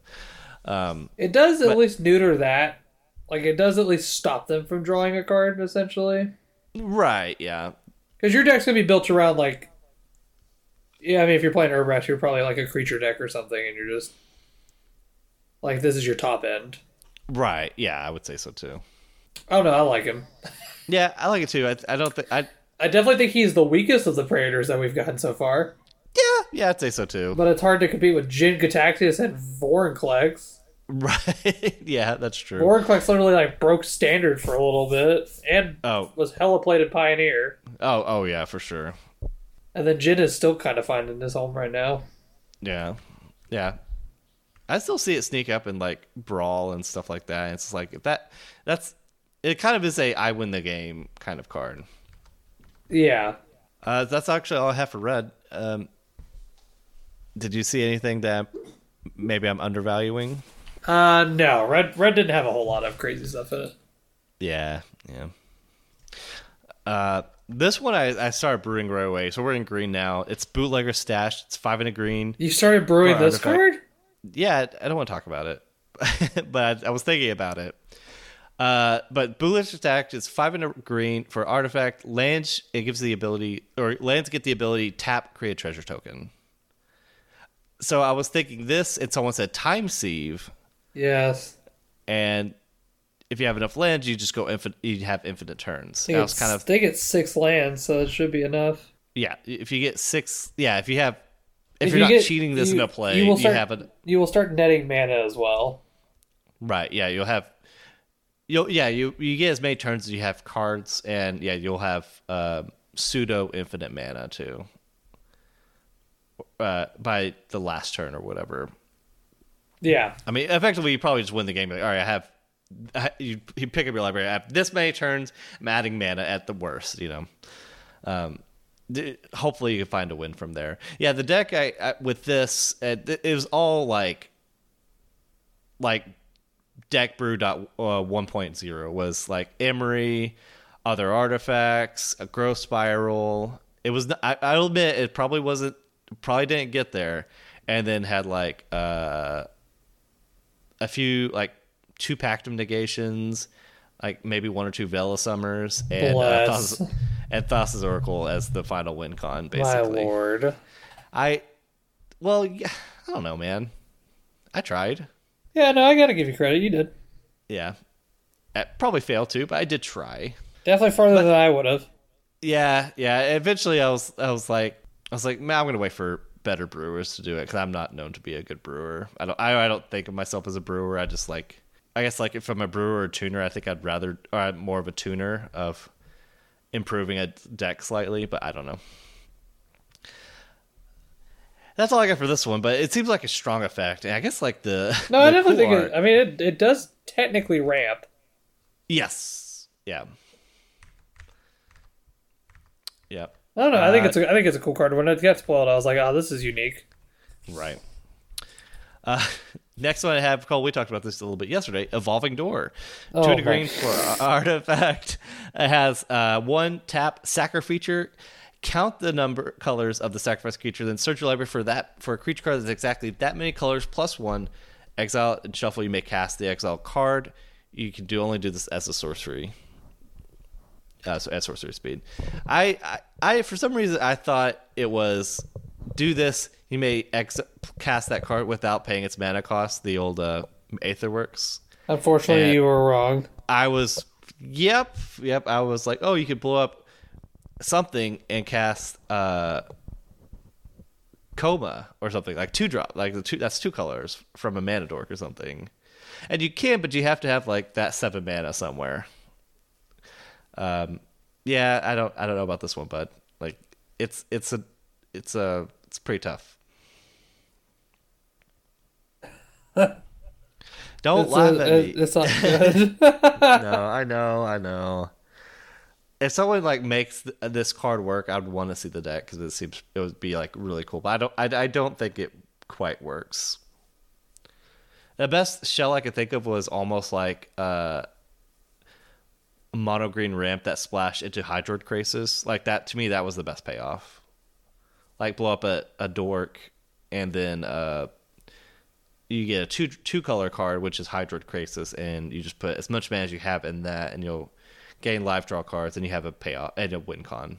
[SPEAKER 1] Um,
[SPEAKER 2] It does at
[SPEAKER 1] But-
[SPEAKER 2] least neuter that. Like it does at least stop them from drawing a card, essentially.
[SPEAKER 1] right, yeah.
[SPEAKER 2] Because your deck's gonna be built around like, yeah. I mean, if you're playing Urabrask, you're probably like a creature deck or something, and you're just like this is your top end.
[SPEAKER 1] Right. Yeah, I would say so too.
[SPEAKER 2] Oh don't. I like him.
[SPEAKER 1] Yeah, I like it too. I, I don't think I.
[SPEAKER 2] I definitely think he's the weakest of the Praetors that we've gotten so far.
[SPEAKER 1] Yeah, yeah, I'd say so too.
[SPEAKER 2] But it's hard to compete with Jin-Gitaxias and Vorinclex.
[SPEAKER 1] Right. yeah, that's true.
[SPEAKER 2] Vorinclex literally like broke standard for a little bit and
[SPEAKER 1] oh,
[SPEAKER 2] was hella plated Pioneer.
[SPEAKER 1] oh, oh, yeah, for sure.
[SPEAKER 2] And then Jin is still kind of finding his home right now.
[SPEAKER 1] Yeah, yeah. I still see it sneak up in like brawl and stuff like that. It's like that that's it. Kind of is a I win the game kind of card.
[SPEAKER 2] Yeah.
[SPEAKER 1] Uh, that's actually all I have for red. Um, did you see anything that maybe I'm undervaluing?
[SPEAKER 2] Uh, no, red red didn't have a whole lot of crazy stuff in it.
[SPEAKER 1] Yeah, yeah. Uh, this one I, I started brewing right away, so we're in green now. It's bootlegger stash. It's five and a green.
[SPEAKER 2] You started brewing
[SPEAKER 1] For
[SPEAKER 2] this card?
[SPEAKER 1] Yeah, I don't want to talk about it, but I, I was thinking about it. Uh, but bootlegger stash is five and a green for artifact. Lands it gives the ability, or lands get the ability tap create treasure token. So I was thinking this. It's almost a time sieve,
[SPEAKER 2] Yes.
[SPEAKER 1] and if you have enough lands, you just go infinite. You have infinite turns.
[SPEAKER 2] I
[SPEAKER 1] was kind of
[SPEAKER 2] think it's six lands, so it should be enough.
[SPEAKER 1] yeah. If you get six, yeah. If you have, if,
[SPEAKER 2] If
[SPEAKER 1] you're
[SPEAKER 2] you
[SPEAKER 1] not
[SPEAKER 2] get-
[SPEAKER 1] cheating this
[SPEAKER 2] you-
[SPEAKER 1] into play,
[SPEAKER 2] you
[SPEAKER 1] you,
[SPEAKER 2] will start-
[SPEAKER 1] have a
[SPEAKER 2] You will start netting mana as well.
[SPEAKER 1] right. Yeah, you'll have. You'll yeah you you get as many turns as you have cards, and yeah you'll have um, pseudo infinite mana too. Uh, by the last turn or whatever.
[SPEAKER 2] Yeah.
[SPEAKER 1] I mean, effectively, you probably just win the game. Like, all right, I have. I, you, you pick up your library. I have this many turns. I'm adding mana at the worst. You know. Um, d- hopefully, you can find a win from there. Yeah, the deck I, I with this uh, it, it was all like, like, deck brew dot uh, 1.0 was like Emry, other artifacts, a growth spiral. It was. I'll admit it probably wasn't. Probably didn't get there, and then had like uh a few like two Pactum negations, like maybe one or two Vela Summers, and uh. Thassa's, and Thassa's Oracle as the final win con.
[SPEAKER 2] My
[SPEAKER 1] Basically,
[SPEAKER 2] lord.
[SPEAKER 1] I well, yeah, I don't know, man. I tried.
[SPEAKER 2] Yeah, no, I gotta give you credit. You did.
[SPEAKER 1] Yeah, I probably failed too, but I did try.
[SPEAKER 2] Definitely farther than I would have.
[SPEAKER 1] Yeah, yeah. Eventually, I was, I was like, I was like, man, I'm gonna wait for better brewers to do it because I'm not known to be a good brewer. I don't, I, I don't think of myself as a brewer. I just like, I guess like if I'm a brewer or a tuner, I think I'd rather, or I'm more of a tuner of improving a deck slightly, but I don't know. That's all I got for this one, but it seems like a strong effect. And I guess like the
[SPEAKER 2] No, I
[SPEAKER 1] the
[SPEAKER 2] definitely
[SPEAKER 1] cool
[SPEAKER 2] think
[SPEAKER 1] art-
[SPEAKER 2] it, I mean it, it does technically ramp.
[SPEAKER 1] yes, yeah, yeah.
[SPEAKER 2] I don't know. I think
[SPEAKER 1] Uh,
[SPEAKER 2] it's a, I think it's a cool card. When it got spoiled, I was like, oh, this is unique.
[SPEAKER 1] Right. Uh, next one I have called. We talked about this a little bit yesterday. Evolving Door.
[SPEAKER 2] Oh,
[SPEAKER 1] Two to green for artifact. It has uh, one tap sacker feature. Count the number colors of the sacrifice creature, then search your library for that for a creature card that's exactly that many colors plus one. Exile and shuffle. You may cast the exile card. You can do only do this as a sorcery. Uh, so at sorcery speed. I, I, I, for some reason, I thought it was do this. You may ex- cast that card without paying its mana cost. The old uh, Aetherworks.
[SPEAKER 2] Unfortunately,
[SPEAKER 1] And-
[SPEAKER 2] you were wrong.
[SPEAKER 1] I was, yep, yep. I was like, oh, you could blow up something and cast uh, coma or something like two drop, like the two. That's two colors from a mana dork or something. And you can, but you have to have like that seven mana somewhere. Um, yeah, I don't, I don't know about this one, but like, it's, it's a, it's a, it's pretty tough. Don't
[SPEAKER 2] It's,
[SPEAKER 1] laugh
[SPEAKER 2] a-
[SPEAKER 1] at me.
[SPEAKER 2] it's not good.
[SPEAKER 1] no, I know, I know. If someone like makes th- this card work, I'd want to see the deck because it seems it would be like really cool. But I don't, I, I don't think it quite works. The best shell I could think of was almost like uh, a mono green ramp that splashed into Hydroid Krasis. Like that to me, that was the best payoff. Like blow up a, a dork, and then uh, you get a two two color card, which is Hydroid Krasis, and you just put as much mana as you have in that, and you'll gain live draw cards, and you have a payoff and a win con.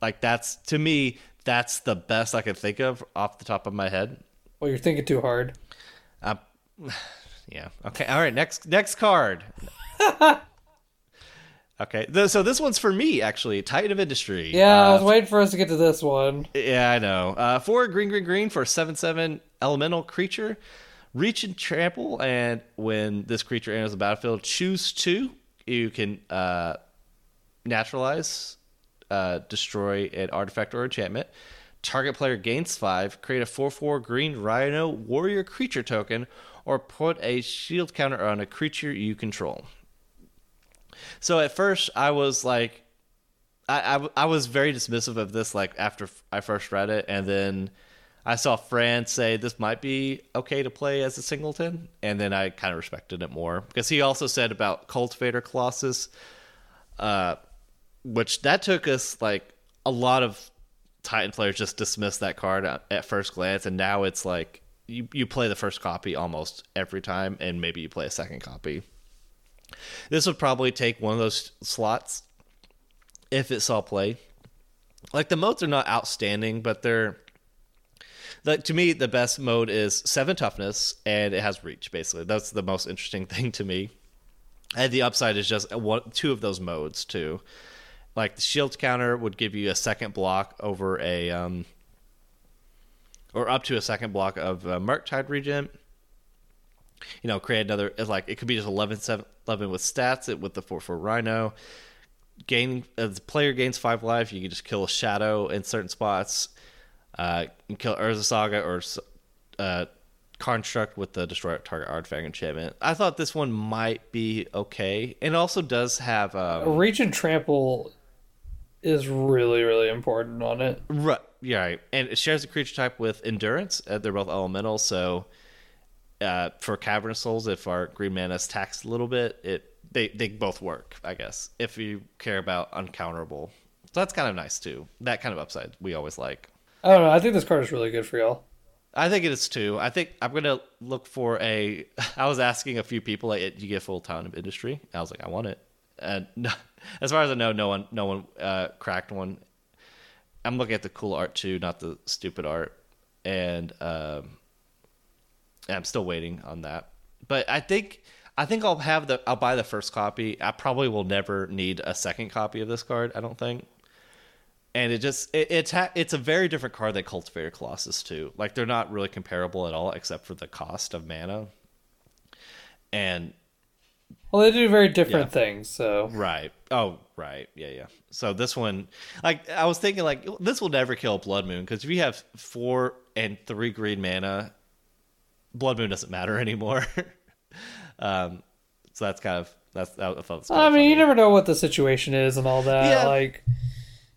[SPEAKER 1] Like that's to me, that's the best I could think of off the top of my head.
[SPEAKER 2] Well, you're thinking too hard.
[SPEAKER 1] Uh, yeah. Okay. All right. Next next card. okay. So this one's for me actually. Titan of Industry.
[SPEAKER 2] Yeah, I
[SPEAKER 1] Uh,
[SPEAKER 2] was waiting for us to get to this one.
[SPEAKER 1] Yeah, I know. Uh, four green, green, green for a seven seven elemental creature. Reach and trample, and when this creature enters the battlefield, choose two. You can uh, naturalize, uh, destroy an artifact or enchantment. Target player gains five. Create a four four green rhino warrior creature token, or put a shield counter on a creature you control. So at first, I was like, I, I, I was very dismissive of this like after I first read it, and then I saw Fran say this might be okay to play as a singleton, and then I kind of respected it more because he also said about Cultivator Colossus, uh, which that took us like a lot of Titan players just dismissed that card at, first glance, and now it's like you you play the first copy almost every time, and maybe you play a second copy. This would probably take one of those slots if it saw play. Like the modes are not outstanding, but they're like to me the best mode is seven toughness and it has reach. Basically, that's the most interesting thing to me. And the upside is just one, two of those modes too. Like the shield counter would give you a second block over a um, or up to a second block of uh, Murktide Regent. You know, create another. It's like it could be just 11, 7, 11 with stats. It with the four four Rhino gain as the player gains five life, you can just kill a shadow in certain spots. Uh, kill Urza Saga or uh, Construct with the destroy target artifact enchantment. I thought this one might be okay, and also does have um,
[SPEAKER 2] Reach and trample is really, really important on it.
[SPEAKER 1] Right, yeah, right. and it shares the creature type with endurance. Uh, they're both elemental, so uh, for Cavern of Souls, if our green mana is taxed a little bit, it they they both work. I guess if you care about uncounterable, so that's kind of nice too. That kind of upside we always like.
[SPEAKER 2] I don't know. I think this card is really good for y'all.
[SPEAKER 1] I think it is too. I think I'm gonna look for a. I was asking a few people, like, "Do you get full town of industry?" I was like, "I want it." And no, as far as I know, no one, no one uh, cracked one. I'm looking at the cool art too, not the stupid art, and um, I'm still waiting on that. But I think I think I'll have the I'll buy the first copy. I probably will never need a second copy of this card. I don't think. And it just it, it's ha- it's a very different card than Cultivator Colossus too. Like they're not really comparable at all, except for the cost of mana. And
[SPEAKER 2] Well, they do very different
[SPEAKER 1] Yeah.
[SPEAKER 2] things. So
[SPEAKER 1] Right. Oh, right. Yeah, yeah. So this one, like, I was thinking, like, this will never kill Blood Moon because if you have four and three green mana, Blood Moon doesn't matter anymore. um, so that's kind of that's. I thought. That's
[SPEAKER 2] I mean, you never know what the situation is and all that.
[SPEAKER 1] Yeah.
[SPEAKER 2] Like,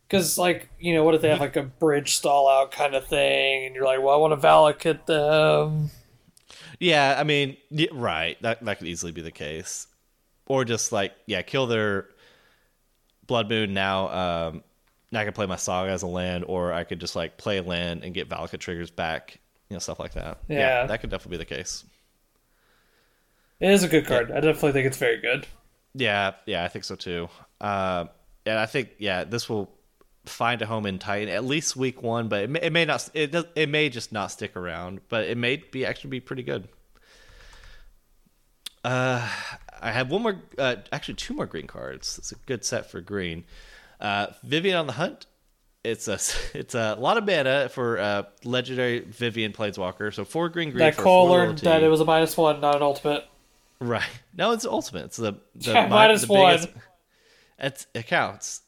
[SPEAKER 2] because like you know, what if they have like a bridge stall out kind of thing, and you're like, well, I want to Valakut them.
[SPEAKER 1] Yeah, I mean, y- right. That that could easily be the case, or just like, yeah, kill their Blood Moon now. Um, now I can play my Saga as a land, or I could just like play a land and get Valakut triggers back. You know, stuff like that.
[SPEAKER 2] Yeah.
[SPEAKER 1] that could definitely be the case.
[SPEAKER 2] It is a good card. I definitely think it's very good.
[SPEAKER 1] Yeah, yeah, I think so too. Uh, and I think yeah, this will find a home in Titan at least week one, but it may, it may not. It does, it may just not stick around, but it may be actually be pretty good. Uh, I have one more, uh, actually two more green cards. It's a good set for green. Uh, Vivien on the Hunt. It's a it's a lot of mana for uh, legendary Vivien Planeswalker. So four green green.
[SPEAKER 2] That Cole learned that it was a minus one, not an ultimate.
[SPEAKER 1] Right. No, it's ultimate. It's the, the
[SPEAKER 2] Yeah,
[SPEAKER 1] mi-
[SPEAKER 2] minus
[SPEAKER 1] the
[SPEAKER 2] one.
[SPEAKER 1] biggest- It's, it counts.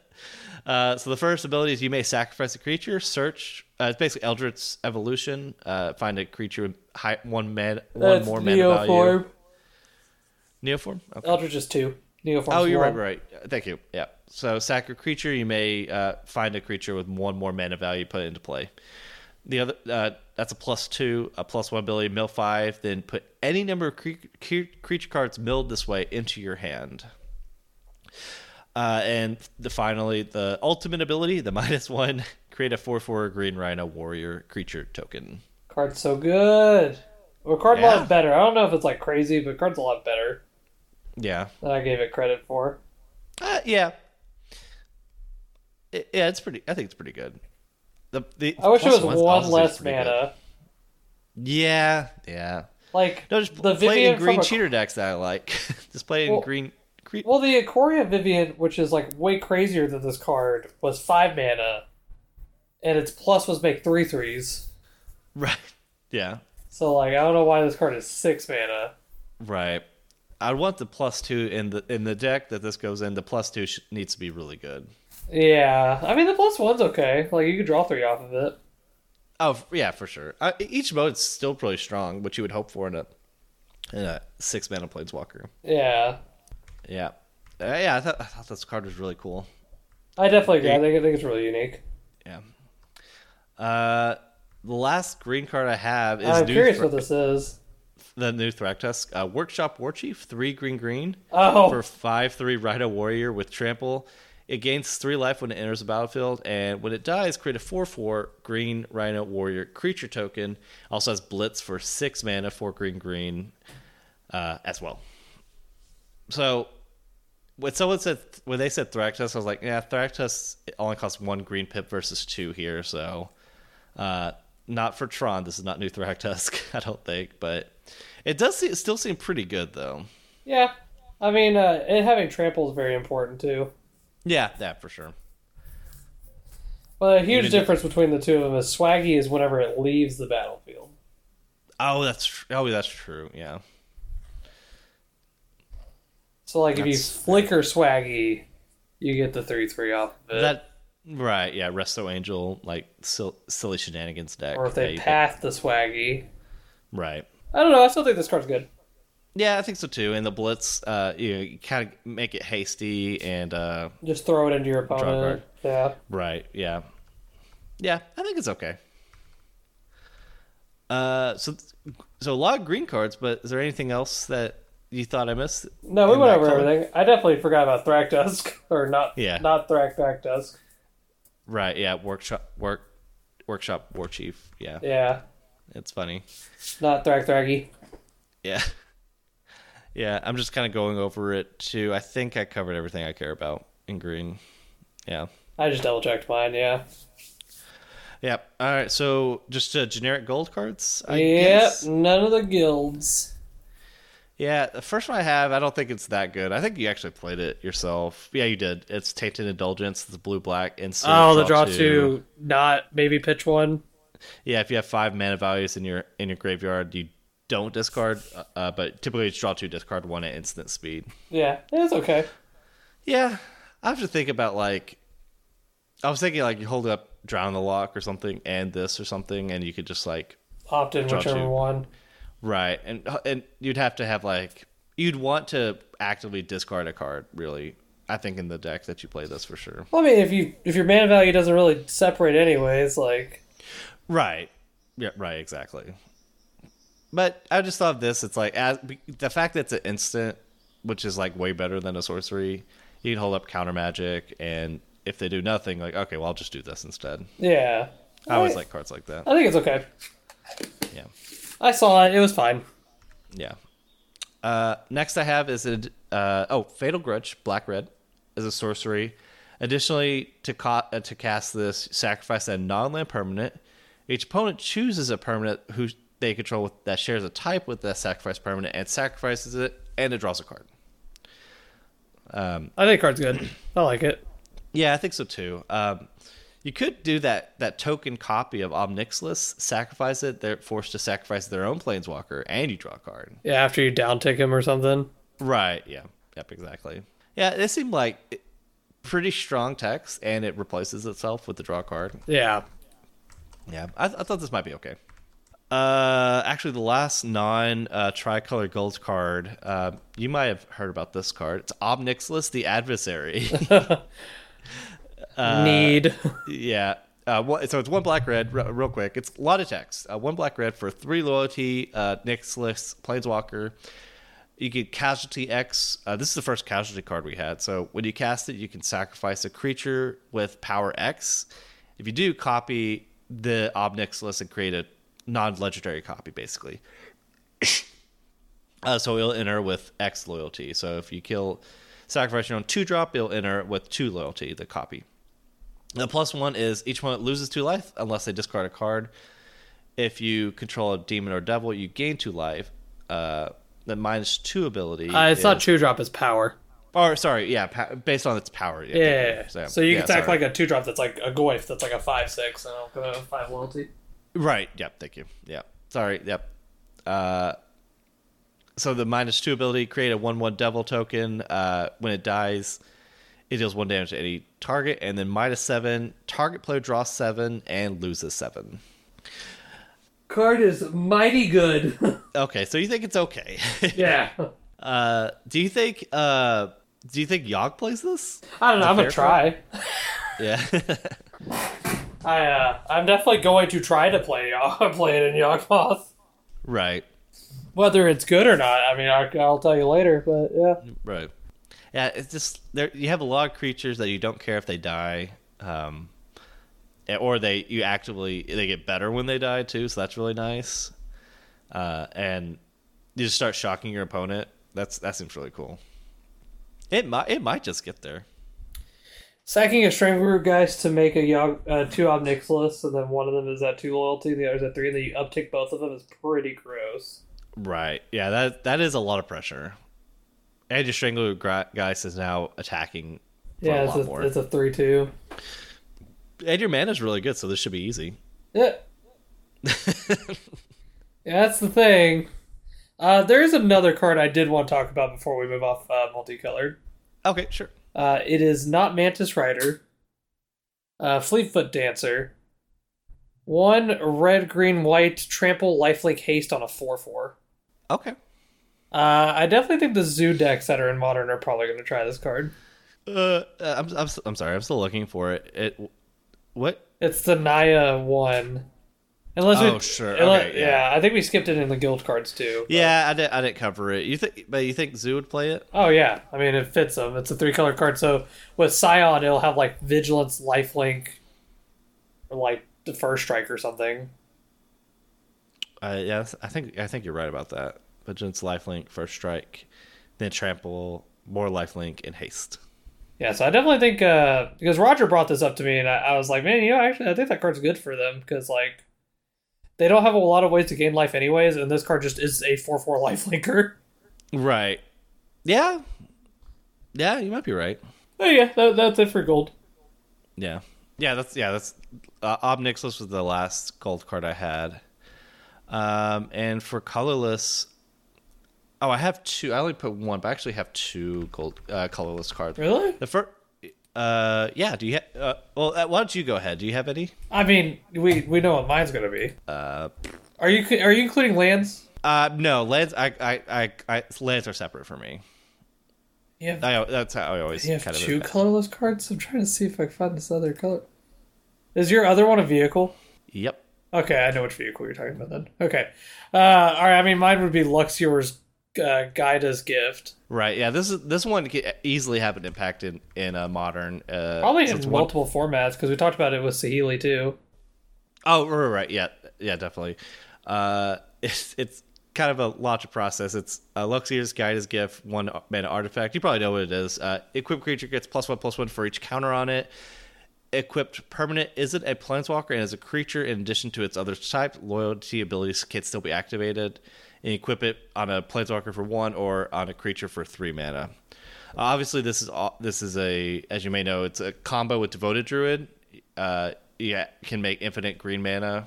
[SPEAKER 1] uh, so the first ability is you may sacrifice a creature. Search. Uh, it's basically Eldritch evolution. Uh, find a creature with high, one man, one
[SPEAKER 2] That's
[SPEAKER 1] more mana value.
[SPEAKER 2] Neoform.
[SPEAKER 1] Neoform. Okay.
[SPEAKER 2] Eldritch is two. Neoform.
[SPEAKER 1] Oh, you're right, right. Uh, Thank you. Yeah. So sack a creature. You may uh, find a creature with one more mana value. Put into play. The other uh, that's a plus two, a plus one ability, mill five. Then put any number of cre- cre- creature cards milled this way into your hand. Uh, and the finally the ultimate ability, the minus one, create a four four green rhino warrior creature token.
[SPEAKER 2] Card's so good. Well, card a
[SPEAKER 1] Yeah.
[SPEAKER 2] lot better. I don't know if it's like crazy, but card's a lot better
[SPEAKER 1] Yeah.
[SPEAKER 2] than I gave it credit for.
[SPEAKER 1] Uh, yeah. It- yeah, it's pretty. I think it's pretty good. The the
[SPEAKER 2] I wish it was one less
[SPEAKER 1] pretty good.
[SPEAKER 2] mana.
[SPEAKER 1] Yeah, yeah.
[SPEAKER 2] Like
[SPEAKER 1] No, just
[SPEAKER 2] the
[SPEAKER 1] play
[SPEAKER 2] Vivien
[SPEAKER 1] in green
[SPEAKER 2] from a-
[SPEAKER 1] cheater decks that I like. just play in
[SPEAKER 2] Well-
[SPEAKER 1] green. green.
[SPEAKER 2] Well, the Ikoria Vivien, which is like way crazier than this card, was five mana, and its plus was make three threes.
[SPEAKER 1] Right. Yeah.
[SPEAKER 2] So like, I don't know why this card is six mana.
[SPEAKER 1] Right. I want the plus two in the in the deck that this goes in. The plus two sh- needs to be really good.
[SPEAKER 2] Yeah, I mean the plus one's okay. Like you could draw three off of it.
[SPEAKER 1] Oh yeah, for sure. Uh, each mode's still pretty strong, which you would hope for in a in a six mana planeswalker.
[SPEAKER 2] Yeah,
[SPEAKER 1] Yeah. Uh, yeah, I thought I thought this card was really cool.
[SPEAKER 2] I definitely agree. I think I think it's really unique.
[SPEAKER 1] Yeah. Uh, the last green card I have is
[SPEAKER 2] I'm
[SPEAKER 1] new
[SPEAKER 2] curious what this is.
[SPEAKER 1] The new Thragtusk. Uh, Workshop Warchief, three green green
[SPEAKER 2] Oh,
[SPEAKER 1] for five three Rhino Warrior with trample. It gains three life when it enters the battlefield, and when it dies, create a four four green Rhino Warrior creature token. Also has Blitz for six mana, four green green, uh, as well. So when someone said when they said Thragtusk, I was like, yeah, Thragtusk only costs one green pip versus two here, so uh, not for Tron. This is not new Thragtusk, I don't think, but it does se- still seem pretty good though.
[SPEAKER 2] yeah. I mean, uh, and having trample is very important too.
[SPEAKER 1] Yeah, that for sure.
[SPEAKER 2] Well, a huge difference between the two of them is Swaggy is whenever it leaves the battlefield.
[SPEAKER 1] Oh, that's tr- oh, that's true. Yeah,
[SPEAKER 2] So, like, if you flicker Swaggy, you get the three three off of it.
[SPEAKER 1] that right. Yeah, Resto Angel like sil- silly shenanigans deck.
[SPEAKER 2] or if
[SPEAKER 1] yeah,
[SPEAKER 2] they
[SPEAKER 1] get-
[SPEAKER 2] path the Swaggy.
[SPEAKER 1] right.
[SPEAKER 2] I don't know. I still think this card's good.
[SPEAKER 1] Yeah, I think so too. And the blitz, uh, you, know, you kind of make it hasty and uh,
[SPEAKER 2] Just throw it into your opponent. Yeah.
[SPEAKER 1] right. Yeah, yeah, I think it's okay. Uh, so so a lot of green cards, but is there anything else that you thought I missed?
[SPEAKER 2] No, we went over
[SPEAKER 1] color?
[SPEAKER 2] everything. I definitely forgot about Thragtusk. or not.
[SPEAKER 1] Yeah.
[SPEAKER 2] Not Thrak Thragtusk.
[SPEAKER 1] Right. Yeah. Workshop work workshop war chief. Yeah,
[SPEAKER 2] Yeah.
[SPEAKER 1] It's funny.
[SPEAKER 2] Not Thrak Thraggy.
[SPEAKER 1] Yeah. Yeah, I'm just kind of going over it too. I think I covered everything I care about in green. Yeah.
[SPEAKER 2] I just double checked mine. Yeah.
[SPEAKER 1] Yeah. All right. So just uh, generic gold cards. I
[SPEAKER 2] yep.
[SPEAKER 1] guess.
[SPEAKER 2] None of the guilds.
[SPEAKER 1] Yeah. The first one I have, I don't think it's that good. I think you actually played it yourself. Yeah, you did. It's Tainted Indulgence. The blue black and
[SPEAKER 2] Oh, the draw two, not maybe pitch one.
[SPEAKER 1] Yeah, if you have five mana values in your in your graveyard, you don't discard. Uh, but typically, it's draw two, discard one at instant speed.
[SPEAKER 2] Yeah, it's okay.
[SPEAKER 1] Yeah, I have to think about like. I was thinking like you hold up Drown the Lock or something, and this or something, and you could just like
[SPEAKER 2] Opt in whichever
[SPEAKER 1] two.
[SPEAKER 2] one.
[SPEAKER 1] right, and and you'd have to have like you'd want to actively discard a card. Really, I think in the deck that you play this for sure.
[SPEAKER 2] Well, I mean, if you if your mana value doesn't really separate anyways, like
[SPEAKER 1] Right. Yeah. Right. Exactly. But I just thought this. It's like as the fact that it's an instant, which is like way better than a sorcery. You can hold up counter magic, and if they do nothing, like okay, well I'll just do this instead.
[SPEAKER 2] yeah.
[SPEAKER 1] I always like cards like that.
[SPEAKER 2] I think it's okay.
[SPEAKER 1] Yeah.
[SPEAKER 2] I saw it. It was fine.
[SPEAKER 1] Yeah. Uh, next, I have is a uh, oh Fatal Grudge Black Red is a sorcery. Additionally, to ca- uh, to cast this, sacrifice a non-land permanent. Each opponent chooses a permanent who they control with, that shares a type with that sacrifice permanent and sacrifices it, and it draws a card.
[SPEAKER 2] I think card's good. I like it.
[SPEAKER 1] Yeah, I think so too. Um, you could do that that token copy of Ob Nixilis, sacrifice it. They're forced to sacrifice their own planeswalker, and you draw a card.
[SPEAKER 2] Yeah, after you down tick him or something.
[SPEAKER 1] Right. Yeah. Yep. Exactly. Yeah. It seemed like pretty strong text, and it replaces itself with the draw card.
[SPEAKER 2] Yeah.
[SPEAKER 1] Yeah. I, I thought this might be okay. Uh, actually, the last non uh, tricolor gold card. Uh, you might have heard about this card. It's Ob Nixilis, the Adversary.
[SPEAKER 2] Need.
[SPEAKER 1] yeah. Uh, so it's one black red, re- real quick. It's a lot of text. Uh, one black red for three loyalty, uh, Nixilis, Planeswalker. You get Casualty X. Uh, this is the first Casualty card we had. So when you cast it, you can sacrifice a creature with power X. If you do, copy the Ob Nixilis and create a non legendary copy, basically. Uh, so it'll enter with X loyalty. So if you kill, sacrifice your own two drop, it'll enter with two loyalty, the copy. The plus one is each one loses two life unless they discard a card. If you control a demon or devil, you gain two life. Uh, the minus two ability.
[SPEAKER 2] Uh, it's not two drop, it's power.
[SPEAKER 1] Or sorry, yeah, pa- based on its power.
[SPEAKER 2] Yeah. yeah, yeah. So you
[SPEAKER 1] yeah,
[SPEAKER 2] can attack
[SPEAKER 1] sorry.
[SPEAKER 2] like a two drop that's like a Goyf that's like a five six and I'll go five loyalty.
[SPEAKER 1] Right. Yep. Thank you. Yep. Sorry. Yep. Uh, so the minus two ability create a one one devil token. Uh, when it dies, it deals one damage to any target, and then minus seven target player draws seven and loses seven.
[SPEAKER 2] Card is mighty good.
[SPEAKER 1] Okay, so you think it's okay?
[SPEAKER 2] yeah.
[SPEAKER 1] Uh, do you think? Uh, do you think Yogg plays this?
[SPEAKER 2] I don't know, I'm gonna try.
[SPEAKER 1] Yeah.
[SPEAKER 2] I uh I'm definitely going to try to play play it in Yawgmoth.
[SPEAKER 1] right.
[SPEAKER 2] Whether it's good or not, I mean I, I'll tell you later, but yeah.
[SPEAKER 1] Right. Yeah, it's just there. You have a lot of creatures that you don't care if they die, um, or they you actively they get better when they die too. So that's really nice. Uh, and you just start shocking your opponent. That's that seems really cool. It might it might just get there.
[SPEAKER 2] Sacking a Strangleroot guys to make a Yog, uh, two Ob Nixilis, and then one of them is at two loyalty, and the other's at three, and then you uptick both of them is pretty gross.
[SPEAKER 1] Right. Yeah. That that is a lot of pressure. And your strangler guys is now attacking. For
[SPEAKER 2] Yeah,
[SPEAKER 1] a
[SPEAKER 2] it's
[SPEAKER 1] lot
[SPEAKER 2] a,
[SPEAKER 1] more.
[SPEAKER 2] it's a three two.
[SPEAKER 1] And your mana is really good, so this should be easy.
[SPEAKER 2] Yeah. Yeah, that's the thing. Uh, there is another card I did want to talk about before we move off uh, multicolored.
[SPEAKER 1] okay, sure.
[SPEAKER 2] Uh, it is not Mantis Rider. Uh, Fleetfoot Dancer. One red, green, white, trample, lifelink, haste on a 4 4.
[SPEAKER 1] Okay.
[SPEAKER 2] Uh, I definitely think the zoo decks that are in modern are probably going to try this card.
[SPEAKER 1] Uh, I'm, I'm I'm sorry. I'm still looking for it. It what?
[SPEAKER 2] It's the Naya one. Unless
[SPEAKER 1] Oh,
[SPEAKER 2] we,
[SPEAKER 1] sure.
[SPEAKER 2] unless-
[SPEAKER 1] Okay,
[SPEAKER 2] yeah.
[SPEAKER 1] yeah.
[SPEAKER 2] I think we skipped it in the guild cards too. but-
[SPEAKER 1] Yeah, I didn't I didn't cover it. You think? But you think Zoo would play it?
[SPEAKER 2] Oh yeah, I mean it fits them. It's a three color card. So with Scion, it'll have like Vigilance, Lifelink, or like the First Strike or something.
[SPEAKER 1] Uh, yeah, I think I think you're right about that. Vigilance, lifelink, first strike, then trample, more lifelink, and haste.
[SPEAKER 2] Yeah, so I definitely think uh, because Roger brought this up to me, and I, I was like, man, you know, actually, I think that card's good for them because like they don't have a lot of ways to gain life anyways, and this card just is a four four lifelinker.
[SPEAKER 1] Right. Yeah. Yeah, you might be right.
[SPEAKER 2] Oh yeah, that, that's it for gold.
[SPEAKER 1] Yeah. Yeah, that's yeah, that's uh, Ob Nixilis was the last gold card I had. Um, and for colorless, oh, I have two. I only put one, but I actually have two gold uh, colorless cards.
[SPEAKER 2] Really?
[SPEAKER 1] The first, uh, yeah. Do you? Ha- uh, well, uh, why don't you go ahead? Do you have any?
[SPEAKER 2] I mean, we we know what mine's gonna be.
[SPEAKER 1] Uh,
[SPEAKER 2] Are you are you including lands?
[SPEAKER 1] uh, no, lands. I, I, I, I lands are separate for me.
[SPEAKER 2] Have,
[SPEAKER 1] that's how I always
[SPEAKER 2] you have
[SPEAKER 1] kind of.
[SPEAKER 2] two colorless cards. I'm trying to see if I can find this other color. Is your other one a vehicle?
[SPEAKER 1] Yep.
[SPEAKER 2] Okay, I know which vehicle you're talking about then. Okay. Uh, all right, I mean, mine would be Luxior's uh, Guida's Gift.
[SPEAKER 1] Right. Yeah. This is this one could easily have an impact in in a modern. Uh,
[SPEAKER 2] Probably in
[SPEAKER 1] one-
[SPEAKER 2] multiple formats, because we talked about it with Saheeli too.
[SPEAKER 1] Oh, right, right. Yeah, yeah, definitely. Uh, it's it's kind of a logic process. It's uh, Luxior's Guide is gift, one mana artifact. You probably know what it is. Uh, equipped creature gets plus one plus one for each counter on it. Equipped permanent isn't a planeswalker and is a creature in addition to its other type. Loyalty abilities can still be activated. And equip it on a planeswalker for one or on a creature for three mana. Uh, obviously, this is all, this is a as you may know, it's a combo with devoted druid. Uh, yeah, can make infinite green mana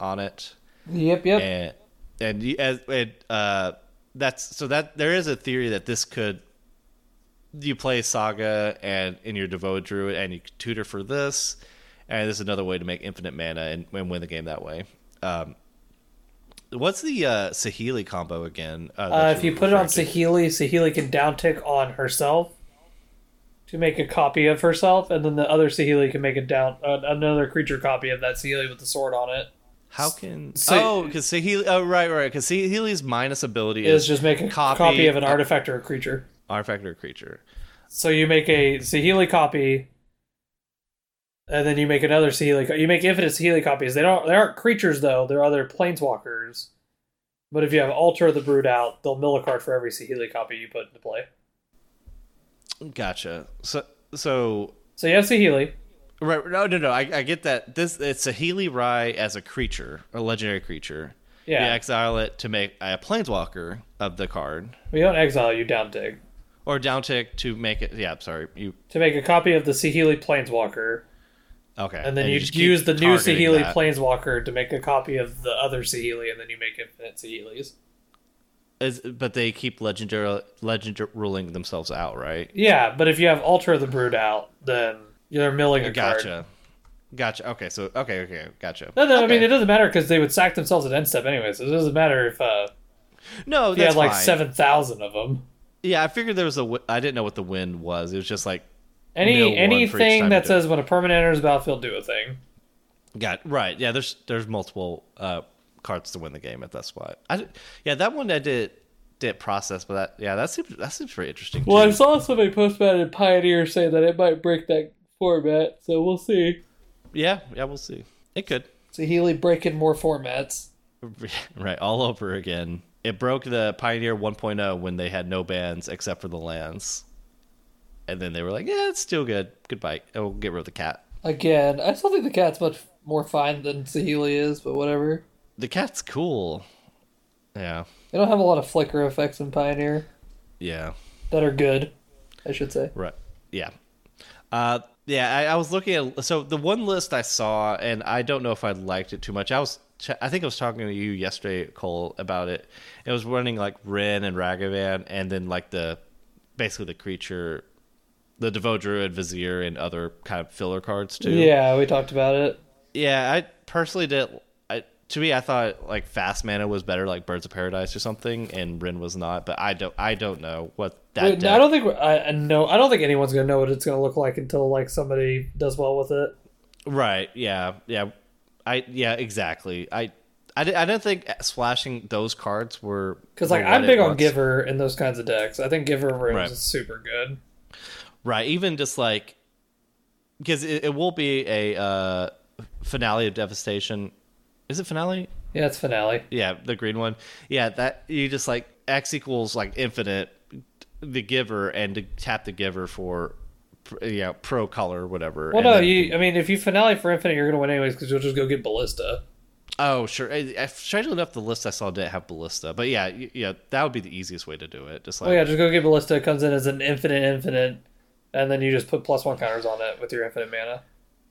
[SPEAKER 1] on it
[SPEAKER 2] Yep, yep.
[SPEAKER 1] and and as it, uh, that's so that there is a theory that this could you play saga and in your devoted druid and you tutor for this and this is another way to make infinite mana and, and win the game that way um, what's the uh, Saheeli combo again uh,
[SPEAKER 2] Uh, if you put it on
[SPEAKER 1] to?
[SPEAKER 2] Saheeli, Saheeli can downtick on herself to make a copy of herself, and then the other Saheeli can make a down uh, another creature copy of that Saheeli with the sword on it.
[SPEAKER 1] how can
[SPEAKER 2] So-
[SPEAKER 1] oh because Saheeli oh right right because Saheeli's minus ability
[SPEAKER 2] Is
[SPEAKER 1] is
[SPEAKER 2] just make a
[SPEAKER 1] copy-
[SPEAKER 2] copy, of an artifact or a creature.
[SPEAKER 1] artifact or creature
[SPEAKER 2] So you make a Saheeli copy, and then you make another Saheeli. You make infinite Saheeli copies. They don't. They aren't creatures though. They're other planeswalkers. But if you have Altar the Brood out, they'll mill a card for every Saheeli copy you put into play.
[SPEAKER 1] gotcha so so
[SPEAKER 2] So you have Saheeli.
[SPEAKER 1] Right? No, no, no. I, I get that. This it's a Healy Rye as a creature, a legendary creature.
[SPEAKER 2] Yeah.
[SPEAKER 1] You exile it to make a planeswalker of the card,
[SPEAKER 2] We don't exile you down dig.
[SPEAKER 1] or down tick to make it. Yeah, sorry. You
[SPEAKER 2] To make a copy of the Saheeli Planeswalker,
[SPEAKER 1] okay?
[SPEAKER 2] and then you,
[SPEAKER 1] just
[SPEAKER 2] use the new Saheeli
[SPEAKER 1] that.
[SPEAKER 2] Planeswalker to make a copy of the other Saheeli, and then you make infinite Saheelis.
[SPEAKER 1] Is, but they keep legendary legend ruling themselves out, right?
[SPEAKER 2] Yeah, but if you have Altar of the Brood out, then you're milling a card.
[SPEAKER 1] Gotcha. Gotcha. Okay, so okay, okay, gotcha.
[SPEAKER 2] No, no, I mean it doesn't matter because they would sack themselves at end step anyways. So it doesn't matter if uh,
[SPEAKER 1] no,
[SPEAKER 2] if you had like
[SPEAKER 1] fine.
[SPEAKER 2] seven thousand of them.
[SPEAKER 1] Yeah, I figured there was a. wi- I didn't know what the wind was. It was just like
[SPEAKER 2] Any
[SPEAKER 1] Mill one for each
[SPEAKER 2] anything that
[SPEAKER 1] you do it.
[SPEAKER 2] says when a permanent enters the battlefield, do a thing.
[SPEAKER 1] got right. Yeah, there's there's multiple uh, cards to win the game at that spot. I yeah, that one I did did process, but that yeah, that seems that seems pretty interesting.
[SPEAKER 2] Well, I saw somebody post about it in Pioneer say that it might break that format, so we'll see.
[SPEAKER 1] yeah, yeah, we'll see. It could.
[SPEAKER 2] Saheeli breaking more formats.
[SPEAKER 1] right, all over again. It broke the Pioneer 1.0 when they had no bans except for the lands. And then they were like, yeah, it's still good. Goodbye. Oh, we'll get rid of the cat.
[SPEAKER 2] Again, I still think the cat's much more fine than Saheeli is, but whatever.
[SPEAKER 1] The cat's cool. Yeah.
[SPEAKER 2] They don't have a lot of flicker effects in Pioneer
[SPEAKER 1] Yeah.
[SPEAKER 2] that are good, I should say.
[SPEAKER 1] Right. Yeah. Uh, yeah, I, I was looking at so the one list I saw, and I don't know if I liked it too much. I was, I think I was talking to you yesterday, Cole, about it. It was running like Wrenn and Ragavan, and then like the basically the creature, the Devo Druid, Vizier, and other kind of filler cards too.
[SPEAKER 2] Yeah, we talked about it.
[SPEAKER 1] Yeah, I personally did. I, to me, I thought like fast mana was better, like Birds of Paradise or something, and Wrenn was not. But I don't, I don't know what that.
[SPEAKER 2] Wait,
[SPEAKER 1] deck-
[SPEAKER 2] I don't think I know. I don't think anyone's gonna know what it's gonna look like until like somebody does well with it.
[SPEAKER 1] Right. Yeah. Yeah. I. Yeah. Exactly. I. I, I didn't think splashing those cards were
[SPEAKER 2] Because like I'm big on. Giver in those kinds of decks. I think Giver Rooms
[SPEAKER 1] Right.
[SPEAKER 2] is super good.
[SPEAKER 1] Right. Even just like because it, it will be a uh, finale of devastation. Is it finale?
[SPEAKER 2] Yeah, it's finale.
[SPEAKER 1] Yeah, the green one. Yeah, that you just like X equals like infinite the giver and to tap the giver for yeah pro color whatever.
[SPEAKER 2] Well,
[SPEAKER 1] and
[SPEAKER 2] no,
[SPEAKER 1] then-
[SPEAKER 2] you. I mean, if you finale for infinite, you're gonna win anyways because you'll just go get Ballista.
[SPEAKER 1] Oh, sure. I, I, strangely enough, the list I saw didn't have ballista, but yeah, yeah, that would be the easiest way to do it. Just like
[SPEAKER 2] Oh yeah, just go get Ballista. It comes in as an infinite, infinite, and then you just put plus one counters on it with your infinite mana,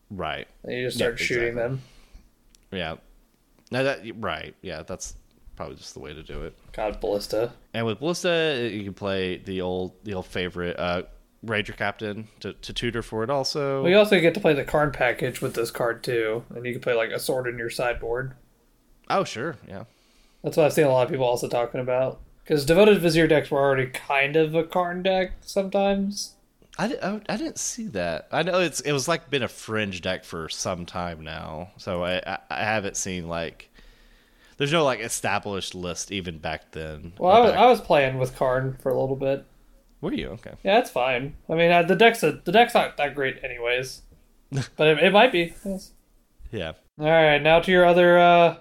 [SPEAKER 1] right,
[SPEAKER 2] and you just start shooting
[SPEAKER 1] exactly.
[SPEAKER 2] them.
[SPEAKER 1] yeah. No, that right, yeah, that's probably just the way to do it.
[SPEAKER 2] God, Ballista.
[SPEAKER 1] And with ballista, you can play the old the old favorite uh, Ranger Captain to, to tutor for it. Also,
[SPEAKER 2] you also get to play the Karn package with this card too, and you can play like a sword in your sideboard.
[SPEAKER 1] oh sure, yeah,
[SPEAKER 2] That's what I've seen a lot of people also talking about. Because devoted vizier decks were already kind of a Karn deck sometimes.
[SPEAKER 1] I, I, I didn't see that. I know it's it was like been a fringe deck for some time now, so I I, I haven't seen like. There's no like established list even back then.
[SPEAKER 2] Well, I was, I was playing with Karn for a little bit.
[SPEAKER 1] Were you okay?
[SPEAKER 2] Yeah, it's fine. I mean, uh, the deck's a, the deck's not that great anyways, but it, it might be. Yes.
[SPEAKER 1] Yeah.
[SPEAKER 2] All right, now to your other uh,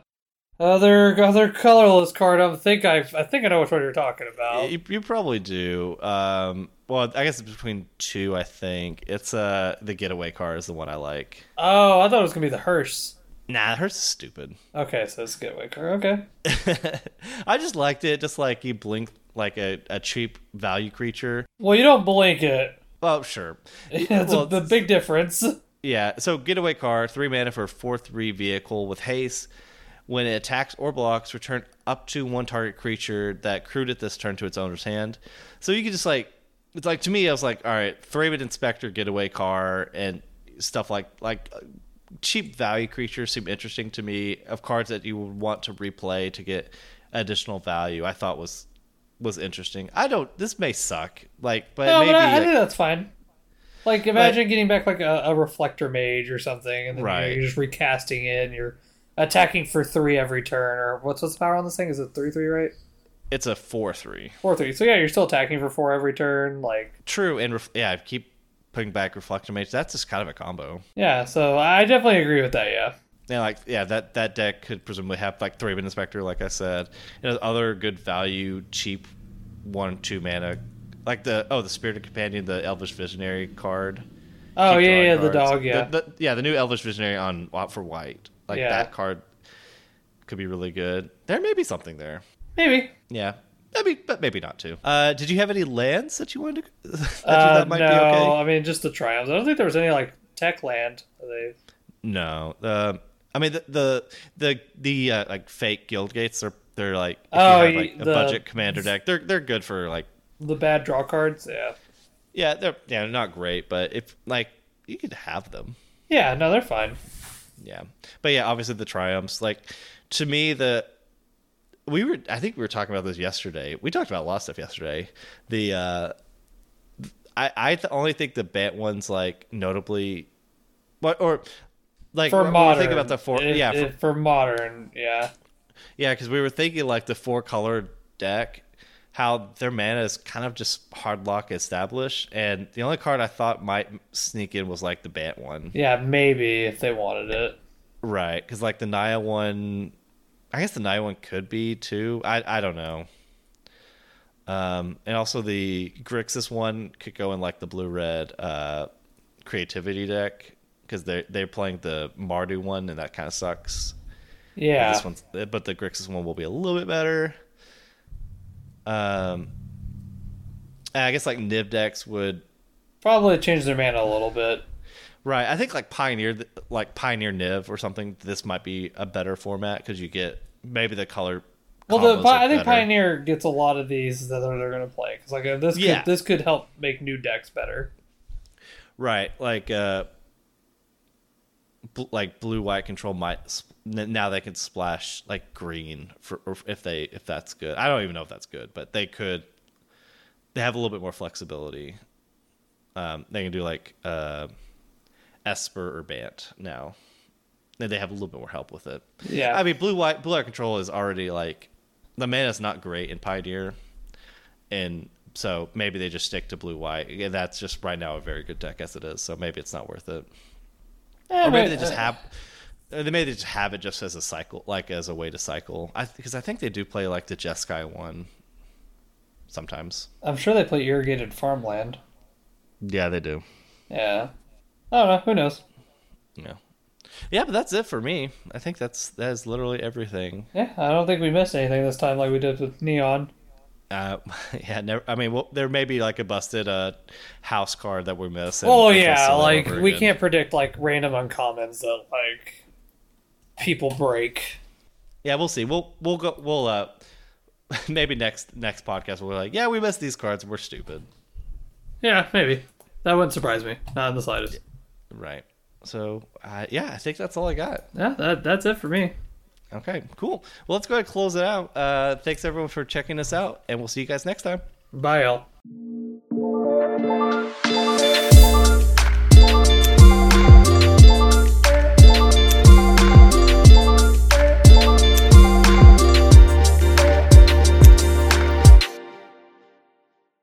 [SPEAKER 2] other other colorless card. I think I I think I know which one you're talking about.
[SPEAKER 1] You, you probably do. Um, well, I guess it's between two. I think it's uh the getaway car is the one I like.
[SPEAKER 2] Oh, I thought it was gonna be the hearse.
[SPEAKER 1] Nah, hers is stupid.
[SPEAKER 2] Okay, so it's getaway car. Okay.
[SPEAKER 1] I just liked it. Just like you blink like a, a cheap value creature.
[SPEAKER 2] Well, you don't blink it.
[SPEAKER 1] Oh, sure.
[SPEAKER 2] It's
[SPEAKER 1] Well,
[SPEAKER 2] a, the big difference.
[SPEAKER 1] Yeah, so getaway car, three mana for four three vehicle with haste. When it attacks or blocks, return up to one target creature that crewed it this turn to its owner's hand. So you could just like it's like to me, I was like, all right, Thraben Inspector, getaway car, and stuff like like cheap value creatures seem interesting to me. Of cards that you would want to replay to get additional value, I thought was was interesting. I don't. This may suck, like, but
[SPEAKER 2] no,
[SPEAKER 1] maybe
[SPEAKER 2] but I, I
[SPEAKER 1] like-
[SPEAKER 2] think that's fine. Like, imagine getting back like a, a reflector mage or something, and then
[SPEAKER 1] Right.
[SPEAKER 2] you're, you're just recasting it, and you're attacking for three every turn. Or what's what's the power on this thing? Is it three three right?
[SPEAKER 1] it's a four three.
[SPEAKER 2] Four three. So yeah, you're still attacking for four every turn. Like,
[SPEAKER 1] True, and ref- yeah, I keep putting back Reflector Mage. That's just kind of a combo.
[SPEAKER 2] yeah. So I definitely agree with that. Yeah.
[SPEAKER 1] Yeah, like yeah, that that deck could presumably have like Thraben Inspector, like I said, and other good value, cheap one two mana, like the oh the Spirited Companion, the Elvish Visionary card.
[SPEAKER 2] Oh,
[SPEAKER 1] keep
[SPEAKER 2] yeah, yeah, the dog, yeah.
[SPEAKER 1] the, yeah, the new Elvish Visionary on uh, for white. Like
[SPEAKER 2] Yeah.
[SPEAKER 1] that card could be really good. There may be something there.
[SPEAKER 2] Maybe.
[SPEAKER 1] Yeah. Maybe, but maybe not too. Uh, did you have any lands that you wanted to? that
[SPEAKER 2] Uh,
[SPEAKER 1] thought might
[SPEAKER 2] no,
[SPEAKER 1] be okay?
[SPEAKER 2] I mean just the Triomes. I don't think there was any like tech land. They
[SPEAKER 1] No. Uh, I mean the the the, the uh, like fake guild gates. They're they're like if
[SPEAKER 2] Oh,
[SPEAKER 1] you have like a
[SPEAKER 2] the-
[SPEAKER 1] budget commander deck. They're they're good for like
[SPEAKER 2] the bad draw cards. Yeah.
[SPEAKER 1] yeah they're yeah not great, but if like you could have them.
[SPEAKER 2] Yeah. No, they're fine.
[SPEAKER 1] Yeah, but yeah, obviously the Triomes. Like to me, the we were. I think we were talking about this yesterday. We talked about a lot of stuff yesterday. The uh I I th- only think the Bant ones like notably, but or like
[SPEAKER 2] For
[SPEAKER 1] when we were
[SPEAKER 2] modern,
[SPEAKER 1] thinking about the four.
[SPEAKER 2] It-
[SPEAKER 1] yeah, for,
[SPEAKER 2] it- for modern. Yeah.
[SPEAKER 1] yeah, because we were thinking like the four color deck. How their mana is kind of just hard lock established, and the only card I thought might sneak in was like the Bant one.
[SPEAKER 2] Yeah. Maybe if they wanted it.
[SPEAKER 1] Right, because like the Naya one, I guess the Naya one could be too. I I don't know. Um, and also the Grixis one could go in like the blue red uh, creativity deck because they they're playing the Mardu one and that kind of sucks.
[SPEAKER 2] Yeah.
[SPEAKER 1] This one's, but the Grixis one will be a little bit better. Um, I guess like Niv decks would
[SPEAKER 2] Probably change their mana a little bit.
[SPEAKER 1] Right. I think like Pioneer, like Pioneer Niv or something. This might be a better format because you get maybe the color.
[SPEAKER 2] Well, the,
[SPEAKER 1] combos
[SPEAKER 2] Pi-
[SPEAKER 1] are
[SPEAKER 2] I think
[SPEAKER 1] better.
[SPEAKER 2] Pioneer gets a lot of these that they're, they're going to play because like uh, this could
[SPEAKER 1] Yeah.
[SPEAKER 2] this could help make new decks better.
[SPEAKER 1] Right. Like uh, bl- like blue white control might now they can splash like green for if they if that's good. I don't even know if that's good, but they could. They have a little bit more flexibility. Um, they can do like uh, Esper or Bant now. And they have a little bit more help with it.
[SPEAKER 2] Yeah.
[SPEAKER 1] I mean, blue white blue white control is already like the mana's not great in Pioneer, and so maybe they just stick to blue white. Yeah, That's just right now a very good deck as it is. So maybe it's not worth it. Or maybe they just
[SPEAKER 2] uh,
[SPEAKER 1] have. Uh, They may just have it just as a cycle, like as a way to cycle. I because I think they do play like the Jeskai one. Sometimes,
[SPEAKER 2] I'm sure they play irrigated farmland.
[SPEAKER 1] yeah, they do.
[SPEAKER 2] Yeah. I don't know. Who knows?
[SPEAKER 1] Yeah, yeah, but that's it for me. I think that's that is literally everything.
[SPEAKER 2] Yeah. I don't think we missed anything this time like we did with Neon.
[SPEAKER 1] Uh, yeah, never. I mean, well, there may be like a busted uh, house card that we miss.
[SPEAKER 2] Oh yeah, like we
[SPEAKER 1] again.
[SPEAKER 2] can't predict like random uncommons that like people break.
[SPEAKER 1] Yeah, we'll see. We'll we'll go. We'll uh, maybe next next podcast we'll be like, yeah, we missed these cards. We're stupid,
[SPEAKER 2] Yeah, maybe. That wouldn't surprise me. Not in the slightest.
[SPEAKER 1] right? So uh, yeah, I think that's all I got.
[SPEAKER 2] Yeah, that that's it for me.
[SPEAKER 1] Okay, cool. Well, let's go ahead and close it out. Uh, thanks everyone for checking us out, and we'll see you guys next time.
[SPEAKER 2] Bye, y'all.